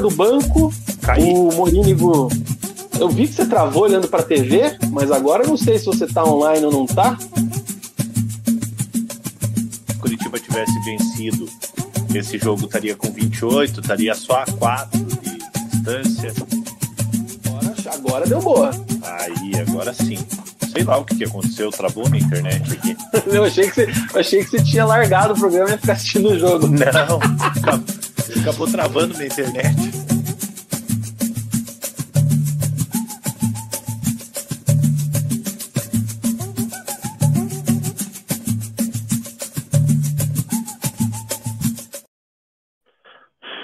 do banco. Caí. O Morínigo. Eu vi que você travou olhando pra TV, mas agora eu não sei se você tá online ou não tá. Se Curitiba tivesse vencido, esse jogo estaria com 28, estaria só a 4 de distância. Agora, agora deu boa. Aí, agora sim. Sei lá o que, que aconteceu, travou na internet aqui. Eu achei que você, achei que você tinha largado o programa e ia ficar assistindo o jogo. Não, acabou, travando na internet.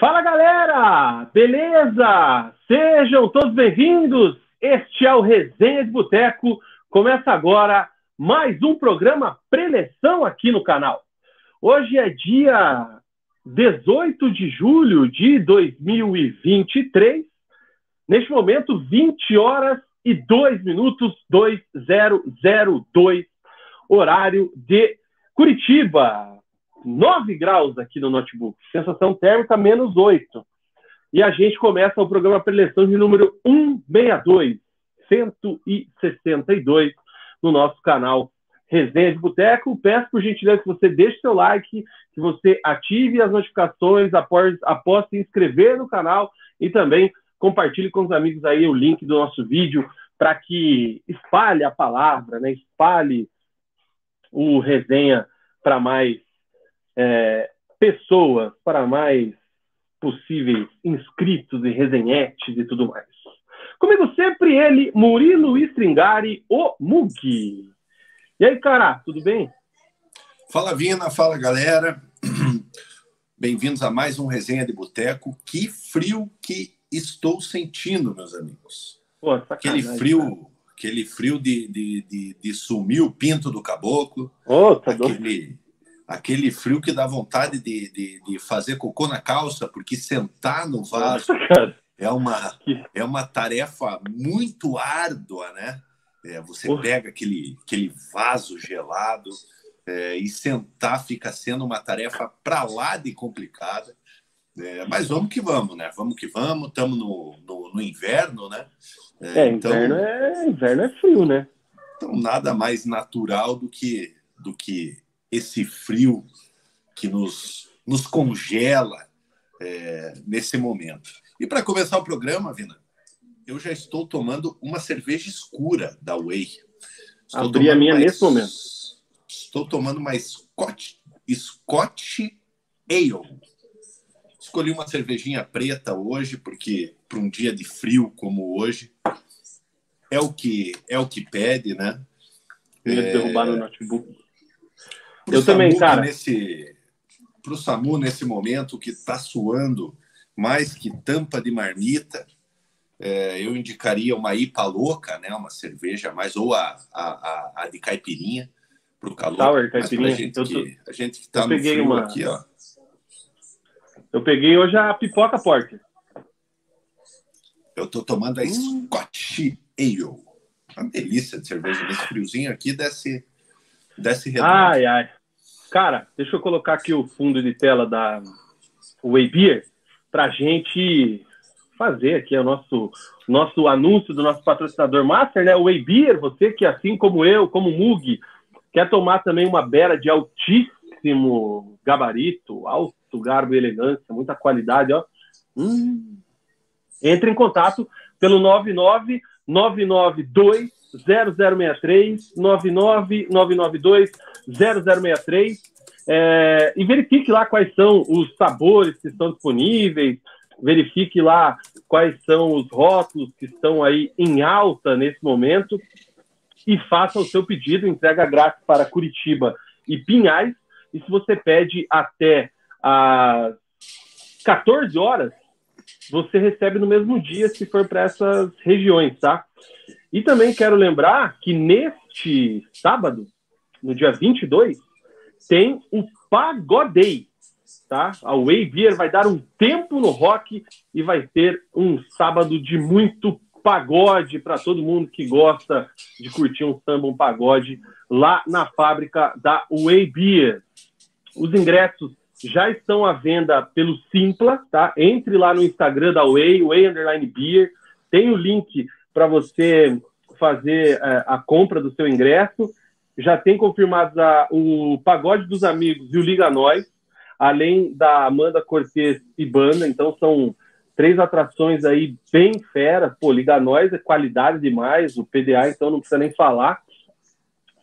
Fala galera, beleza? Sejam todos bem-vindos. Este é o Resenha de Boteco. Começa agora mais um programa preleção aqui no canal. Hoje é dia 18 de julho de 2023. Neste momento, 20 horas e 2 minutos 2002, horário de Curitiba. 9 graus aqui no notebook. Sensação térmica menos 8. E a gente começa o programa preleção de número 162, 162, no nosso canal Resenha de Boteco. Peço por gentileza que você deixe seu like, que você ative as notificações após, após se inscrever no canal e também compartilhe com os amigos aí o link do nosso vídeo para que espalhe a palavra, né? espalhe o resenha para mais é, pessoas, para mais possíveis inscritos e resenhetes e tudo mais. Comigo sempre ele, Murilo Stringari, o Mugi. E aí, cara, tudo bem? Fala, Vina, fala, galera. Bem-vindos a mais um Resenha de Boteco. Que frio que estou sentindo, meus amigos. Pô, aquele frio, aquele frio de, de, de, de, sumir o pinto do caboclo. Oh, tá aquele, aquele frio que dá vontade de, de, de, fazer cocô na calça, porque sentar no vaso é uma, é uma tarefa muito árdua, né? É, você Porra. pega aquele, aquele vaso gelado é, e sentar fica sendo uma tarefa para lá de complicada. É, mas vamos que vamos, né? Vamos que vamos. Estamos no, no, no, inverno, né? É, então, inverno, é, inverno é frio, né? Então, nada mais natural do que, do que esse frio que nos, nos congela é, nesse momento. E para começar o programa, Vina, eu já estou tomando uma cerveja escura da Way. Estou Abri a minha mais, nesse momento. Estou tomando uma Scotch, Scotch Ale. Escolhi uma cervejinha preta hoje, porque para um dia de frio como hoje, é o que é o que pede, né? Eu ia é... derrubar no notebook. Eu também, cara. Nesse, para o SAMU, nesse momento que está suando mais que tampa de marmita, é, eu indicaria uma IPA louca, né? uma cerveja mais, ou a, a, a de caipirinha, para o calor. Sour, caipirinha. A gente, tô... que, a gente que está no frio uma... aqui, ó. Eu peguei hoje a pipoca porter. Eu estou tomando a hum. Scotch Ale. Uma delícia de cerveja nesse friozinho aqui, desce, desce redondo. Ai, ai. Cara, deixa eu colocar aqui o fundo de tela da Way Beer para gente fazer aqui o nosso, nosso anúncio do nosso patrocinador master, né? O Way Beer, você que assim como eu, como Mug, quer tomar também uma bera de altíssimo gabarito, alto garbo e elegância, muita qualidade, ó. Hum. Entre em contato pelo 99 992 0063 99992 0063 é, e verifique lá quais são os sabores que estão disponíveis, verifique lá quais são os rótulos que estão aí em alta nesse momento e faça o seu pedido, entrega grátis para Curitiba e Pinhais. E se você pede até às 14 horas, você recebe no mesmo dia se for para essas regiões, tá? E também quero lembrar que neste sábado, no dia 22, tem o Pagodei, tá? A Way Beer vai dar um tempo no rock e vai ter um sábado de muito pagode para todo mundo que gosta de curtir um samba, um pagode lá na fábrica da Way Beer. Os ingressos já estão à venda pelo Simpla, tá? Entre lá no Instagram da Way, Way Underline Beer, tem o link para você fazer é, a compra do seu ingresso. Já tem confirmados a, o Pagode dos Amigos e o Liga Nós, além da Amanda Cortez e banda. Então são três atrações aí bem fera. Pô, Liga Nós é qualidade demais, o PDA então não precisa nem falar.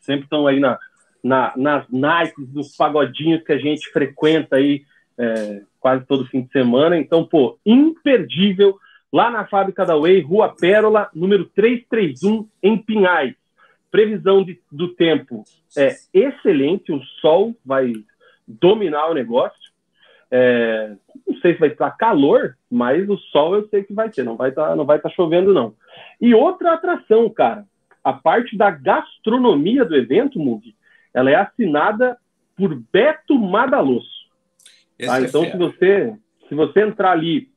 Sempre estão aí na, na, nas nights, nos pagodinhos que a gente frequenta aí é, quase todo fim de semana. Então, pô, imperdível lá na fábrica da Way, Rua Pérola, número 331, em Pinhais. Previsão de, do tempo é excelente, o sol vai dominar o negócio. É, não sei se vai estar calor, mas o sol eu sei que vai ter, não vai estar, não vai estar chovendo não. E outra atração, cara, a parte da gastronomia do evento, Mug, ela é assinada por Beto Madaloso. Tá? É então, se você se você entrar ali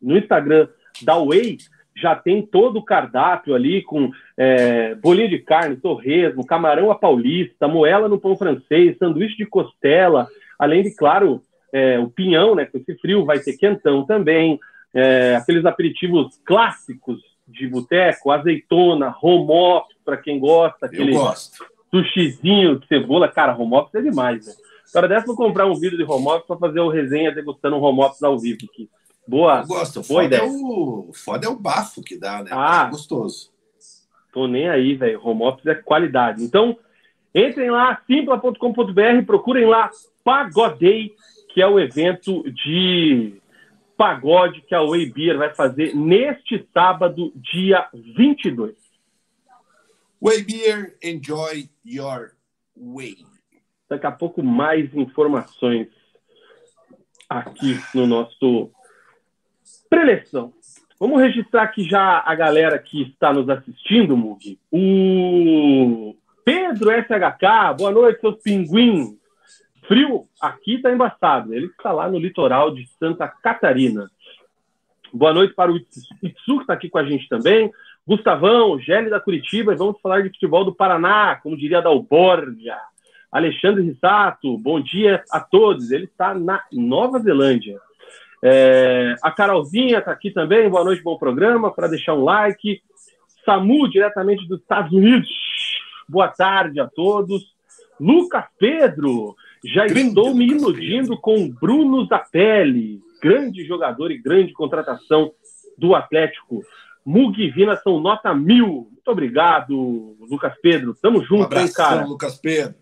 no Instagram da Way já tem todo o cardápio ali com é, bolinho de carne, torresmo, camarão à paulista, moela no pão francês, sanduíche de costela, além de, claro, é, o pinhão, né? Com esse frio vai ter quentão também, é, aqueles aperitivos clássicos de boteco, azeitona, romop, para quem gosta, aquele sushizinho de cebola, cara, romop é demais, né? Agora dessa vou comprar um vídeo de romop para fazer o resenha degustando um romop ao vivo aqui. Boa. Eu gosto. Boa foda, ideia. É o, foda é o bafo que dá, né? Ah, é gostoso. Tô nem aí, velho. Home office é qualidade. Então, entrem lá, simpla.com.br, procurem lá Pagodei, que é o evento de pagode que a Way Beer vai fazer neste sábado, dia 22. Way Beer, enjoy your way. Daqui a pouco mais informações aqui no nosso Preleção. Vamos registrar aqui já a galera que está nos assistindo, Mug. O Pedro SHK, boa noite, seus pinguins. Frio aqui está embaçado. Ele está lá no litoral de Santa Catarina. Boa noite para o Itsu, que está aqui com a gente também. Gustavão, Gelli da Curitiba, e vamos falar de futebol do Paraná, como diria da Alborgia. Alexandre Rissato, bom dia a todos. Ele está na Nova Zelândia. É, a Carolzinha está aqui também. Boa noite, bom programa. Para deixar um like. Samu, diretamente dos Estados Unidos. Boa tarde a todos. Lucas Pedro. Já grande estou me iludindo Pedro. com Bruno Zapelli, grande jogador e grande contratação do Atlético. Mug e Vina são nota mil. Muito obrigado, Lucas Pedro. Tamo junto, um abração, hein, cara. Lucas Pedro.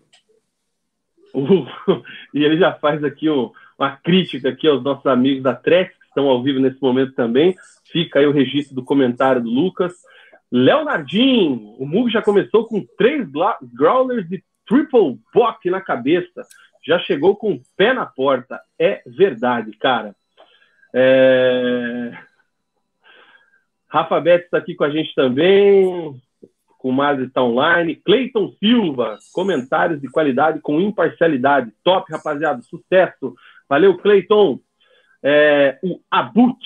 e ele já faz aqui o uma crítica aqui aos nossos amigos da Trex, que estão ao vivo nesse momento também. Fica aí o registro do comentário do Lucas. Leonardinho, o Mug já começou com três growlers de triple bock na cabeça. Já chegou com o pé na porta. É verdade, cara. É... Rafa Beto está aqui com a gente também. Com Mari está online. Cleiton Silva, comentários de qualidade com imparcialidade. Top, rapaziada. Sucesso. Valeu, Cleiton. É, o Abut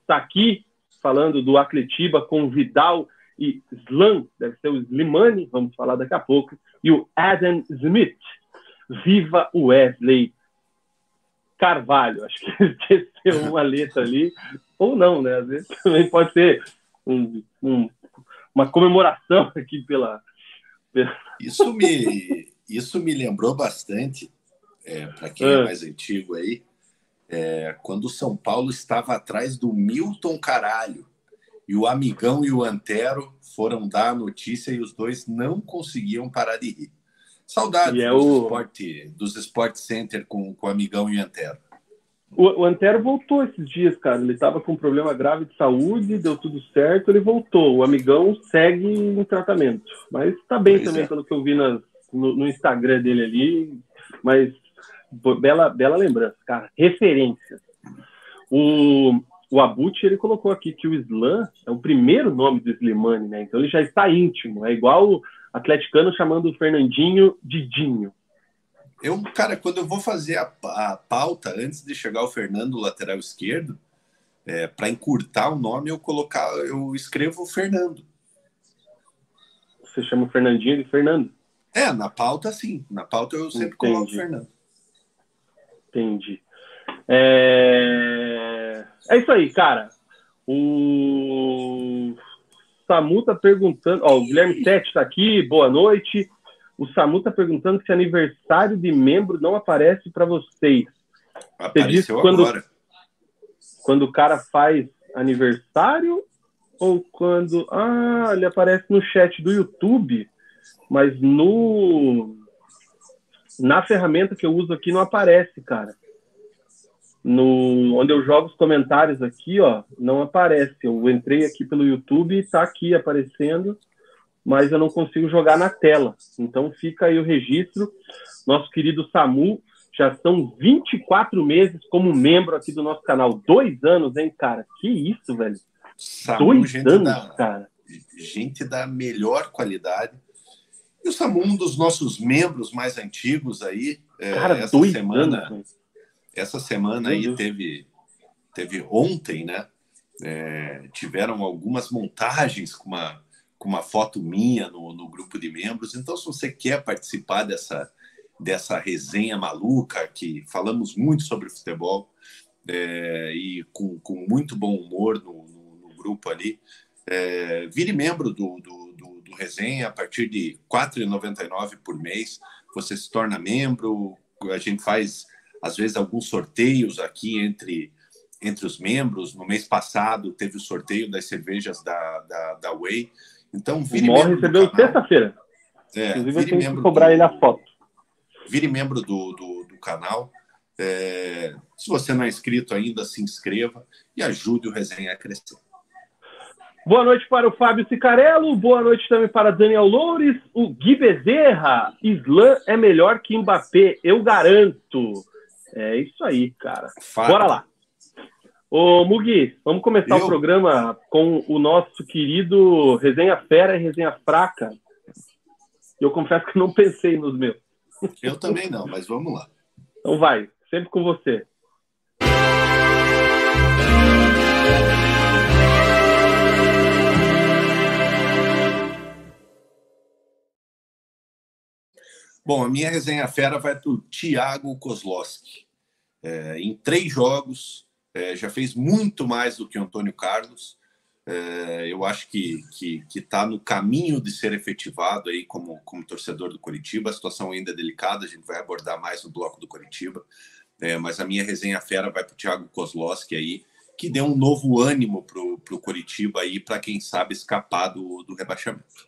está aqui falando do Atletiba com Vidal e Slam, deve ser o Slimani, vamos falar daqui a pouco, e o Adam Smith. Viva o Wesley Carvalho. Acho que esqueceu uma letra ali, ou não, né? Às vezes também pode ser um, um, uma comemoração aqui pela, pela. Isso me, isso me lembrou bastante é, para quem é. é mais antigo aí, é, quando o São Paulo estava atrás do Milton Caralho e o Amigão e o Antero foram dar a notícia e os dois não conseguiam parar de rir. Saudades é dos, o... esporte, dos Sport Center com, com o Amigão e o Antero. O, o Antero voltou esses dias, cara. Ele estava com um problema grave de saúde, deu tudo certo, ele voltou. O Amigão segue em tratamento. Mas está bem pois também, é. pelo que eu vi nas, no, no Instagram dele ali. Mas bela, bela lembrança, cara. Referências. O, o Abut, ele colocou aqui que o Slam é o primeiro nome do Slimani, né? Então ele já está íntimo. É igual o atleticano chamando o Fernandinho de Dinho. Eu, cara, quando eu vou fazer a, a pauta antes de chegar o Fernando, lateral esquerdo, é, para encurtar o nome, eu colocar, eu escrevo Fernando. Você chama o Fernandinho de Fernando? É, na pauta sim. Na pauta eu sempre Entendi. coloco Fernando. Entendi. É... é isso aí, cara. O Samu tá perguntando. Ó, o Guilherme Sete tá aqui, boa noite. O Samu tá perguntando se aniversário de membro não aparece para vocês. Apareceu Você quando, agora. Quando o cara faz aniversário ou quando. Ah, ele aparece no chat do YouTube, mas no. Na ferramenta que eu uso aqui não aparece, cara. No, onde eu jogo os comentários aqui, ó, não aparece. Eu entrei aqui pelo YouTube e tá aqui aparecendo, mas eu não consigo jogar na tela. Então fica aí o registro. Nosso querido Samu já são 24 meses como membro aqui do nosso canal. Dois anos, hein, cara? Que isso, velho? Samu, Dois anos, da, cara. Gente da melhor qualidade. E o Samu, um dos nossos membros mais antigos aí. É, cara, essa semana, anos. Essa semana aí teve, teve ontem, né? É, tiveram algumas montagens com uma, com uma foto minha no, no grupo de membros. Então, se você quer participar dessa, dessa resenha maluca, que falamos muito sobre futebol é, e com, com muito bom humor no, no, no grupo ali, é, vire membro do, do resenha a partir de R$ 4,99 por mês. Você se torna membro, a gente faz às vezes alguns sorteios aqui entre entre os membros. No mês passado teve o sorteio das cervejas da, da, da Way. Então, vire o membro. recebeu terça-feira. É, Inclusive, vire membro que cobrar do, ele a foto. Vire membro do, do, do canal. É, se você não é inscrito ainda, se inscreva e ajude o Resenha a crescer. Boa noite para o Fábio Cicarello, boa noite também para Daniel Loures, o Gui Bezerra. Islã é melhor que Mbappé, eu garanto. É isso aí, cara. Fato. Bora lá. Ô, Mugi, vamos começar Eu? o programa com o nosso querido Resenha Fera e Resenha Fraca. Eu confesso que não pensei nos meus. Eu também não, mas vamos lá. Então vai, sempre com você. Bom, a minha resenha fera vai para o Thiago Kozlowski. É, em três jogos, é, já fez muito mais do que o Antônio Carlos. É, eu acho que está no caminho de ser efetivado aí como, como torcedor do Curitiba. A situação ainda é delicada, a gente vai abordar mais no bloco do Curitiba. É, mas a minha resenha fera vai para o Thiago Kozlowski aí, que deu um novo ânimo para o Curitiba aí, para quem sabe escapar do, do rebaixamento.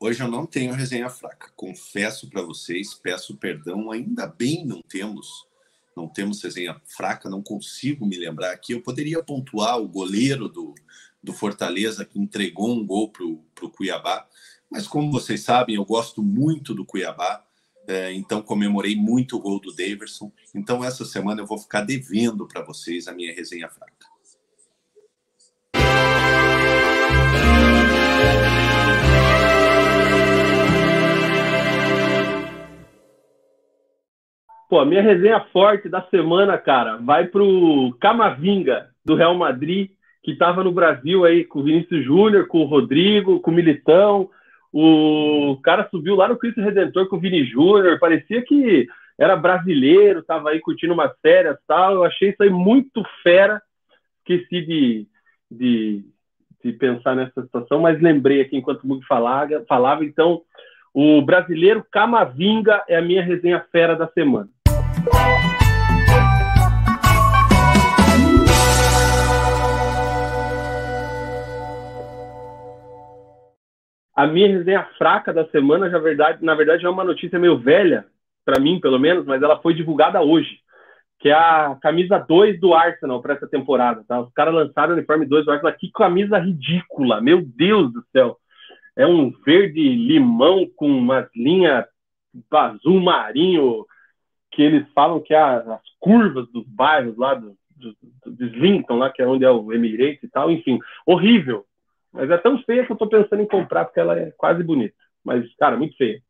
Hoje eu não tenho resenha fraca. Confesso para vocês, peço perdão, ainda bem não temos. Não temos resenha fraca, não consigo me lembrar aqui. Eu poderia pontuar o goleiro do, do Fortaleza que entregou um gol para o Cuiabá, mas como vocês sabem, eu gosto muito do Cuiabá, é, então comemorei muito o gol do Daverson. Então essa semana eu vou ficar devendo para vocês a minha resenha fraca. Pô, a minha resenha forte da semana, cara, vai pro Camavinga, do Real Madrid, que estava no Brasil aí com o Vinícius Júnior, com o Rodrigo, com o Militão. O cara subiu lá no Cristo Redentor com o Vini Júnior, parecia que era brasileiro, tava aí curtindo umas férias tal. Eu achei isso aí muito fera. Esqueci de, de, de pensar nessa situação, mas lembrei aqui enquanto o Mug falava, falava. Então, o brasileiro Camavinga é a minha resenha fera da semana. A minha resenha fraca da semana, na verdade, na verdade é uma notícia meio velha, para mim pelo menos, mas ela foi divulgada hoje, que é a camisa 2 do Arsenal para essa temporada. Tá? Os caras lançaram o uniforme 2 do Arsenal, que camisa ridícula, meu Deus do céu. É um verde limão com umas linhas azul marinho, que eles falam que é as curvas dos bairros lá do, do, do lá, que é onde é o Emirates e tal, enfim, horrível. Mas é tão feia que eu tô pensando em comprar, porque ela é quase bonita. Mas, cara, muito feia.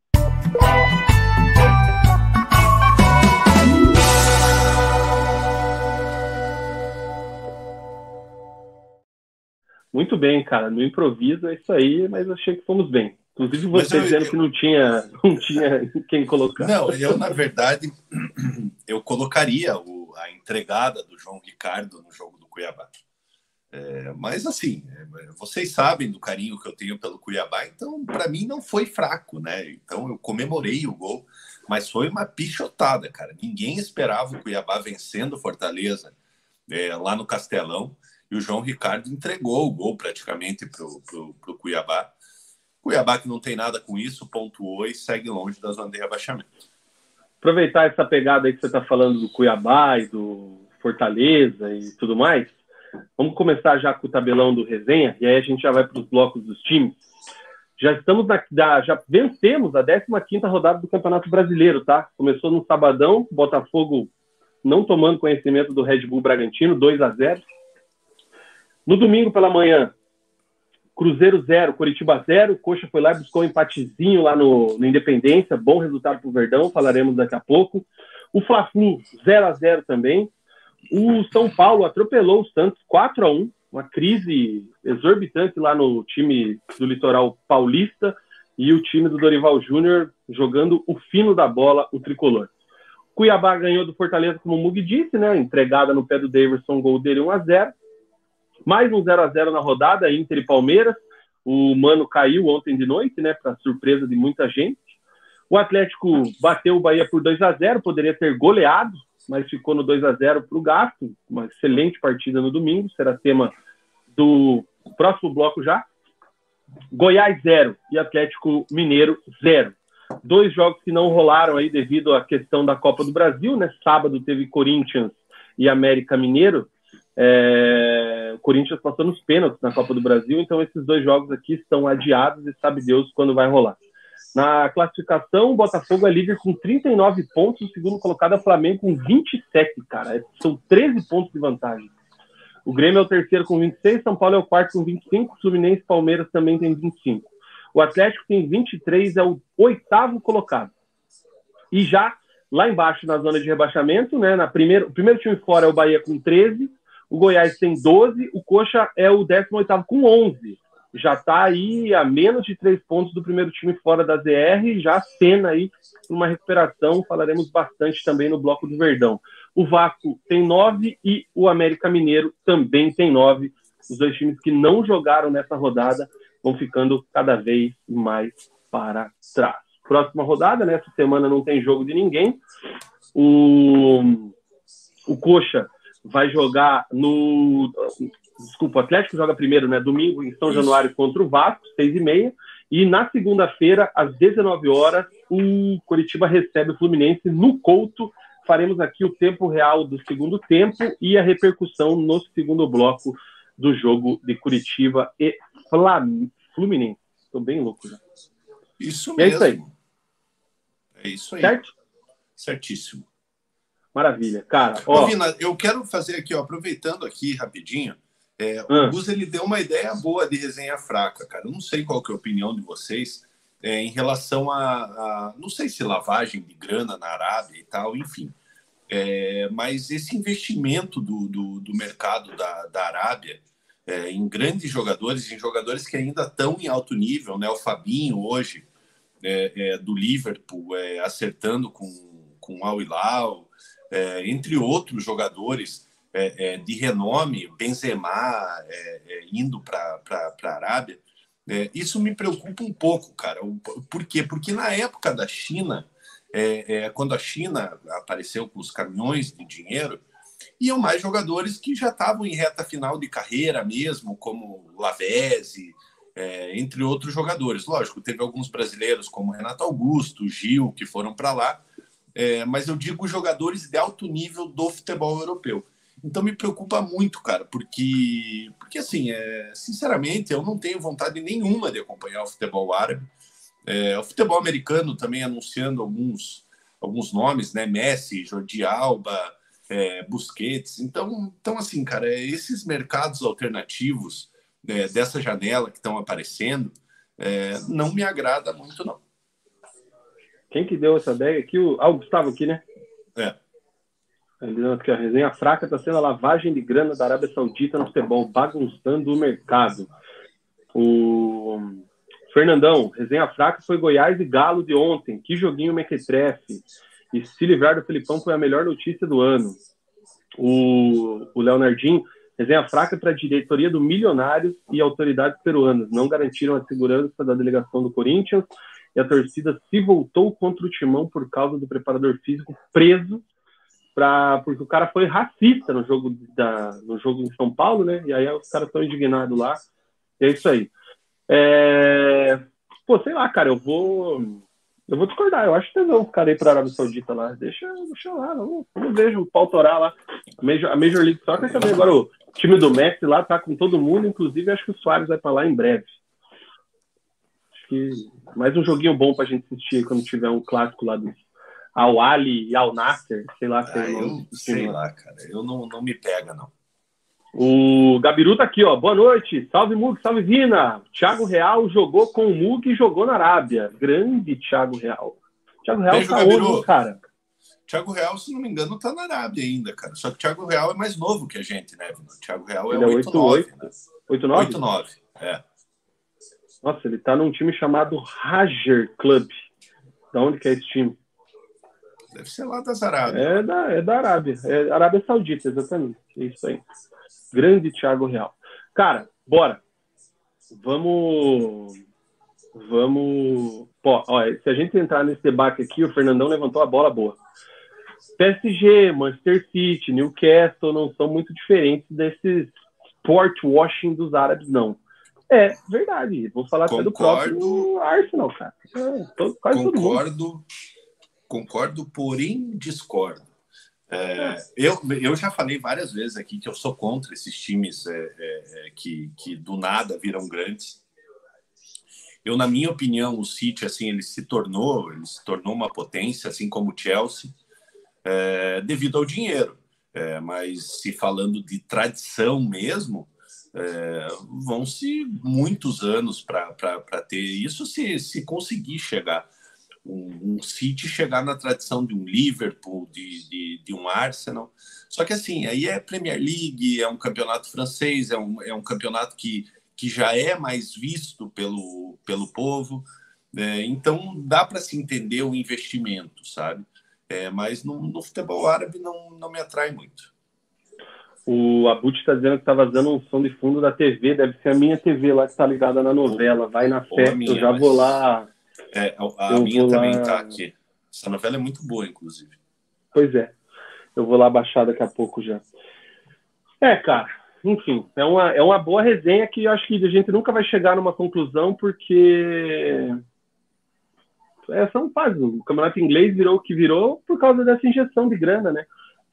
Muito bem, cara. No improviso é isso aí, mas achei que fomos bem. Inclusive você eu, dizendo eu... que não tinha, não tinha quem colocar. Não, eu, na verdade, eu colocaria o, a entregada do João Ricardo no jogo do Cuiabá. É, mas assim, é, vocês sabem do carinho que eu tenho pelo Cuiabá, então para mim não foi fraco, né? Então eu comemorei o gol, mas foi uma pichotada, cara. Ninguém esperava o Cuiabá vencendo Fortaleza é, lá no Castelão e o João Ricardo entregou o gol praticamente para o Cuiabá. Cuiabá que não tem nada com isso, pontuou e segue longe da zona de rebaixamento. Aproveitar essa pegada aí que você está falando do Cuiabá e do Fortaleza e tudo mais, vamos começar já com o tabelão do resenha e aí a gente já vai para os blocos dos times. Já estamos na, já vencemos a 15 rodada do Campeonato Brasileiro, tá? Começou no sabadão, Botafogo não tomando conhecimento do Red Bull Bragantino, 2 a 0. No domingo pela manhã, Cruzeiro 0, Curitiba 0. Coxa foi lá e buscou um empatezinho lá no, no Independência. Bom resultado para o Verdão, falaremos daqui a pouco. O Fla-Flu 0 a 0 também. O São Paulo atropelou o Santos 4 a 1 uma crise exorbitante lá no time do litoral paulista e o time do Dorival Júnior jogando o fino da bola, o tricolor. Cuiabá ganhou do Fortaleza, como o Mug disse, né? Entregada no pé do Davidson, gol dele 1 a 0 mais um 0 a 0 na rodada, Inter e Palmeiras. O Mano caiu ontem de noite, né? Para surpresa de muita gente. O Atlético bateu o Bahia por 2 a 0 poderia ter goleado, mas ficou no 2 a 0 para o Gasto. Uma excelente partida no domingo, será tema do próximo bloco já. Goiás 0 e Atlético Mineiro 0. Dois jogos que não rolaram aí devido à questão da Copa do Brasil, né? Sábado teve Corinthians e América Mineiro. É... O Corinthians passou nos pênaltis na Copa do Brasil, então esses dois jogos aqui estão adiados e sabe Deus quando vai rolar. Na classificação, o Botafogo é líder com 39 pontos, o segundo colocado é o Flamengo com 27, cara. São 13 pontos de vantagem. O Grêmio é o terceiro com 26, São Paulo é o quarto com 25, Fluminense e Palmeiras também tem 25. O Atlético tem 23, é o oitavo colocado. E já lá embaixo, na zona de rebaixamento, né, na primeira, o primeiro time fora é o Bahia com 13, o Goiás tem 12, o Coxa é o 18 com 11. Já está aí a menos de três pontos do primeiro time fora da ZR, já cena aí uma recuperação, falaremos bastante também no bloco do Verdão. O Vasco tem nove e o América Mineiro também tem nove. Os dois times que não jogaram nessa rodada vão ficando cada vez mais para trás. Próxima rodada, nessa né? semana não tem jogo de ninguém. O, o Coxa vai jogar no. Desculpa, o Atlético joga primeiro, né? Domingo em São Januário contra o Vasco, seis e meia. E na segunda-feira, às 19 horas, o Curitiba recebe o Fluminense no Couto. Faremos aqui o tempo real do segundo tempo e a repercussão no segundo bloco do jogo de Curitiba e Fluminense. Estou bem louco já. Isso mesmo. É isso aí. É isso aí. Certo? Certíssimo. Maravilha. Cara, ó... Vina, eu quero fazer aqui, ó, aproveitando aqui rapidinho, é, o ah. Gus ele deu uma ideia boa de resenha fraca, cara. Eu não sei qual que é a opinião de vocês é, em relação a, a, não sei se lavagem de grana na Arábia e tal, enfim. É, mas esse investimento do, do, do mercado da, da Arábia é, em grandes jogadores, em jogadores que ainda estão em alto nível, né? O Fabinho hoje é, é, do Liverpool acertando com, com o Al Hilal, é, entre outros jogadores é, é, de renome, Benzema é, é, indo para a Arábia, isso me preocupa um pouco, cara. Por quê? Porque na época da China, quando a China apareceu com os caminhões de dinheiro, iam mais jogadores que já estavam em reta final de carreira mesmo, como Lavezzi, é, entre outros jogadores. Lógico, teve alguns brasileiros como Renato Augusto, Gil, que foram para lá, é, mas eu digo jogadores de alto nível do futebol europeu. Então me preocupa muito, cara, porque, porque assim, é, sinceramente, eu não tenho vontade nenhuma de acompanhar o futebol árabe. É, o futebol americano também anunciando alguns, alguns nomes, né? Messi, Jordi Alba, é, Busquets. Então, então, assim, cara, esses mercados alternativos é, dessa janela que estão aparecendo é, não me agrada muito, não. Quem que deu essa ideia aqui? O... Ah, o Gustavo aqui, né? É. Aqui, a resenha fraca está sendo a lavagem de grana da Arábia Saudita no futebol, bagunçando o mercado. O Fernandão, resenha fraca foi Goiás e Galo de ontem. Que joguinho mequetrefe. E se livrar do Felipão foi a melhor notícia do ano. O, o Leonardinho, resenha fraca para a diretoria do Milionários e autoridades peruanas. Não garantiram a segurança da delegação do Corinthians e a torcida se voltou contra o Timão por causa do preparador físico preso pra, porque o cara foi racista no jogo, da, no jogo em São Paulo, né? E aí os caras estão indignados lá. E é isso aí. É... Pô, sei lá, cara, eu vou. Eu vou discordar. Eu acho que vão ficar aí para a Arábia Saudita lá. Deixa, deixa lá, vamos, vamos ver o pau torar lá. A Major, a Major League Soccer também. Agora o time do Messi lá tá com todo mundo, inclusive acho que o Soares vai para lá em breve. Que mais um joguinho bom para a gente assistir quando tiver um clássico lá dos ao Ali e ao Nasser, sei lá. Ah, eu sei lá, cara. Eu não, não me pega, não. O Gabiru tá aqui, ó. Boa noite. Salve Mug, salve Vina. Thiago Real jogou com o Mug e jogou na Arábia. Grande Thiago Real. Thiago Real Beijo, tá Gabiru. onde, cara? Thiago Real, se não me engano, tá na Arábia ainda, cara. Só que o Thiago Real é mais novo que a gente, né, Vina? Thiago Real é 8-9. Né? 8-9? 8-9, é. Nossa, ele tá num time chamado Rajer Club. Da onde que é esse time? Deve ser lá das Arábias. É da, é da Arábia. É Arábia Saudita, exatamente. É isso aí. Grande Thiago Real. Cara, bora. Vamos. Vamos. Pô, olha, se a gente entrar nesse debate aqui, o Fernandão levantou a bola boa. PSG, Manchester City, Newcastle não são muito diferentes desses sport washing dos árabes, não. É verdade. Vamos falar até do próprio Arsenal, cara. É, todo, quase Concordo. Concordo, porém discordo. É, eu, eu já falei várias vezes aqui que eu sou contra esses times é, é, é, que, que do nada viram grandes. Eu, na minha opinião, o City assim ele se tornou ele se tornou uma potência, assim como o Chelsea, é, devido ao dinheiro. Mas se falando de tradição mesmo, vão-se muitos anos para ter isso se, se conseguir chegar um, um City chegar na tradição de um Liverpool, de, de, de, um Arsenal. Só que assim, aí é Premier League, é um campeonato francês, é um, é um campeonato que, que já é mais visto pelo, pelo povo. É, então dá para se entender o investimento, sabe? É, mas no, no, futebol árabe não, não me atrai muito. O Abut está dizendo que está vazando um som de fundo da TV, deve ser a minha TV lá que está ligada na novela. Vai na fé, eu já vou lá é, a, a minha também está lá... aqui. Essa novela é muito boa, inclusive. Pois é. Eu vou lá baixar daqui a pouco já. É, cara. Enfim, é uma, é uma boa resenha que eu acho que a gente nunca vai chegar numa conclusão, porque é, são fases. O campeonato inglês virou o que virou por causa dessa injeção de grana, né?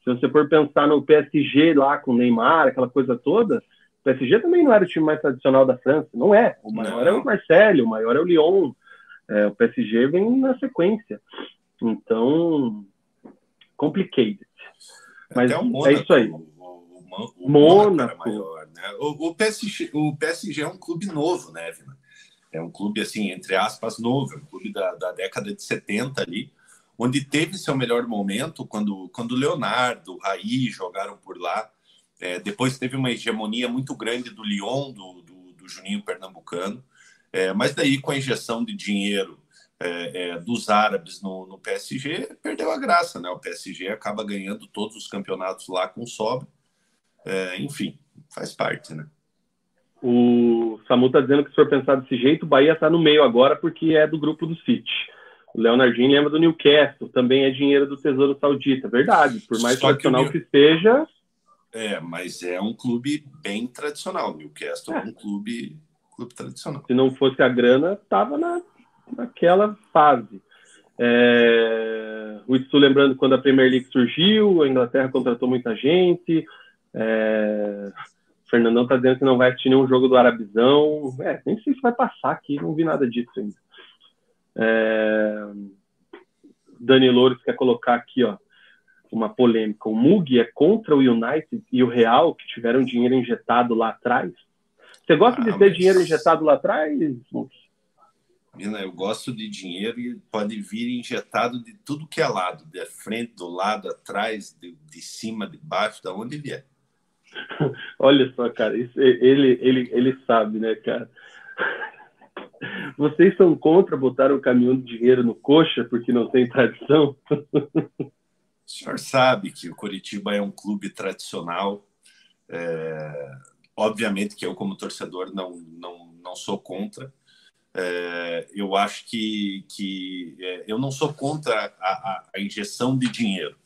Se você for pensar no PSG lá com o Neymar, aquela coisa toda, o PSG também não era o time mais tradicional da França, não é. O maior não. é o Marseille, o maior é o Lyon, é, o PSG vem na sequência. Então, complicated. Mas é Mônaco, é isso aí. O, o, o Mônaco. Maior, né? o, o, PSG, o PSG é um clube novo, né, Vina? É um clube, assim, entre aspas, novo. É um clube da, da década de 70 ali, onde teve seu melhor momento quando, quando Leonardo, Raí jogaram por lá. É, depois teve uma hegemonia muito grande do Lyon, do, do, do Juninho Pernambucano. É, mas daí, com a injeção de dinheiro é, é, dos árabes no, no, PSG, perdeu a graça, né? O PSG acaba ganhando todos os campeonatos lá com sobra. É, enfim, faz parte, né? O Samu tá dizendo que se for pensar desse jeito, o Bahia está no meio agora porque é do grupo do City. O Leonardinho lembra do Newcastle, também é dinheiro do Tesouro Saudita. Verdade, por mais Só tradicional que, New... que, seja. É, mas é um clube bem tradicional. Newcastle é, é um clube clube tradicional. Se não fosse a grana, estava na, naquela fase. É, o Itsu lembrando quando a Premier League surgiu, a Inglaterra contratou muita gente. É, o Fernandão está dizendo que não vai assistir nenhum jogo do Arabizão. É, nem sei se vai passar aqui, não vi nada disso ainda. É, Dani Loures quer colocar aqui, ó, uma polêmica. O Mug é contra o United e o Real, que tiveram dinheiro injetado lá atrás. Você gosta ah, de ter mas... dinheiro injetado lá atrás? Mina, eu gosto de dinheiro e pode vir injetado de tudo que é lado, de frente, do lado, atrás, de, de cima, de baixo, da onde vier. Olha só, cara, isso, ele, ele, ele sabe, né, cara? Vocês são contra botar um caminhão de dinheiro no coxa porque não tem tradição? O senhor sabe que o Curitiba é um clube tradicional. É... Obviamente que eu, como torcedor, não, não, não sou contra. É... Eu acho que, que é... eu não sou contra a, a, injeção de dinheiro.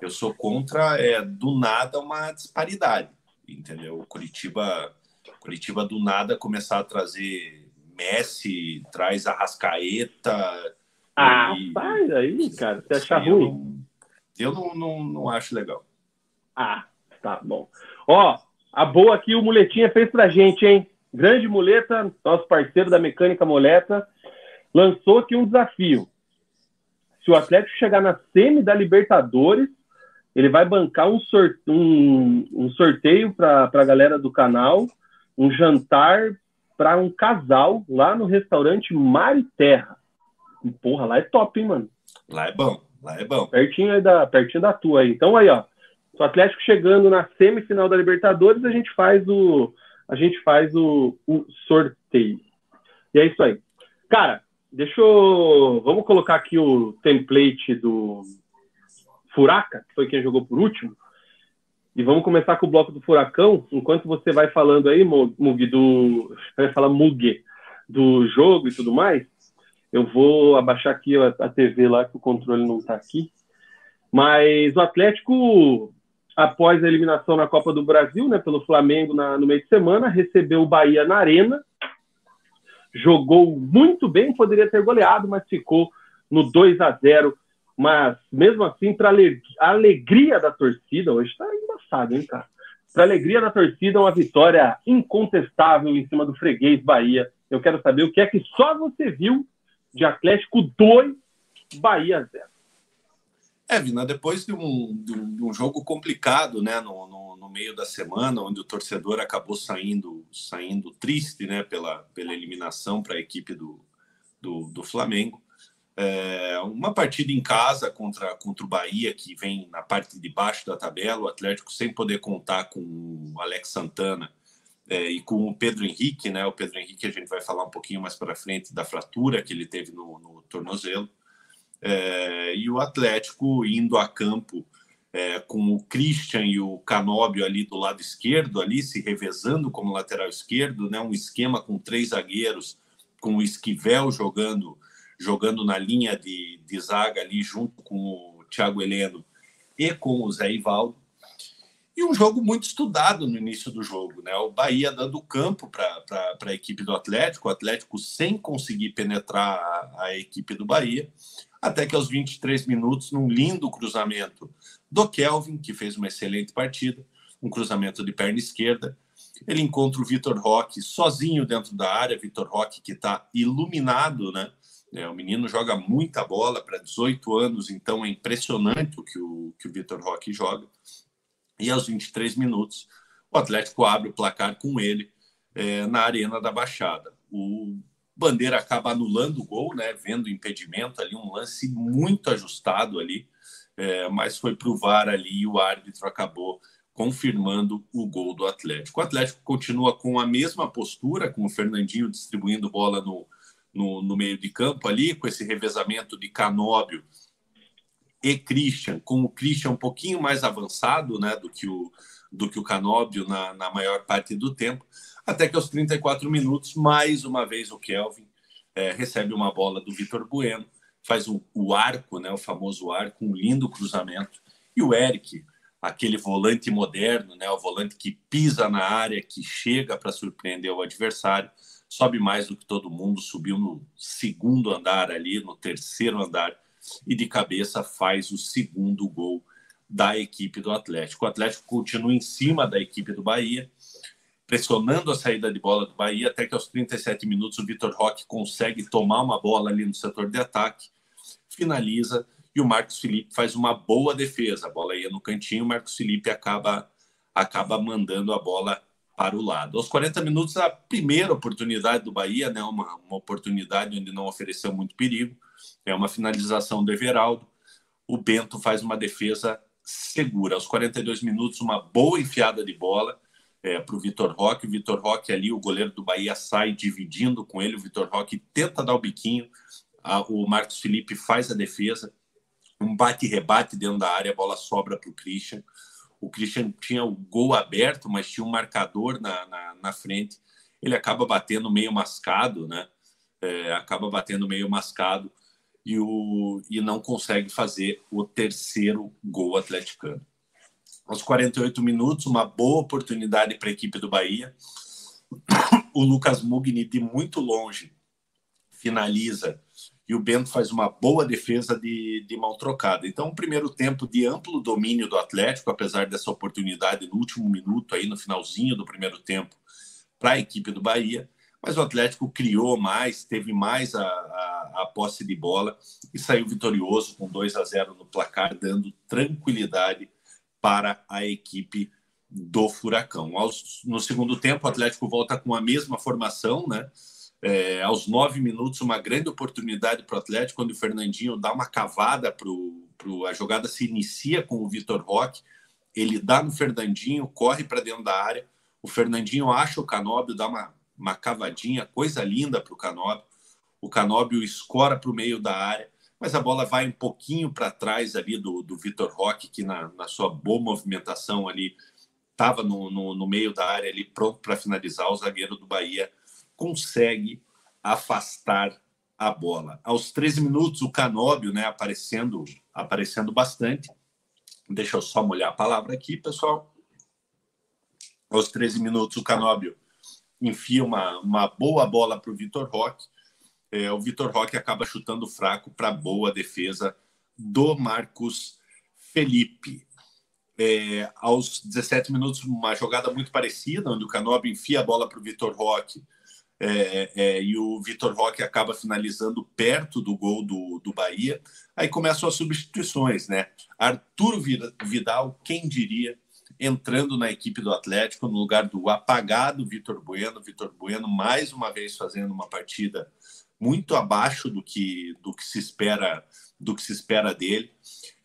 Eu sou contra, é, do nada, uma disparidade. Entendeu? Curitiba, Curitiba, do nada, começar a trazer Messi, traz a Rascaeta. Ah, e... faz aí, cara. Você acha ruim? Eu, não, eu não, não, não acho legal. Ah, tá bom. Ó, a boa aqui o Muletinha fez pra gente, hein? Grande Muleta, nosso parceiro da Mecânica Moleta, lançou aqui um desafio. Se o Atlético chegar na semi da Libertadores, ele vai bancar um, sorte... um, um sorteio para a galera do canal, um jantar para um casal lá no restaurante Mar e Terra. E, porra, lá é top, hein, mano? Lá é bom, lá é bom. Pertinho, aí da, pertinho da tua aí. Então aí, ó. O Atlético chegando na semifinal da Libertadores, a gente faz o, a gente faz o, o sorteio. E é isso aí. Cara, deixa eu. Vamos colocar aqui o template do Furaca, que foi quem jogou por último. E vamos começar com o bloco do furacão. Enquanto você vai falando aí, Mug, do. Vai falar Mug, do jogo e tudo mais. Eu vou abaixar aqui a, a TV lá, que o controle não está aqui. Mas o Atlético, após a eliminação na Copa do Brasil, né, pelo Flamengo na, no meio de semana, recebeu o Bahia na Arena. Jogou muito bem, poderia ter goleado, mas ficou no 2 a 0 mas, mesmo assim, para a alegria da torcida, hoje está embaçado, hein, cara? Para alegria da torcida, uma vitória incontestável em cima do freguês Bahia. Eu quero saber o que é que só você viu de Atlético 2, Bahia 0. É, Vina, depois de um, de um, de um jogo complicado, né, no, no, no, meio da semana, onde o torcedor acabou saindo, saindo triste, né, pela, pela eliminação para a equipe do, do, do Flamengo, é, uma partida em casa contra, contra o Bahia, que vem na parte de baixo da tabela, o Atlético sem poder contar com o Alex Santana é, e com o Pedro Henrique, né? O Pedro Henrique a gente vai falar um pouquinho mais para frente da fratura que ele teve no, no tornozelo. É, e o Atlético indo a campo é, com o Christian e o Canóbio ali do lado esquerdo, ali se revezando como lateral esquerdo, né? Um esquema com três zagueiros, com o Esquivel jogando jogando na linha de, de zaga ali junto com o Thiago Heleno e com o Zé Ivaldo. E um jogo muito estudado no início do jogo, né? O Bahia dando campo para a equipe do Atlético, o Atlético sem conseguir penetrar a, a, equipe do Bahia, até que aos 23 minutos, num lindo cruzamento do Kelvin, que fez uma excelente partida, um cruzamento de perna esquerda, ele encontra o Vitor Roque sozinho dentro da área, Vitor Roque que está iluminado, né? É, o menino joga muita bola para 18 anos, então é impressionante o que o, que o Vitor Roque joga. E aos 23 minutos, o Atlético abre o placar com ele é, na Arena da Baixada. O Bandeira acaba anulando o gol, né, vendo o impedimento ali, um lance muito ajustado ali, é, mas foi para o VAR ali e o árbitro acabou confirmando o gol do Atlético. O Atlético continua com a mesma postura, com o Fernandinho distribuindo bola no, no, no meio de campo ali, com esse revezamento de Canóbio e Christian, com o Christian um pouquinho mais avançado né, do que o, do que o Canóbio na, na maior parte do tempo, até que aos 34 minutos, mais uma vez o Kelvin é, recebe uma bola do Vitor Bueno, faz o, arco, né, o famoso arco, um lindo cruzamento, e o Eric, aquele volante moderno, né, o volante que pisa na área, que chega para surpreender o adversário, sobe mais do que todo mundo, subiu no segundo andar ali, no terceiro andar, e de cabeça faz o segundo gol da equipe do Atlético. O Atlético continua em cima da equipe do Bahia, pressionando a saída de bola do Bahia, até que aos 37 minutos o Vitor Roque consegue tomar uma bola ali no setor de ataque, finaliza e o Marcos Felipe faz uma boa defesa. A bola ia no cantinho, o Marcos Felipe acaba acaba mandando a bola para o lado. Aos 40 minutos, a primeira oportunidade do Bahia, né, uma, uma oportunidade onde não ofereceu muito perigo, é uma finalização do Everaldo. O Bento faz uma defesa segura. Aos 42 minutos, uma boa enfiada de bola é, para o Vitor Roque. O Vitor Roque ali, o goleiro do Bahia, sai dividindo com ele. O Vitor Roque tenta dar o biquinho. A, o Marcos Felipe faz a defesa. Um bate-rebate dentro da área, a bola sobra para o Christian. O Christian tinha o gol aberto, mas tinha um marcador na, na, na frente. Ele acaba batendo meio mascado, né? É, acaba batendo meio mascado e, o, e não consegue fazer o terceiro gol atleticano. Aos 48 minutos, uma boa oportunidade para a equipe do Bahia. O Lucas Mugni, de muito longe, finaliza e o Bento faz uma boa defesa de, de mão trocada. Então, um primeiro tempo de amplo domínio do Atlético, apesar dessa oportunidade no último minuto, aí no finalzinho do primeiro tempo, para a equipe do Bahia. Mas o Atlético criou mais, teve mais a, a, a, posse de bola e saiu vitorioso com 2 a 0 no placar, dando tranquilidade para a equipe do Furacão. No segundo tempo, o Atlético volta com a mesma formação, né? É, aos nove minutos, uma grande oportunidade para o Atlético, quando o Fernandinho dá uma cavada para o. A jogada se inicia com o Vitor Roque, ele dá no Fernandinho, corre para dentro da área. O Fernandinho acha o Canóbio, dá uma, uma cavadinha, coisa linda para o Canóbio. O Canóbio escora para o meio da área, mas a bola vai um pouquinho para trás ali do, do Vitor Roque, que na, na sua boa movimentação ali estava no, no, no meio da área ali pronto para finalizar. O zagueiro do Bahia consegue afastar a bola. Aos 13 minutos, o Canóbio, né, aparecendo, aparecendo bastante. Deixa eu só molhar a palavra aqui, pessoal. Aos 13 minutos, o Canóbio enfia uma, uma boa bola para o Vitor Roque. É, o Vitor Roque acaba chutando fraco para boa defesa do Marcos Felipe. É, aos 17 minutos, uma jogada muito parecida, onde o Canóbio enfia a bola para o Vitor Roque é, é, e o Vitor Roque acaba finalizando perto do gol do, do Bahia. Aí começam as substituições, né? Arturo Vidal, quem diria, entrando na equipe do Atlético no lugar do apagado Vitor Bueno. Vitor Bueno, mais uma vez, fazendo uma partida muito abaixo do que, do que se espera do que se espera dele.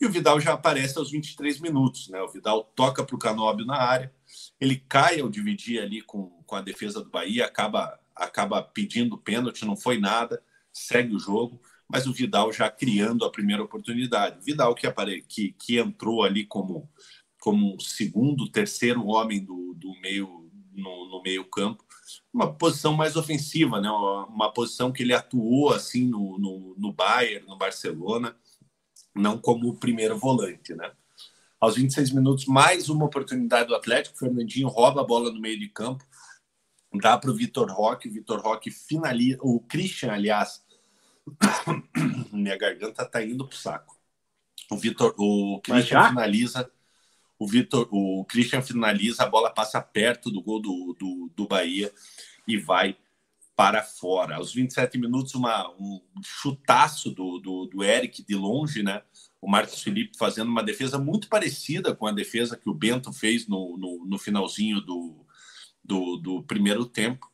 E o Vidal já aparece aos 23 minutos, né? O Vidal toca para o Canóbio na área, ele cai ao dividir ali com, com a defesa do Bahia, acaba acaba pedindo pênalti, não foi nada, segue o jogo, mas o Vidal já criando a primeira oportunidade. Vidal que, apare... que, que entrou ali como, como segundo, terceiro homem do, do meio no, no meio campo, uma posição mais ofensiva, né? uma, uma posição que ele atuou assim no, no, no Bayern, no Barcelona, não como o primeiro volante, né? Aos 26 minutos, mais uma oportunidade do Atlético. Fernandinho rouba a bola no meio de campo, dá para o Vitor Roque, o Vitor Roque finaliza, o Christian, aliás, minha garganta tá indo pro saco. O Vitor, o Christian finaliza, o Vitor, o Christian finaliza, a bola passa perto do gol do, do, do Bahia e vai para fora. Aos 27 minutos, uma, um chutaço do, do, do Eric de longe, né? O Marcos Felipe fazendo uma defesa muito parecida com a defesa que o Bento fez no, no, no finalzinho do, do, do primeiro tempo.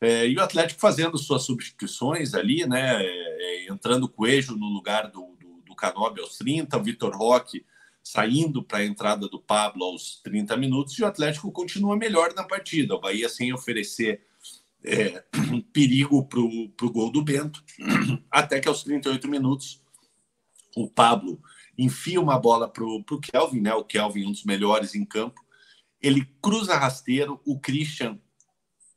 É, e o Atlético fazendo suas substituições ali, né? É, entrando o Coelho no lugar do, do, do Canobi aos 30, o Vitor Roque saindo para a entrada do Pablo aos 30 minutos, e o Atlético continua melhor na partida. O Bahia sem oferecer é, perigo para o gol do Bento, até que aos 38 minutos o Pablo enfia uma bola para o Kelvin, né? O Kelvin, um dos melhores em campo, ele cruza rasteiro, o Christian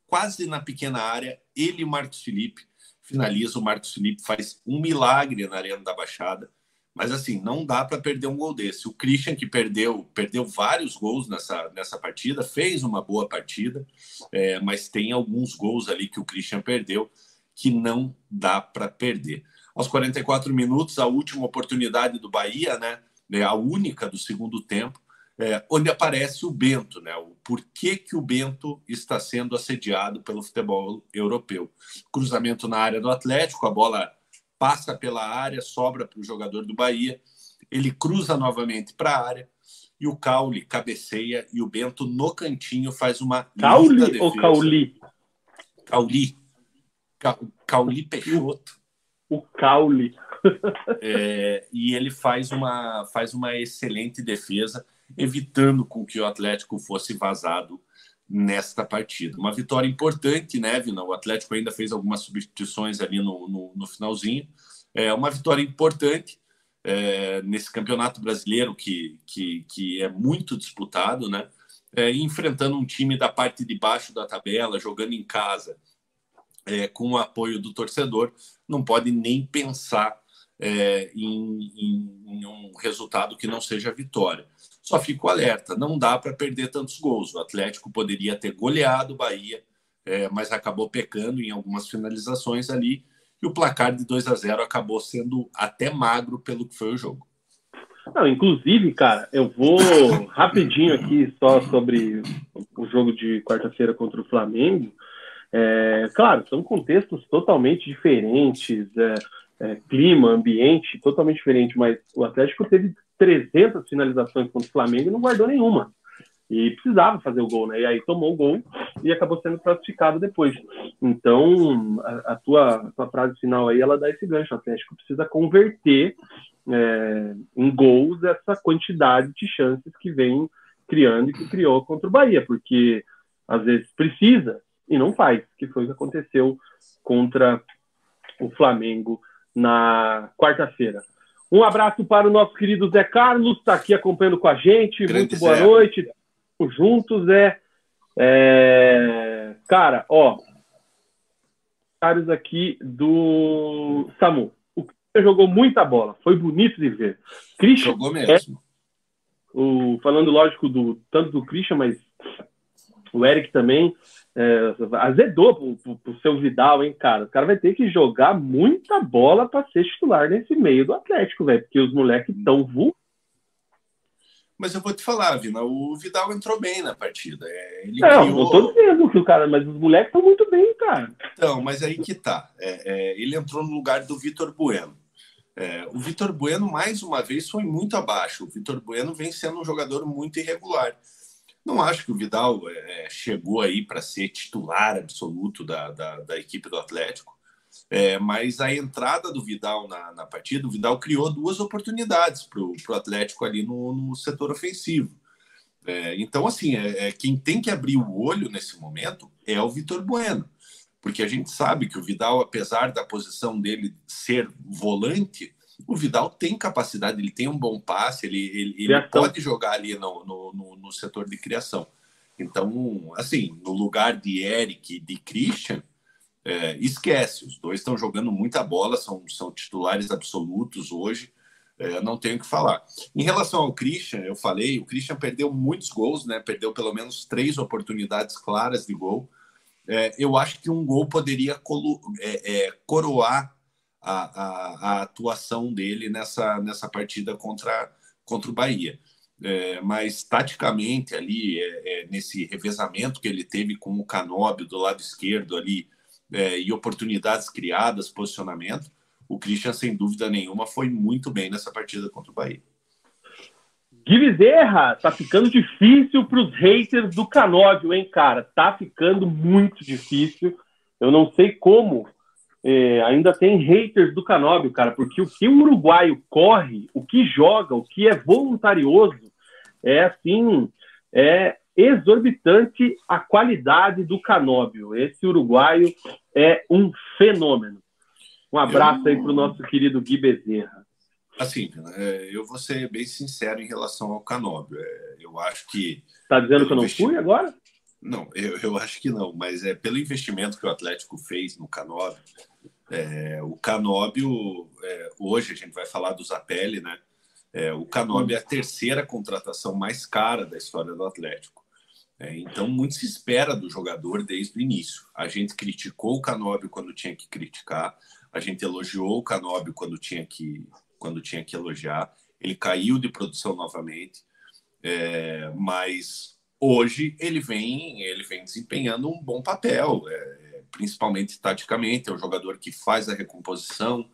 quase na pequena área, ele e o Marcos Felipe finaliza, o Marcos Felipe faz um milagre na Arena da Baixada, mas assim, não dá para perder um gol desse. O Christian que perdeu, perdeu vários gols nessa, nessa partida, fez uma boa partida, é, mas tem alguns gols ali que o Christian perdeu que não dá para perder. Aos 44 minutos, a última oportunidade do Bahia, né? É a única do segundo tempo é, onde aparece o Bento, né? O porquê que o Bento está sendo assediado pelo futebol europeu. Cruzamento na área do Atlético, a bola passa pela área, sobra para o jogador do Bahia. ele cruza novamente para a área e o Caule cabeceia e o Bento no cantinho faz uma Caule ou Cauli? Cauli. Cauli Peixoto. O Caule. é, e ele faz uma, faz uma excelente defesa, evitando com que o Atlético fosse vazado nesta partida. Uma vitória importante, né, Vina? O Atlético ainda fez algumas substituições ali no, no, no finalzinho. É uma vitória importante é, nesse campeonato brasileiro que, que, que é muito disputado, né? É, enfrentando um time da parte de baixo da tabela, jogando em casa, é, com o apoio do torcedor, não pode nem pensar é, em, em, em, um resultado que não seja vitória. Só fico alerta, não dá para perder tantos gols. O Atlético poderia ter goleado o Bahia, é, mas acabou pecando em algumas finalizações ali, e o placar de 2 a 0 acabou sendo até magro pelo que foi o jogo. Não, inclusive, cara, eu vou rapidinho aqui só sobre o jogo de quarta-feira contra o Flamengo. É, claro, são contextos totalmente diferentes, é, é, clima, ambiente totalmente diferente, mas o Atlético teve 300 finalizações contra o Flamengo e não guardou nenhuma. E precisava fazer o gol, né? E aí tomou o gol e acabou sendo classificado depois. Então, a, a tua, a tua frase final aí, ela dá esse gancho. O Atlético precisa converter é, em gols essa quantidade de chances que vem criando e que criou contra o Bahia, porque às vezes precisa e não faz, que foi o que aconteceu contra o Flamengo na quarta-feira. Um abraço para o nosso querido Zé Carlos, está aqui acompanhando com a gente. Grande Muito boa Zé. noite. Juntos, Zé. É... Cara, ó. Caros aqui do Samu. O Christian jogou muita bola. Foi bonito de ver. Christian jogou mesmo. É... o... Falando, lógico, do tanto do Christian, mas o Eric também é, azedou pro, pro, pro, seu Vidal, hein, cara? O cara vai ter que jogar muita bola para ser titular nesse meio do Atlético, velho, porque os moleques estão voando. Mas eu vou te falar, Vina, o Vidal entrou bem na partida. É, ele não, criou... não tô dizendo que o cara, mas os moleques estão muito bem, cara. Então, mas aí que tá. É, é, ele entrou no lugar do Vitor Bueno. É, o Vitor Bueno, mais uma vez, foi muito abaixo. O Vitor Bueno vem sendo um jogador muito irregular. Não acho que o Vidal é, chegou aí para ser titular absoluto da, da, da equipe do Atlético, é, mas a entrada do Vidal na, na, partida, o Vidal criou duas oportunidades para o Atlético ali no, no setor ofensivo. É, então, assim, é, é, quem tem que abrir o olho nesse momento é o Vitor Bueno, porque a gente sabe que o Vidal, apesar da posição dele ser volante, o Vidal tem capacidade, ele tem um bom passe, ele, ele, ele pode jogar ali no, no, no, no, setor de criação. Então, assim, no lugar de Eric e de Christian, é, esquece, os dois estão jogando muita bola, são, são titulares absolutos hoje, é, não tenho o que falar. Em relação ao Christian, eu falei, o Christian perdeu muitos gols, né? Perdeu pelo menos três oportunidades claras de gol. É, eu acho que um gol poderia é, é, coroar a, a, a, atuação dele nessa, nessa partida contra, contra o Bahia. É, mas taticamente ali, é, é, nesse revezamento que ele teve com o Canóbio do lado esquerdo ali, é, e oportunidades criadas, posicionamento, o Christian, sem dúvida nenhuma, foi muito bem nessa partida contra o Bahia. Gui tá ficando difícil para os haters do Canóbio, hein, cara? Tá ficando muito difícil. Eu não sei como é, ainda tem haters do Canóbio, cara, porque o que o uruguaio corre, o que joga, o que é voluntarioso, é assim, é exorbitante a qualidade do Canóbio. Esse uruguaio é um fenômeno. Um abraço eu... aí para o nosso querido Gui Bezerra. Assim, é, eu vou ser bem sincero em relação ao Canóbio. É, eu acho que. Está dizendo que eu não fui agora? Não, eu, eu acho que não, mas é pelo investimento que o Atlético fez no Canóbio. É, o Canóbio, é, hoje a gente vai falar do Zapelli, né? É, o Canóbio é a terceira contratação mais cara da história do Atlético. É, então, muito se espera do jogador desde o início. A gente criticou o Canóbio quando tinha que criticar, a gente elogiou o Canóbio quando tinha que, quando tinha que elogiar. Ele caiu de produção novamente, é, mas hoje ele vem, ele vem desempenhando um bom papel, é, principalmente taticamente. É um jogador que faz a recomposição,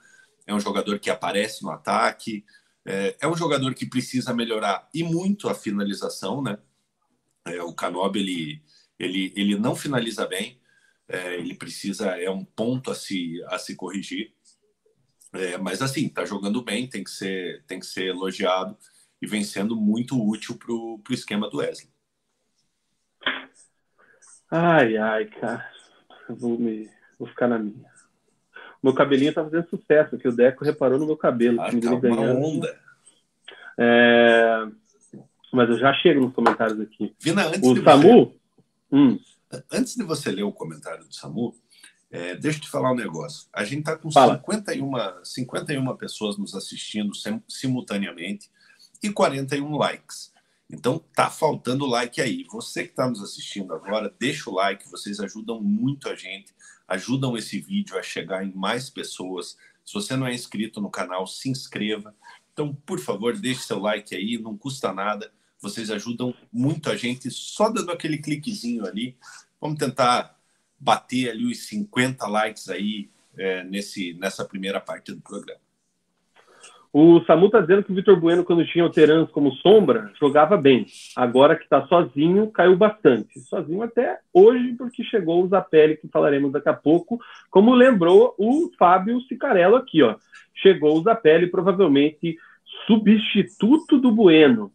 é um jogador que aparece no ataque, É, é um jogador que precisa melhorar e muito a finalização, né? É, o Canob ele, ele, ele não finaliza bem, é, ele precisa, é um ponto a se, a se corrigir. É, mas assim, tá jogando bem, tem que ser, tem que ser elogiado e vem sendo muito útil para o esquema do Wesley. Ai, ai, cara. Vou, me, vou ficar na minha. Meu cabelinho tá fazendo sucesso, que o Deco reparou no meu cabelo. Ah, tá uma onda. É... Mas eu já chego nos comentários aqui. Vina, antes o de Samu. Você... Hum. Antes de você ler o comentário do Samu, é, deixa eu te falar um negócio. A gente está com 51, 51 pessoas nos assistindo sim, simultaneamente e 41 likes. Então tá faltando like aí. Você que está nos assistindo agora, deixa o like, vocês ajudam muito a gente, ajudam esse vídeo a chegar em mais pessoas. Se você não é inscrito no canal, se inscreva. Então, por favor, deixe seu like aí, não custa nada. Vocês ajudam muito a gente só dando aquele cliquezinho ali. Vamos tentar bater ali os 50 likes aí é, nesse, nessa primeira parte do programa. O Samu tá dizendo que o Vitor Bueno, quando tinha o Terans como sombra, jogava bem. Agora que está sozinho, caiu bastante. Sozinho até hoje, porque chegou o Zapelli, que falaremos daqui a pouco, como lembrou o Fábio Cicarello aqui, ó. Chegou o Zapelli, provavelmente substituto do Bueno.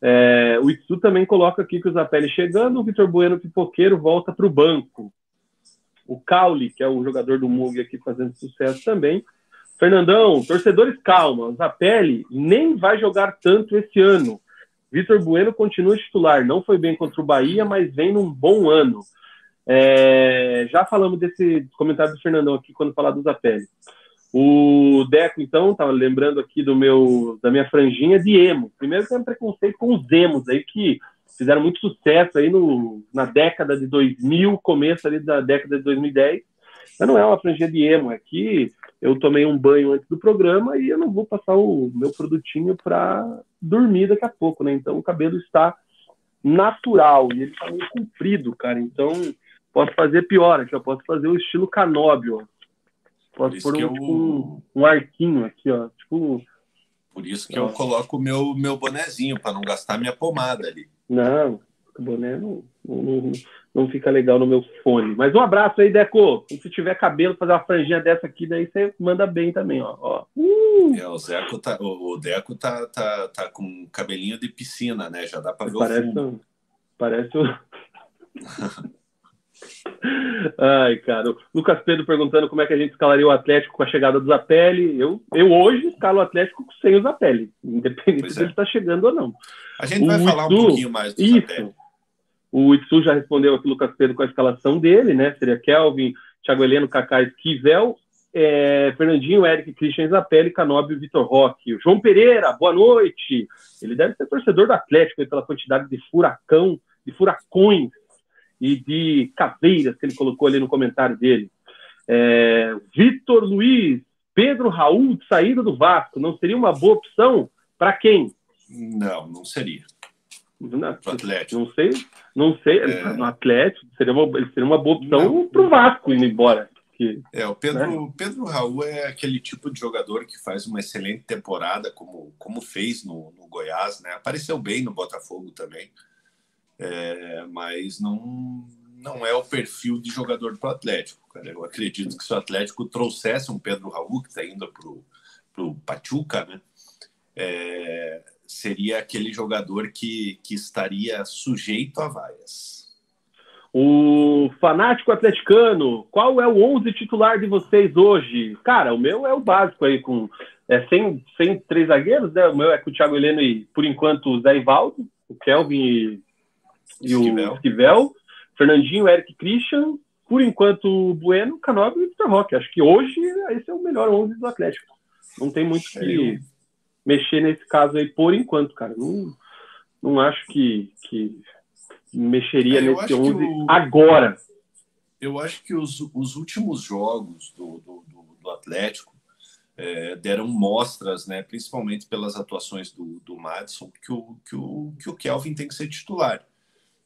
É, o Itsu também coloca aqui que o Zapelli chegando, o Vitor Bueno pipoqueiro volta para o banco. O Caule, que é o jogador do Mug aqui fazendo sucesso também, Fernandão, torcedores, calma. Zapelli nem vai jogar tanto esse ano. Vitor Bueno continua titular. Não foi bem contra o Bahia, mas vem num bom ano. É, já falamos desse comentário do Fernandão aqui quando falar do Zapelli. O Deco, então, estava lembrando aqui do meu, da minha franjinha de emo. Primeiro tem um preconceito com os emos aí que fizeram muito sucesso aí no, na década de 2000, começo ali da década de 2010. Mas não é uma franjinha de emo, é que eu tomei um banho antes do programa e eu não vou passar o meu produtinho para dormir daqui a pouco, né? Então o cabelo está natural e ele está meio comprido, cara. Então posso fazer pior aqui, eu posso fazer o estilo canóbio, ó. Posso pôr um, eu... tipo, um, um, arquinho aqui, ó. Tipo. Por isso que eu coloco o meu, meu bonezinho, para não gastar minha pomada ali. Não, o boné não, não, não fica legal no meu fone. Mas um abraço aí, Deco. E se tiver cabelo, fazer uma franjinha dessa aqui, daí você manda bem também, ó. ó. Uh! É, o, Zeco tá, o, Deco tá, tá, tá com cabelinho de piscina, né? Já dá para ver parece, o fundo. Parece o... Ai, cara. O Lucas Pedro perguntando como é que a gente escalaria o Atlético com a chegada do Zapelli. Eu, eu hoje escalo o Atlético sem o Zapelli, independente é. se ele está chegando ou não. A gente o vai falar um pouquinho mais do isso, Zapelli. O Itsu já respondeu aqui, Lucas Pedro, com a escalação dele, né? Seria Kelvin, Thiago Heleno, Kaká, Esquivel, é, Fernandinho, Eric, Christian Zapelli, Canóbio Vitor Roque. João Pereira, boa noite. Ele deve ser torcedor do Atlético pela quantidade de furacão, de furacões e de caveiras que ele colocou ali no comentário dele. É, Vitor Luiz, Pedro Raul saída do Vasco, não seria uma boa opção para quem? Não, não seria. No Atlético. Não sei, não sei. É... No Atlético seria uma, seria uma boa opção para o Vasco indo embora. Que, é, o Pedro, né? Pedro Raul é aquele tipo de jogador que faz uma excelente temporada, como, como fez no, no Goiás, né? Apareceu bem no Botafogo também. É, mas não, não é o perfil de jogador para o Atlético. Cara. Eu acredito que se o Atlético trouxesse um Pedro Raul, que está indo para o Pachuca, né? É, seria aquele jogador que, que estaria sujeito a vaias. O fanático atleticano, qual é o 11 titular de vocês hoje? Cara, o meu é o básico aí, com é, sem, sem três zagueiros, né? O meu é com o Thiago Heleno e, por enquanto, o Zé Ivaldo, o Kelvin e, e o Esquivel, Fernandinho, Eric Christian, por enquanto, o Bueno, Canobi e o Vitor Roque. Acho que hoje esse é o melhor 11 do Atlético. Não tem muito que mexer nesse caso aí por enquanto, cara. Não, não acho que, que mexeria é, nesse 11 o... agora. Eu acho que os, os últimos jogos do, do, do, Atlético é, deram mostras, né, principalmente pelas atuações do, do Madison, que o, que, o, que o Kelvin tem que ser titular.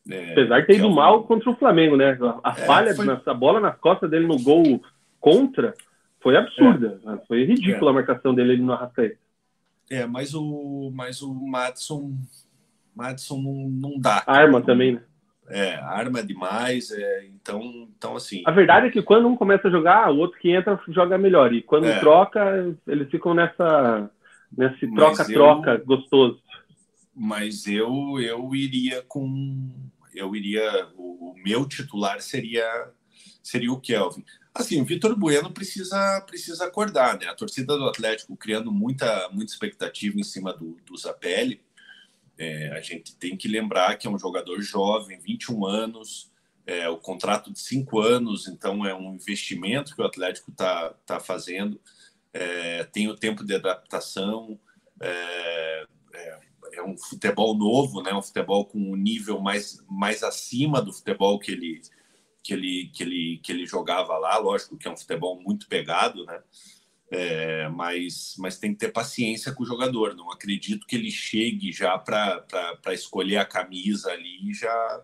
É, Apesar de ter ido mal contra o Flamengo, né? A, a é, falha, foi... a bola nas costas dele no gol contra foi absurda. É. Foi ridícula a marcação dele no Arrascaeta. É, mas o, mas o Madison, Madison não, não dá. Arma também, né? É, arma demais, é, então, então assim. A verdade é que quando um começa a jogar, o outro que entra joga melhor. E quando é. troca, eles ficam nessa nesse troca-troca gostoso. Mas eu eu iria com eu iria o, o meu titular seria seria o Kelvin. Assim, o Vitor Bueno precisa, precisa acordar, né? A torcida do Atlético criando muita, muita expectativa em cima do, do Zapelli. É, a gente tem que lembrar que é um jogador jovem, 21 anos, é, o contrato de cinco anos, então é um investimento que o Atlético está tá fazendo. É, tem o tempo de adaptação, é, é, é, um futebol novo, né? um futebol com um nível mais, mais acima do futebol que ele, que ele, que ele, que ele jogava lá. Lógico que é um futebol muito pegado, né? É, mas, mas tem que ter paciência com o jogador. Não acredito que ele chegue já para escolher a camisa ali e já,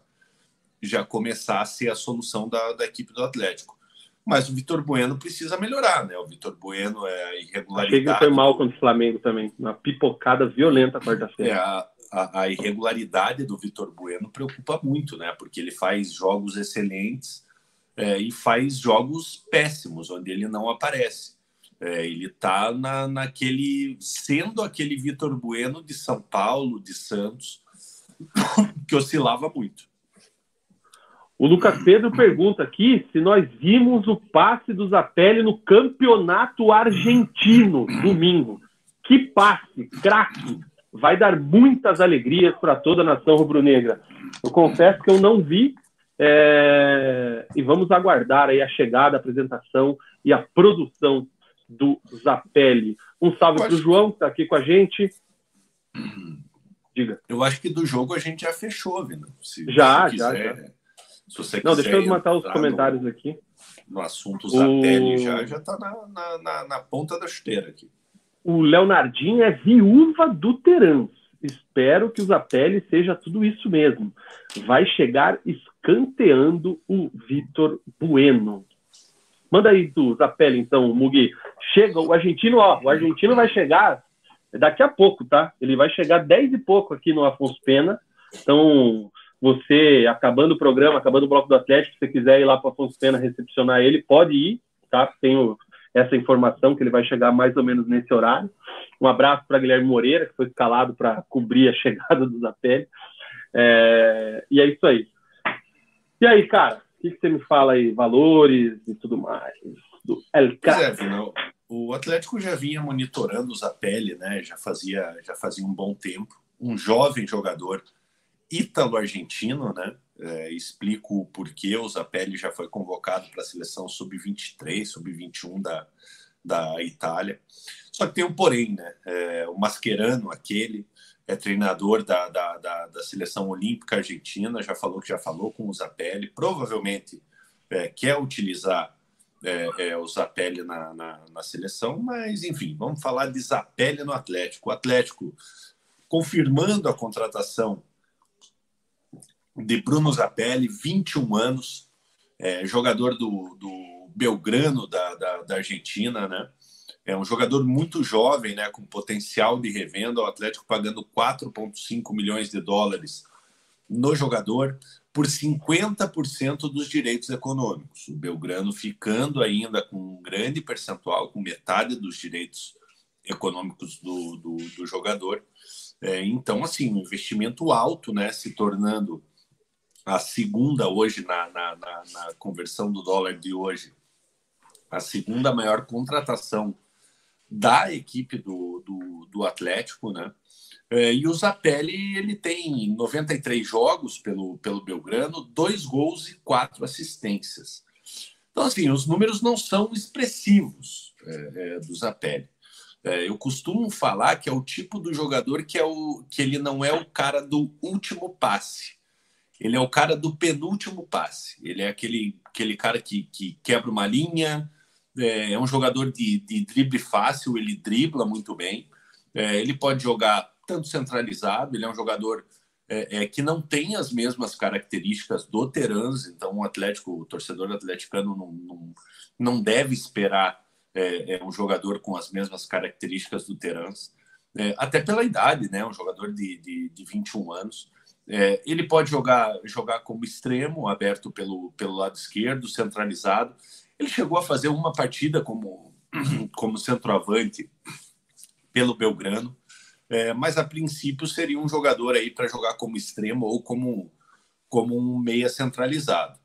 já começar a ser a solução da, da equipe do Atlético. Mas o Vitor Bueno precisa melhorar, né? O Vitor Bueno é irregularidade. Que foi mal contra o Flamengo também, uma pipocada violenta quarta-feira. É, a, a, irregularidade do Vitor Bueno preocupa muito, né? Porque ele faz jogos excelentes é, e faz jogos péssimos, onde ele não aparece. É, ele está na, naquele, sendo aquele Vitor Bueno de São Paulo, de Santos, que oscilava muito. O Lucas Pedro pergunta aqui se nós vimos o passe do Zapelli no campeonato argentino domingo. Que passe, craque! Vai dar muitas alegrias para toda a nação rubro-negra. Eu confesso que eu não vi é... e vamos aguardar aí a chegada, a apresentação e a produção do Zapelli. Um salve para o João, que está aqui com a gente. Diga. Eu acho que do jogo a gente já fechou, Vina. Se já, já, já. Se você não, deixa eu matar os comentários no, aqui. No assunto Zapelli o... já já está na, na, na, na ponta da chuteira aqui o Leonardinho é viúva do Terans. Espero que o Zapelli seja tudo isso mesmo. Vai chegar escanteando o Vitor Bueno. Manda aí do Zapelli, então, Mugi. Chega, o argentino, ó, o argentino vai chegar daqui a pouco, tá? Ele vai chegar 10 e pouco aqui no Afonso Pena. Então, você, acabando o programa, acabando o bloco do Atlético, se você quiser ir lá para o Afonso Pena recepcionar ele, pode ir, tá? Tem o, essa informação, que ele vai chegar mais ou menos nesse horário. Um abraço para Guilherme Moreira, que foi escalado para cobrir a chegada do Zapelli. É, e é isso aí. E aí, cara, o que, que, você me fala aí? Valores e tudo mais? Do El é, o Atlético já vinha monitorando o Zapelli, né? Já fazia, já fazia um bom tempo. Um jovem jogador ítalo-argentino, né? É, explico o porquê o Zapelli já foi convocado para a seleção sub-23, sub-21 da, da Itália. Só que tem um porém, né? É, o Mascherano, aquele, é treinador da, da, da, da, seleção olímpica argentina, já falou que já falou com o Zapelli, provavelmente é, quer utilizar é, é, o Zapelli na, na, na, seleção, mas enfim, vamos falar de Zapelli no Atlético. O Atlético confirmando a contratação de Bruno Zapelli, 21 anos, é, jogador do, do Belgrano da, da, da, Argentina, né? É um jogador muito jovem, né, com potencial de revenda. O Atlético pagando 4,5 milhões de dólares no jogador por 50% dos direitos econômicos. O Belgrano ficando ainda com um grande percentual, com metade dos direitos econômicos do, do, do jogador. É, então, assim, um investimento alto, né, se tornando a segunda hoje, na, na, na, na conversão do dólar de hoje, a segunda maior contratação da equipe do, do, do Atlético, né? É, e o Zapelli ele tem 93 jogos pelo, pelo Belgrano, dois gols e quatro assistências. Então, assim, os números não são expressivos é, é, do Zapelli. É, eu costumo falar que é o tipo do jogador que, é o, que ele não é o cara do último passe. Ele é o cara do penúltimo passe. Ele é aquele, aquele cara que, que quebra uma linha, é, é um jogador de, de drible fácil, ele dribla muito bem. É, ele pode jogar tanto centralizado, ele é um jogador é, é, que não tem as mesmas características do Terans, então o Atlético, o torcedor atleticano não, não, não deve esperar é, é, um jogador com as mesmas características do Terans. é, até pela idade, né? Um jogador de, de, de 21 anos. É, ele pode jogar, jogar como extremo, aberto pelo, pelo lado esquerdo, centralizado. Ele chegou a fazer uma partida como, como centroavante pelo Belgrano, é, mas a princípio seria um jogador aí para jogar como extremo ou como, como um meia centralizado.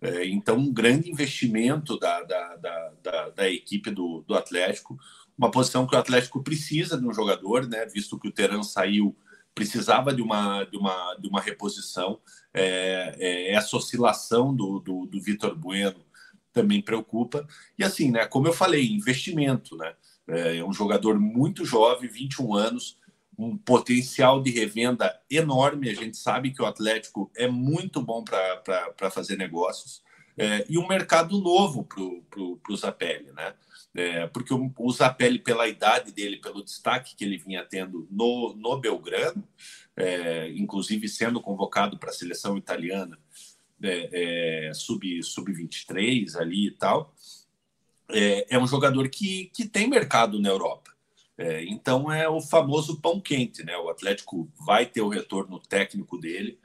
É, então, um grande investimento da, da, da, da, da equipe do, do Atlético, uma posição que o Atlético precisa de um jogador, né, visto que o Teran saiu precisava de uma, de uma, de uma reposição. É, é, essa oscilação do, do, do Vitor Bueno também preocupa. E assim, né, como eu falei, investimento. Né? É, é um jogador muito jovem, 21 anos, um potencial de revenda enorme. A gente sabe que o Atlético é muito bom para fazer negócios. É, e um mercado novo para o Zapelli, né? É, porque o, o Zapelli, pela idade dele, pelo destaque que ele vinha tendo no, no Belgrano, é, inclusive sendo convocado para a seleção italiana é, é sub-23 sub ali e tal, é, é, um jogador que, que tem mercado na Europa. É, então é o famoso pão quente, né? O Atlético vai ter o retorno técnico dele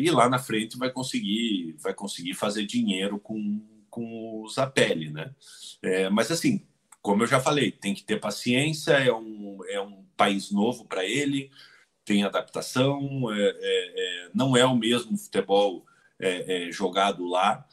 e lá na frente vai conseguir vai conseguir fazer dinheiro com, com o Zapelli, né? É, mas assim, como eu já falei, tem que ter paciência, é um, é um país novo para ele, tem adaptação, é, é, é, não é o mesmo futebol é, é, jogado lá,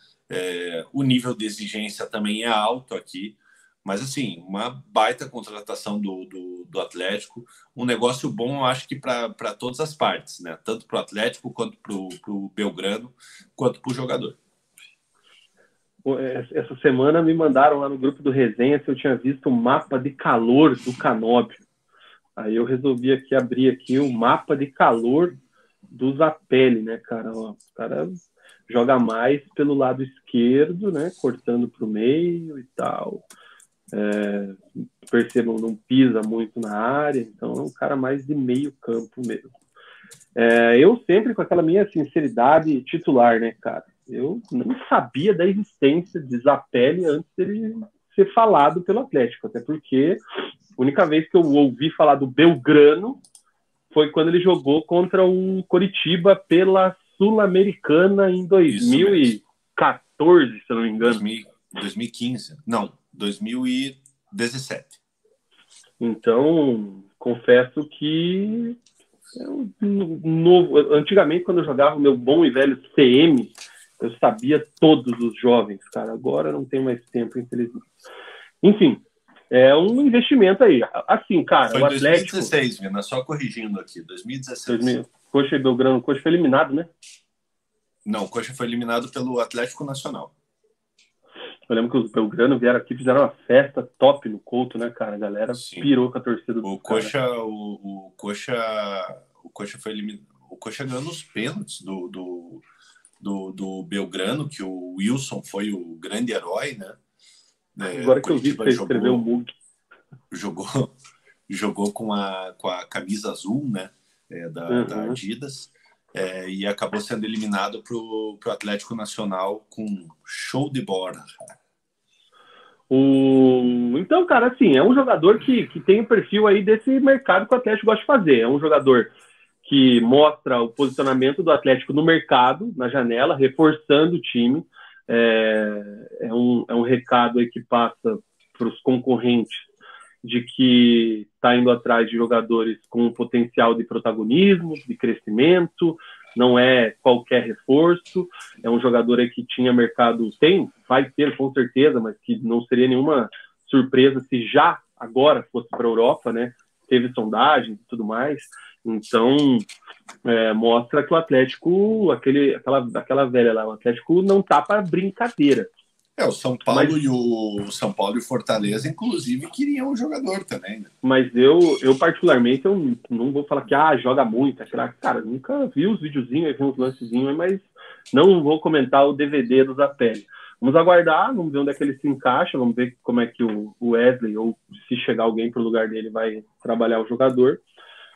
o nível de exigência também é alto aqui, mas assim, uma baita contratação do, do, do Atlético, um negócio bom, eu acho que para todas as partes, né? Tanto para o Atlético, quanto para o Belgrano, quanto para o jogador essa semana me mandaram lá no grupo do Resenha se eu tinha visto o mapa de calor do Canóbio. Aí eu resolvi aqui abrir aqui o mapa de calor do Zapelli, né, cara? Ó, o cara joga mais pelo lado esquerdo, né, cortando para o meio e tal. É, percebam, não pisa muito na área, então é um cara mais de meio campo mesmo. É, eu sempre com aquela minha sinceridade titular, né, cara? Eu não sabia da existência de Zapelli antes dele ser falado pelo Atlético, até porque a única vez que eu ouvi falar do Belgrano foi quando ele jogou contra o Coritiba pela Sul-Americana em 2014, se eu não me engano. 2015. Não, 2017. Então, confesso que. Antigamente, quando eu jogava o meu bom e velho CM, eu sabia todos os jovens, cara. Agora não tem mais tempo, infelizmente. Enfim, é um investimento aí. Assim, cara, foi o Atlético... 2016, Vina, só corrigindo aqui, 2016. 2000... Coxa e Belgrano, Coxa foi eliminado, né? Não, Coxa foi eliminado pelo Atlético Nacional. Eu lembro que os Belgrano vieram aqui fizeram uma festa top no Couto, né, cara? A galera Sim. pirou com a torcida do o Coxa, o, o, Coxa, o Coxa foi eliminado. O Coxa ganhou nos pênaltis do, do do, do Belgrano, que o Wilson foi o grande herói, né? É, Agora que eu vi que escreveu o Mug. Jogou, jogou com, a, com a camisa azul, né? É, da, uhum. da Adidas. É, e acabou sendo eliminado para o Atlético Nacional com show de bola. O... Então, cara, assim, é um jogador que, que tem o um perfil aí desse mercado que o Atlético gosta de fazer. É um jogador que mostra o posicionamento do Atlético no mercado, na janela, reforçando o time. É, é, um, é um recado que passa para os concorrentes de que está indo atrás de jogadores com potencial de protagonismo, de crescimento, não é qualquer reforço, é um jogador que tinha mercado, tem, vai ter com certeza, mas que não seria nenhuma surpresa se já agora fosse para a Europa, né? Teve sondagens e tudo mais. Então, é, mostra que o Atlético, aquele, aquela, aquela velha lá, o Atlético não tá para brincadeira. É, o São Paulo mas, e o São Paulo e Fortaleza, inclusive, queriam o jogador também. Né? Mas eu, eu particularmente, eu não vou falar que ah, joga muito, aquela, cara, nunca vi os videozinhos, vi uns lancezinhos, mas não vou comentar o DVD do Zapelli. Vamos aguardar, vamos ver onde é que ele se encaixa, vamos ver como é que o Wesley, ou se chegar alguém para o lugar dele, vai trabalhar o jogador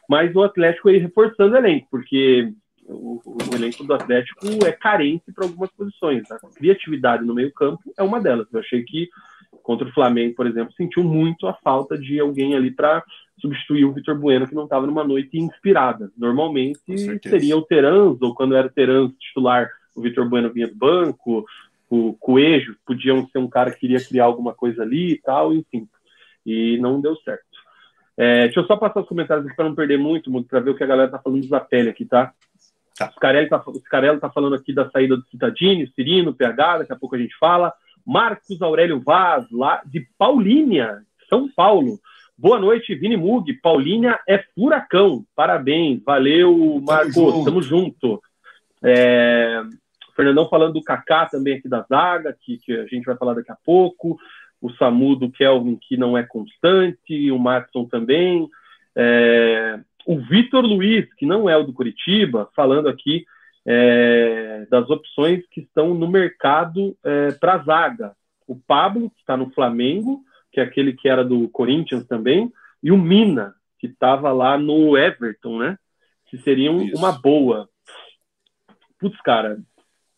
mas o Atlético aí reforçando o elenco, porque o, o elenco do Atlético é carente para algumas posições. A criatividade no meio-campo é uma delas. Eu achei que contra o Flamengo, por exemplo, sentiu muito a falta de alguém ali para substituir o Vitor Bueno, que não estava numa noite inspirada. Normalmente seria o Terans, ou quando era o Terans titular, o Vitor Bueno vinha do banco, o Coelho podiam ser um cara que queria criar alguma coisa ali e tal, enfim. E não deu certo. É, deixa eu só passar os comentários aqui para não perder muito, muito para ver o que a galera tá falando do Zapelli aqui, tá? Tá. O Scarelli tá, tá falando aqui da saída do Citadini, Cirino, PH, daqui a pouco a gente fala. Marcos Aurélio Vaz, lá de Paulínia, São Paulo. Boa noite, Vini Mug. Paulínia é furacão. Parabéns. Valeu, Marcos. Tamo junto. Tamo junto. É... Fernandão falando do Kaká também aqui da zaga, que, que a gente vai falar daqui a pouco. O Samu do Kelvin, que não é constante. O Matson também. É o Vitor Luiz, que não é o do Curitiba, falando aqui é, das opções que estão no mercado é, para zaga. O Pablo, que está no Flamengo, que é aquele que era do Corinthians também, e o Mina, que estava lá no Everton, né? Que seriam Isso. uma boa. Putz, cara.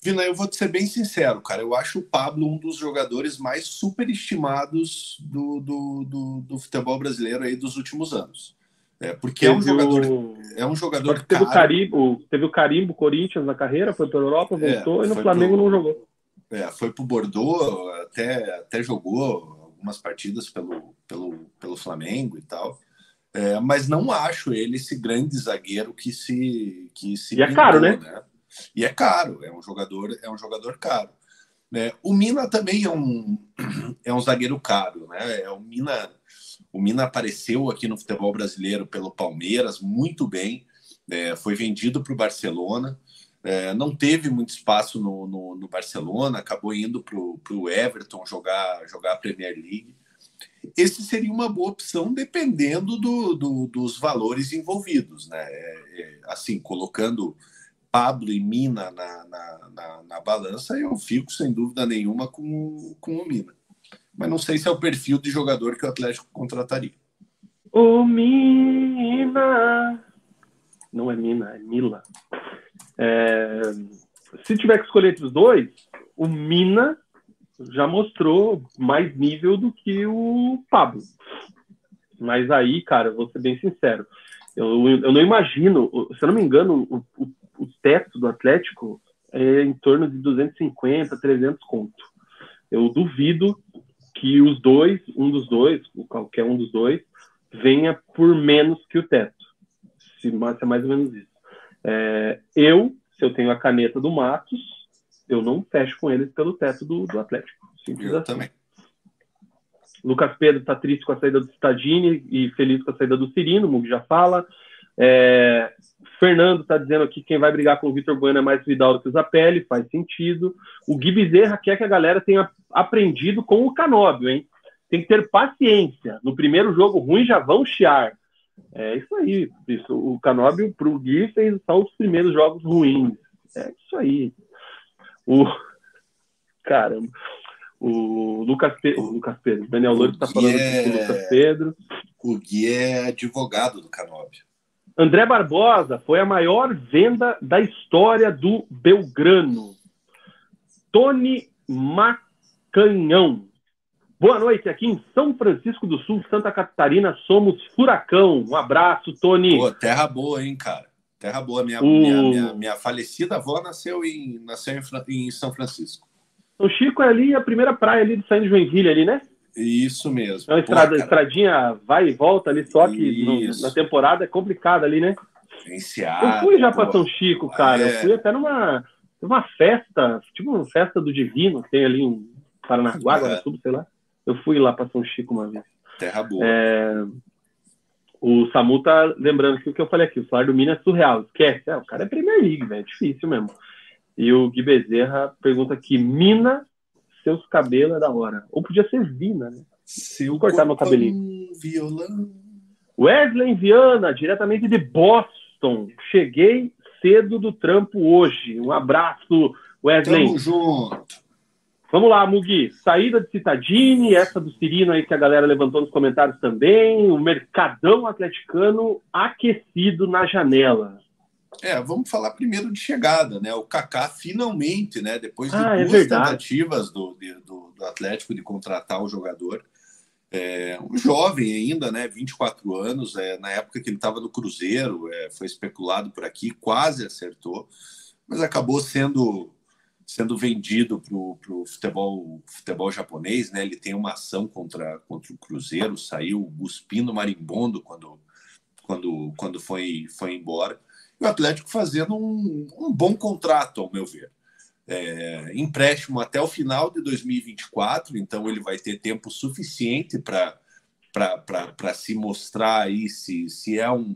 Vina, eu vou te ser bem sincero, cara. Eu acho o Pablo um dos jogadores mais superestimados do, do, do, do futebol brasileiro aí dos últimos anos. É, porque é um jogador. O... É um jogador teve caro. O carimbo, teve o carimbo Corinthians na carreira, foi para a Europa, é, voltou é, e no Flamengo pro... não jogou. É, foi para o Bordeaux, até, até jogou algumas partidas pelo, pelo, pelo Flamengo e tal. É, mas não acho ele esse grande zagueiro que se que se e é caro, né? né? E é caro, é um jogador é um jogador caro. Né? O Mina também é um é um zagueiro caro, né? É o Mina o Mina apareceu aqui no futebol brasileiro pelo Palmeiras muito bem, é, foi vendido para o Barcelona, é, não teve muito espaço no, no, no Barcelona, acabou indo para o Everton jogar, jogar a Premier League. Esse seria uma boa opção dependendo do, do, dos valores envolvidos, né? É, é assim, colocando Pablo e Mina na, na, na, na, balança, eu fico sem dúvida nenhuma com, com o Mina mas não sei se é o perfil de jogador que o Atlético contrataria. O Mina. Não é Mina, é Mila. É... Se tiver que escolher entre os dois, o Mina já mostrou mais nível do que o Pablo. Mas aí, cara, vou ser bem sincero. Eu, eu não imagino, se eu não me engano, o, o teto do Atlético é em torno de 250, 300 conto. Eu duvido que os dois, um dos dois, qualquer um dos dois, venha por menos que o teto. Se, é mais ou menos isso. É, eu, se eu tenho a caneta do Matos, eu não fecho com eles pelo teto do, do Atlético. Simples eu assim. também. Lucas Pedro está triste com a saída do Stadini e feliz com a saída do Cirino, o Mug já fala. É, Fernando está dizendo aqui que quem vai brigar com o Vitor Bueno é mais Vidal do que o Zapelli, faz sentido. O Gui Bezerra quer que a galera tenha aprendido com o Canóbio, hein? Tem que ter paciência. No primeiro jogo ruim já vão chiar. É isso aí. Isso. O Canóbio para o Gui fez só os primeiros jogos ruins. É isso aí. O... Caramba. O Lucas, Pe... o Lucas Pedro, Daniel Lourdes está falando é... com o Lucas Pedro. O Gui é advogado do Canóbio. André Barbosa foi a maior venda da história do Belgrano. Tony Macanhão. Boa noite, aqui em São Francisco do Sul, Santa Catarina, somos Furacão. Um abraço, Tony. Pô, terra boa, hein, cara? Terra boa. Minha, o... minha, minha, minha, falecida avó nasceu em, nasceu em, em São Francisco. O Chico é ali a primeira praia ali de de Joinville, ali, né? Isso mesmo. É uma estrada, estradinha vai e volta ali, só que no, na temporada é complicada ali, né? Enseada, eu fui já para São Chico, cara. É. Eu fui até numa, numa festa, tipo uma festa do Divino, que tem ali em Paranaguá, é. Sul, sei lá. Eu fui lá para São Chico uma vez. Terra boa. É... O Samu tá lembrando que o que eu falei aqui, o salário do Minas é surreal. Esquece. É, o cara é Premier League, velho. É difícil mesmo. E o Gui Bezerra pergunta aqui: Mina seus cabelos é da hora. Ou podia ser Vina, né? Se eu cortar meu cabelinho. Violão. Wesley Viana, diretamente de Boston. Cheguei cedo do trampo hoje. Um abraço, Wesley. Tamo junto. Vamos lá, Mugi. Saída de Citadini, essa do Cirino aí que a galera levantou nos comentários também. O mercadão atleticano aquecido na janela. É, vamos falar primeiro de chegada, né? O Kaká finalmente, né? Depois de ah, é duas é tentativas do, do, do, Atlético de contratar o jogador, é, um jovem ainda, né? 24 anos, é, na época que ele estava no Cruzeiro, é, foi especulado por aqui, quase acertou, mas acabou sendo sendo vendido para o futebol, futebol japonês, né? Ele tem uma ação contra, contra o Cruzeiro, saiu cuspindo marimbondo quando, quando, quando foi, foi embora. E o Atlético fazendo um, um bom contrato, ao meu ver. É, empréstimo até o final de 2024, então ele vai ter tempo suficiente para se mostrar aí se, se é um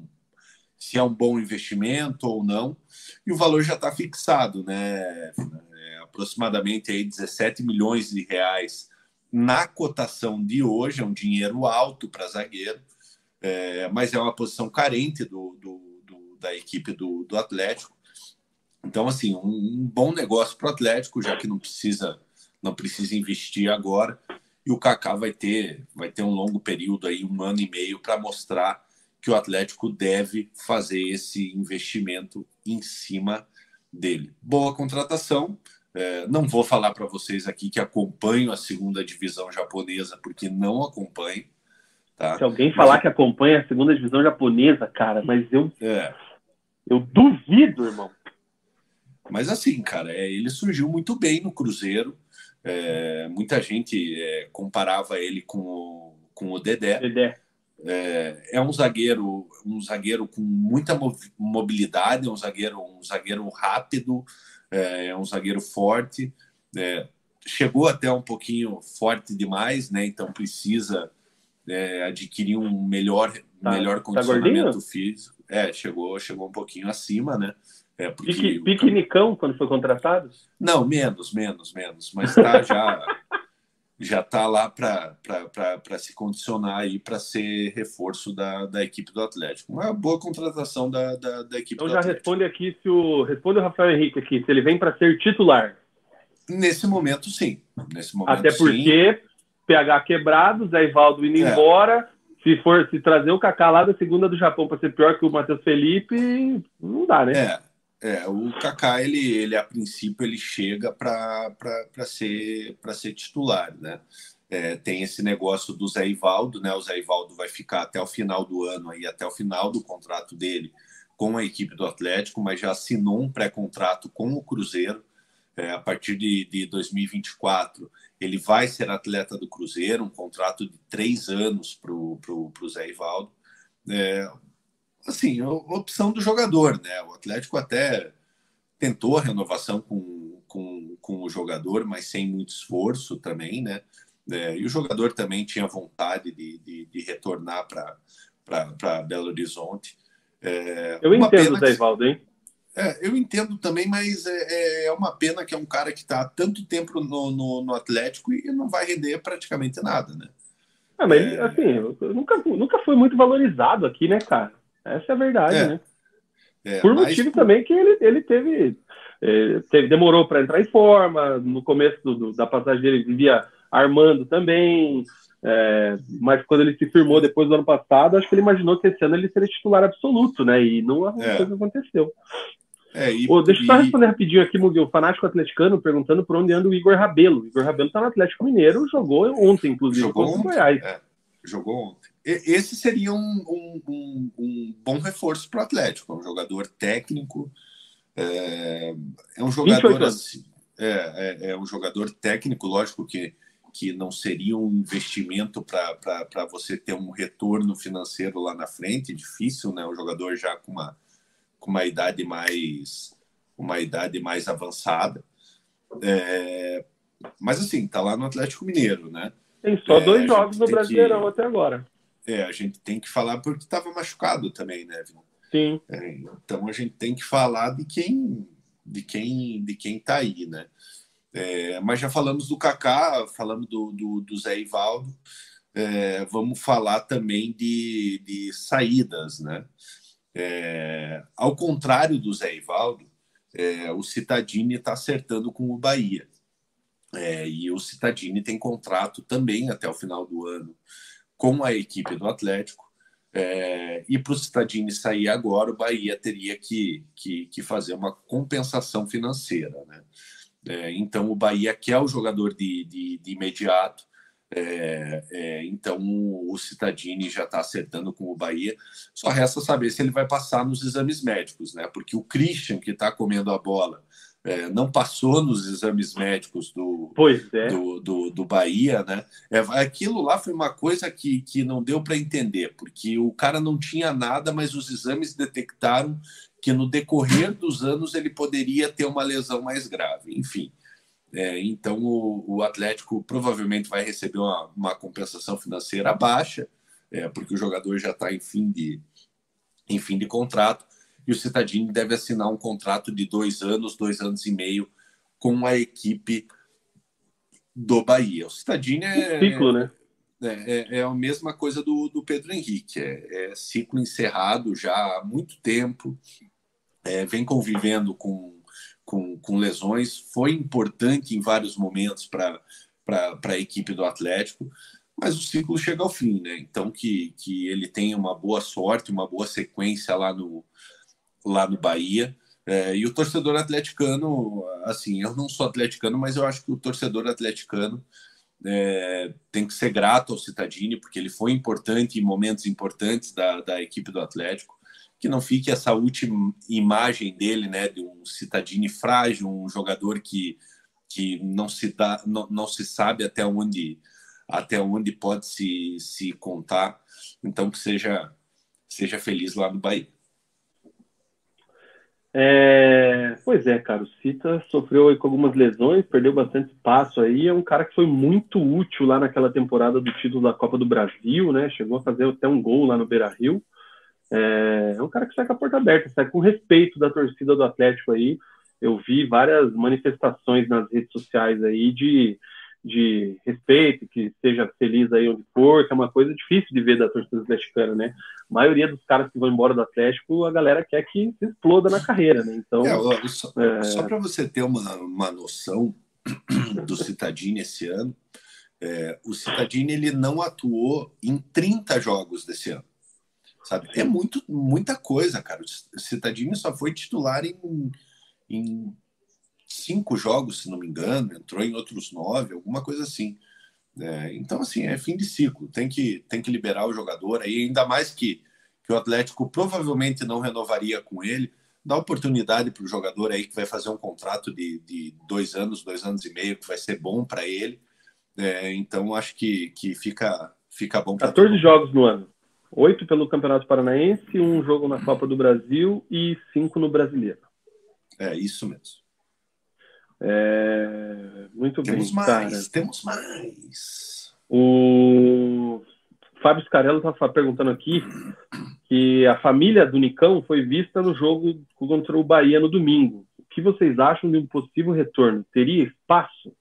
se é um bom investimento ou não, e o valor já está fixado, né? aproximadamente aí 17 milhões de reais na cotação de hoje, é um dinheiro alto para zagueiro, é, mas é uma posição carente do, do da equipe do, do, Atlético. Então, assim, um, um bom negócio para o Atlético, já que não precisa não precisa investir agora. E o Kaká vai ter vai ter um longo período aí, um ano e meio, para mostrar que o Atlético deve fazer esse investimento em cima dele. Boa contratação, é, não vou falar para vocês aqui que acompanho a segunda divisão japonesa, porque não acompanho. Tá? Se alguém falar mas... que acompanha a segunda divisão japonesa, cara, mas eu. É. Eu duvido, irmão. Mas assim, cara, é, ele surgiu muito bem no Cruzeiro. É, muita gente é, comparava ele com o, com o Dedé. Dedé. É, é, um zagueiro, um zagueiro com muita mobilidade, é um zagueiro, um zagueiro rápido, é, é um zagueiro forte, é, chegou até um pouquinho forte demais, né? Então precisa adquirir um melhor, tá, melhor tá condicionamento tá físico. É, chegou, chegou um pouquinho acima, né? É, porque Pique, piquenicão quando foi contratado? Não, menos, menos, menos. Mas tá já já está lá para se condicionar aí para ser reforço da, da equipe do Atlético. Uma boa contratação da, da, da equipe então do já Atlético. responde aqui se o responde o Rafael Henrique aqui se ele vem para ser titular. Nesse momento, sim. Nesse momento, Até porque sim. PH quebrado, Zé Ivaldo indo é. embora. Se for se trazer o Kaká lá da segunda do Japão para ser pior que o Matheus Felipe, não dá, né? É. É, o Kaká, ele, ele a princípio, ele chega para ser, ser titular, né? É, tem esse negócio do Zé Ivaldo, né? O Zé Ivaldo vai ficar até o final do ano, aí, até o final do contrato dele com a equipe do Atlético, mas já assinou um pré-contrato com o Cruzeiro. É, a partir de, de 2024, ele vai ser atleta do Cruzeiro, um contrato de três anos para o Zé Ivaldo. É, assim, opção do jogador, né? O Atlético até tentou a renovação com, com, com o jogador, mas sem muito esforço também, né? É, e o jogador também tinha vontade de, de, de retornar para Belo Horizonte. É, eu entendo, Deivaldo, hein? É, eu entendo também, mas é, é, é uma pena que é um cara que está há tanto tempo no, no, no, Atlético e não vai render praticamente nada, né? Ah, mas é... assim, nunca, nunca foi muito valorizado aqui, né, cara? Essa é a verdade, é. né? É, por motivo por... também que ele, ele teve, é, teve demorou para entrar em forma, no começo do, da passagem dele vivia armando também, é, mas quando ele se firmou depois do ano passado, acho que ele imaginou que esse ano ele seria titular absoluto, né? E não é. aconteceu. É, e, oh, deixa eu só responder rapidinho aqui, Muguel, o fanático atleticano, perguntando por onde anda o Igor Rabelo. O Igor Rabelo está no Atlético Mineiro, jogou ontem, inclusive, jogou ontem, Goiás. É, jogou ontem esse seria um, um, um, um bom reforço para o Atlético. É um jogador técnico, é, é um jogador assim, é, é, é, um jogador técnico, lógico que, que não seria um investimento para você ter um retorno financeiro lá na frente, difícil, né? Um jogador já com uma, com uma idade mais uma idade mais avançada. É, mas assim, tá lá no Atlético Mineiro, né? Tem só é, dois jogos no Brasileirão que... até agora. É, a gente tem que falar porque estava machucado também, né? Sim. É, então a gente tem que falar de quem de quem de quem está aí, né? É, mas já falamos do Kaká, falamos do, do, do Zé Ivaldo, é, vamos falar também de, de saídas, né? É, ao contrário do Zé Ivaldo, é, o Citadini está acertando com o Bahia. É, e o Citadini tem contrato também até o final do ano com a equipe do Atlético. É, e para o Citadini sair agora, o Bahia teria que, que, que fazer uma compensação financeira. Né? É, então, o Bahia quer o jogador de, de, de imediato. É, é, então, o, Citadini já está acertando com o Bahia. Só resta saber se ele vai passar nos exames médicos, né? Porque o Christian, que está comendo a bola, é, não passou nos exames médicos do, é. do, do, do, Bahia, né? É, aquilo lá foi uma coisa que, que não deu para entender, porque o cara não tinha nada, mas os exames detectaram que no decorrer dos anos ele poderia ter uma lesão mais grave. Enfim, é, então o, o, Atlético provavelmente vai receber uma, uma compensação financeira baixa, é, porque o jogador já está em fim de em fim de contrato e o Citadini deve assinar um contrato de dois anos, dois anos e meio com a equipe do Bahia. O Citadini é, ciclo, né? É, é, é, a mesma coisa do, do Pedro Henrique, é, é ciclo encerrado já há muito tempo, é, vem convivendo com, com, com, lesões, foi importante em vários momentos para a equipe do Atlético, mas o ciclo chega ao fim, né? Então que, que ele tenha uma boa sorte, uma boa sequência lá no, lá no Bahia. É, e o torcedor atleticano, assim, eu não sou atleticano, mas eu acho que o torcedor atleticano é, tem que ser grato ao Citadini, porque ele foi importante em momentos importantes da, da equipe do Atlético que não fique essa última imagem dele, né, de um Citadini frágil, um jogador que, que não se dá, não, não se sabe até onde até onde pode se, se contar. Então que seja seja feliz lá no Bahia. É, pois é, cara, o Cita sofreu com algumas lesões, perdeu bastante espaço aí. É um cara que foi muito útil lá naquela temporada do título da Copa do Brasil, né? Chegou a fazer até um gol lá no Beira Rio. É, é um cara que sai com a porta aberta, sai com respeito da torcida do Atlético aí. Eu vi várias manifestações nas redes sociais aí de, de respeito, que seja feliz aí onde for, que é uma coisa difícil de ver da torcida atleticana, né? A maioria dos caras que vão embora do Atlético, a galera quer que se exploda na carreira, né? Então, é, só, é... só para você ter uma, uma noção do Citadini esse ano, é, o Citadini ele não atuou em 30 jogos desse ano sabe? É muito, muita coisa, cara. O Citadini só foi titular em, em cinco jogos, se não me engano, entrou em outros nove, alguma coisa assim. É, então, assim, é fim de ciclo. Tem que, tem que liberar o jogador aí, ainda mais que, que o Atlético provavelmente não renovaria com ele. Dá oportunidade para o jogador aí que vai fazer um contrato de, de dois anos, dois anos e meio, que vai ser bom para ele. É, então, acho que, que fica, fica bom. 14 jogos no ano. Oito pelo Campeonato Paranaense, um jogo na Copa do Brasil e cinco no Brasileiro. É, isso mesmo. É... Muito temos bem, mais, cara. Temos mais. O Fábio Scarello está perguntando aqui que a família do Nicão foi vista no jogo contra o Bahia no domingo. O que vocês acham de um possível retorno? Teria espaço?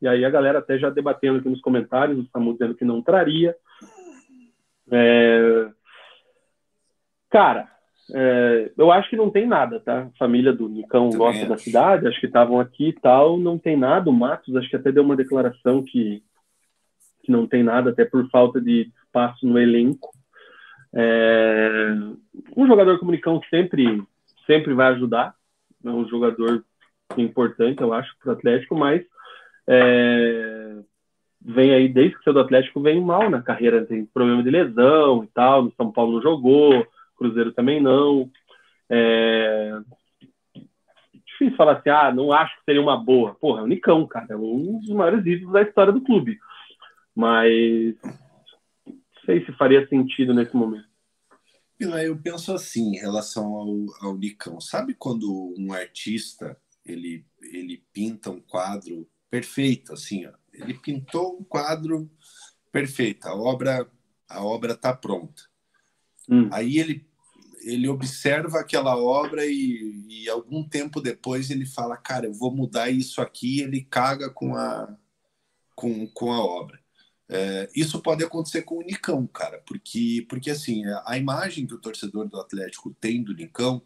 E aí a galera até já debatendo aqui nos comentários, o Samu dizendo que não traria, é... Cara, é... eu acho que não tem nada, tá? A família do Nicão Também gosta acho. da cidade, acho que estavam aqui e tal, não tem nada. O Matos, acho que até deu uma declaração que, que não tem nada, até por falta de espaço no elenco. É... Um jogador como o Nicão sempre, sempre vai ajudar, é um jogador importante, eu acho, para o Atlético, mas é, vem aí, desde que saiu do Atlético, vem mal na carreira. Tem problema de lesão e tal. No São Paulo não jogou, Cruzeiro também não. É... Difícil falar assim, ah, não acho que seria uma boa. Porra, é o Nicão, cara. É um dos maiores ídolos da história do clube. Mas não sei se faria sentido nesse momento. Eu penso assim em relação ao, ao Nicão. Sabe quando um artista ele, ele pinta um quadro perfeito, assim, ó, ele pintou um quadro perfeito, a obra a obra está pronta. Hum. Aí ele ele observa aquela obra e, e, algum tempo depois ele fala, cara, eu vou mudar isso aqui. Ele caga com a com, com a obra. É, isso pode acontecer com o Nicão, cara, porque porque assim a imagem que o torcedor do Atlético tem do Nicão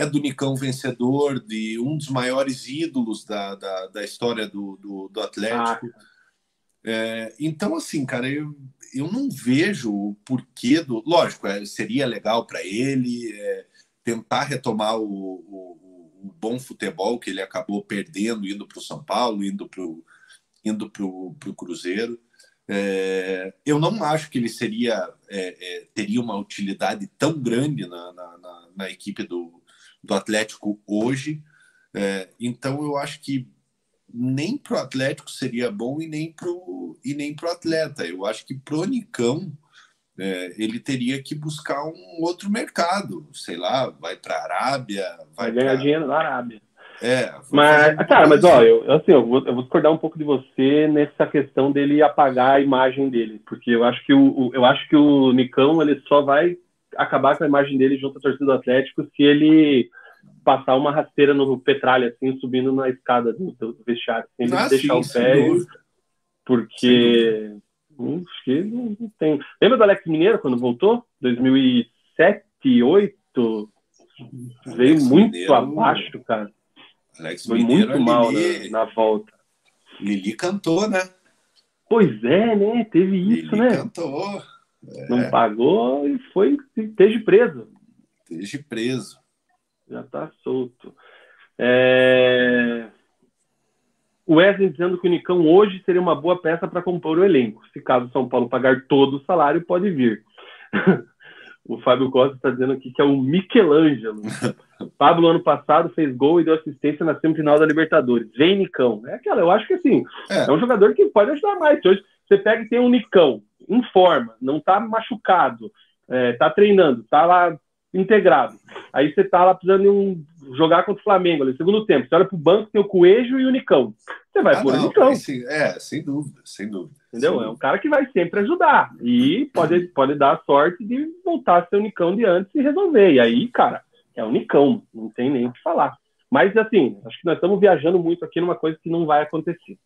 é do Nicão vencedor, de um dos maiores ídolos da, da, da história do, do, do Atlético. Ah. É, então, assim, cara, eu, eu não vejo o porquê do. Lógico, é, seria legal para ele é, tentar retomar o, o, o, bom futebol que ele acabou perdendo, indo para o São Paulo, indo para o indo pro, pro Cruzeiro. É, eu não acho que ele seria é, é, teria uma utilidade tão grande na, na, na, na equipe do, do Atlético hoje. É, então eu acho que nem para o Atlético seria bom e nem para e nem pro atleta. Eu acho que pro Nicão é, ele teria que buscar um outro mercado, sei lá, vai para a Arábia, vai, vai ganhar pra... dinheiro na Arábia. É, mas, cara, mas ó, eu, assim, eu vou, eu vou discordar um pouco de você nessa questão dele apagar a imagem dele, porque eu acho que o, o, eu acho que o Nicão ele só vai acabar com a imagem dele junto à torcida do Atlético se ele passar uma rasteira no Petralha, assim, subindo na escada do, do vestiário, sem ele ah, deixar sim, o pé, porque hum, acho que não, não tem. Lembra do Alex Mineiro quando voltou? 2007, 2008? Veio Alex muito Mineiro, abaixo, cara. Alex Foi Mineiro, muito mal Lili, na, na, volta. Lili cantou, né? Pois é, né? Teve isso, Lili né? cantou. É. Não pagou e foi, esteja preso. Esteja preso. Já tá solto. É... O Wesley dizendo que o Nicão hoje seria uma boa peça para compor o elenco. Se caso São Paulo pagar todo o salário, pode vir. o Fábio Costa está dizendo aqui que é o Michelangelo. Pablo, ano passado, fez gol e deu assistência na semifinal da Libertadores. Vem, Nicão. É aquela, eu acho que assim, é, é um jogador que pode ajudar mais. Hoje você pega e tem um Nicão em forma, não está machucado, está é, treinando, está lá integrado. Aí você está lá precisando de um, jogar contra o Flamengo ali, segundo tempo. Você olha para o banco, tem o Coelho e o Nicão. Você vai ah, por o Nicão. Esse, é, sem dúvida, sem dúvida. Entendeu? Sem é um cara que vai sempre ajudar. E pode, pode dar a sorte de voltar a ser o Nicão de antes e resolver. E aí, cara, é o Nicão, não tem nem o que falar. Mas, assim, acho que nós estamos viajando muito aqui numa coisa que não vai acontecer.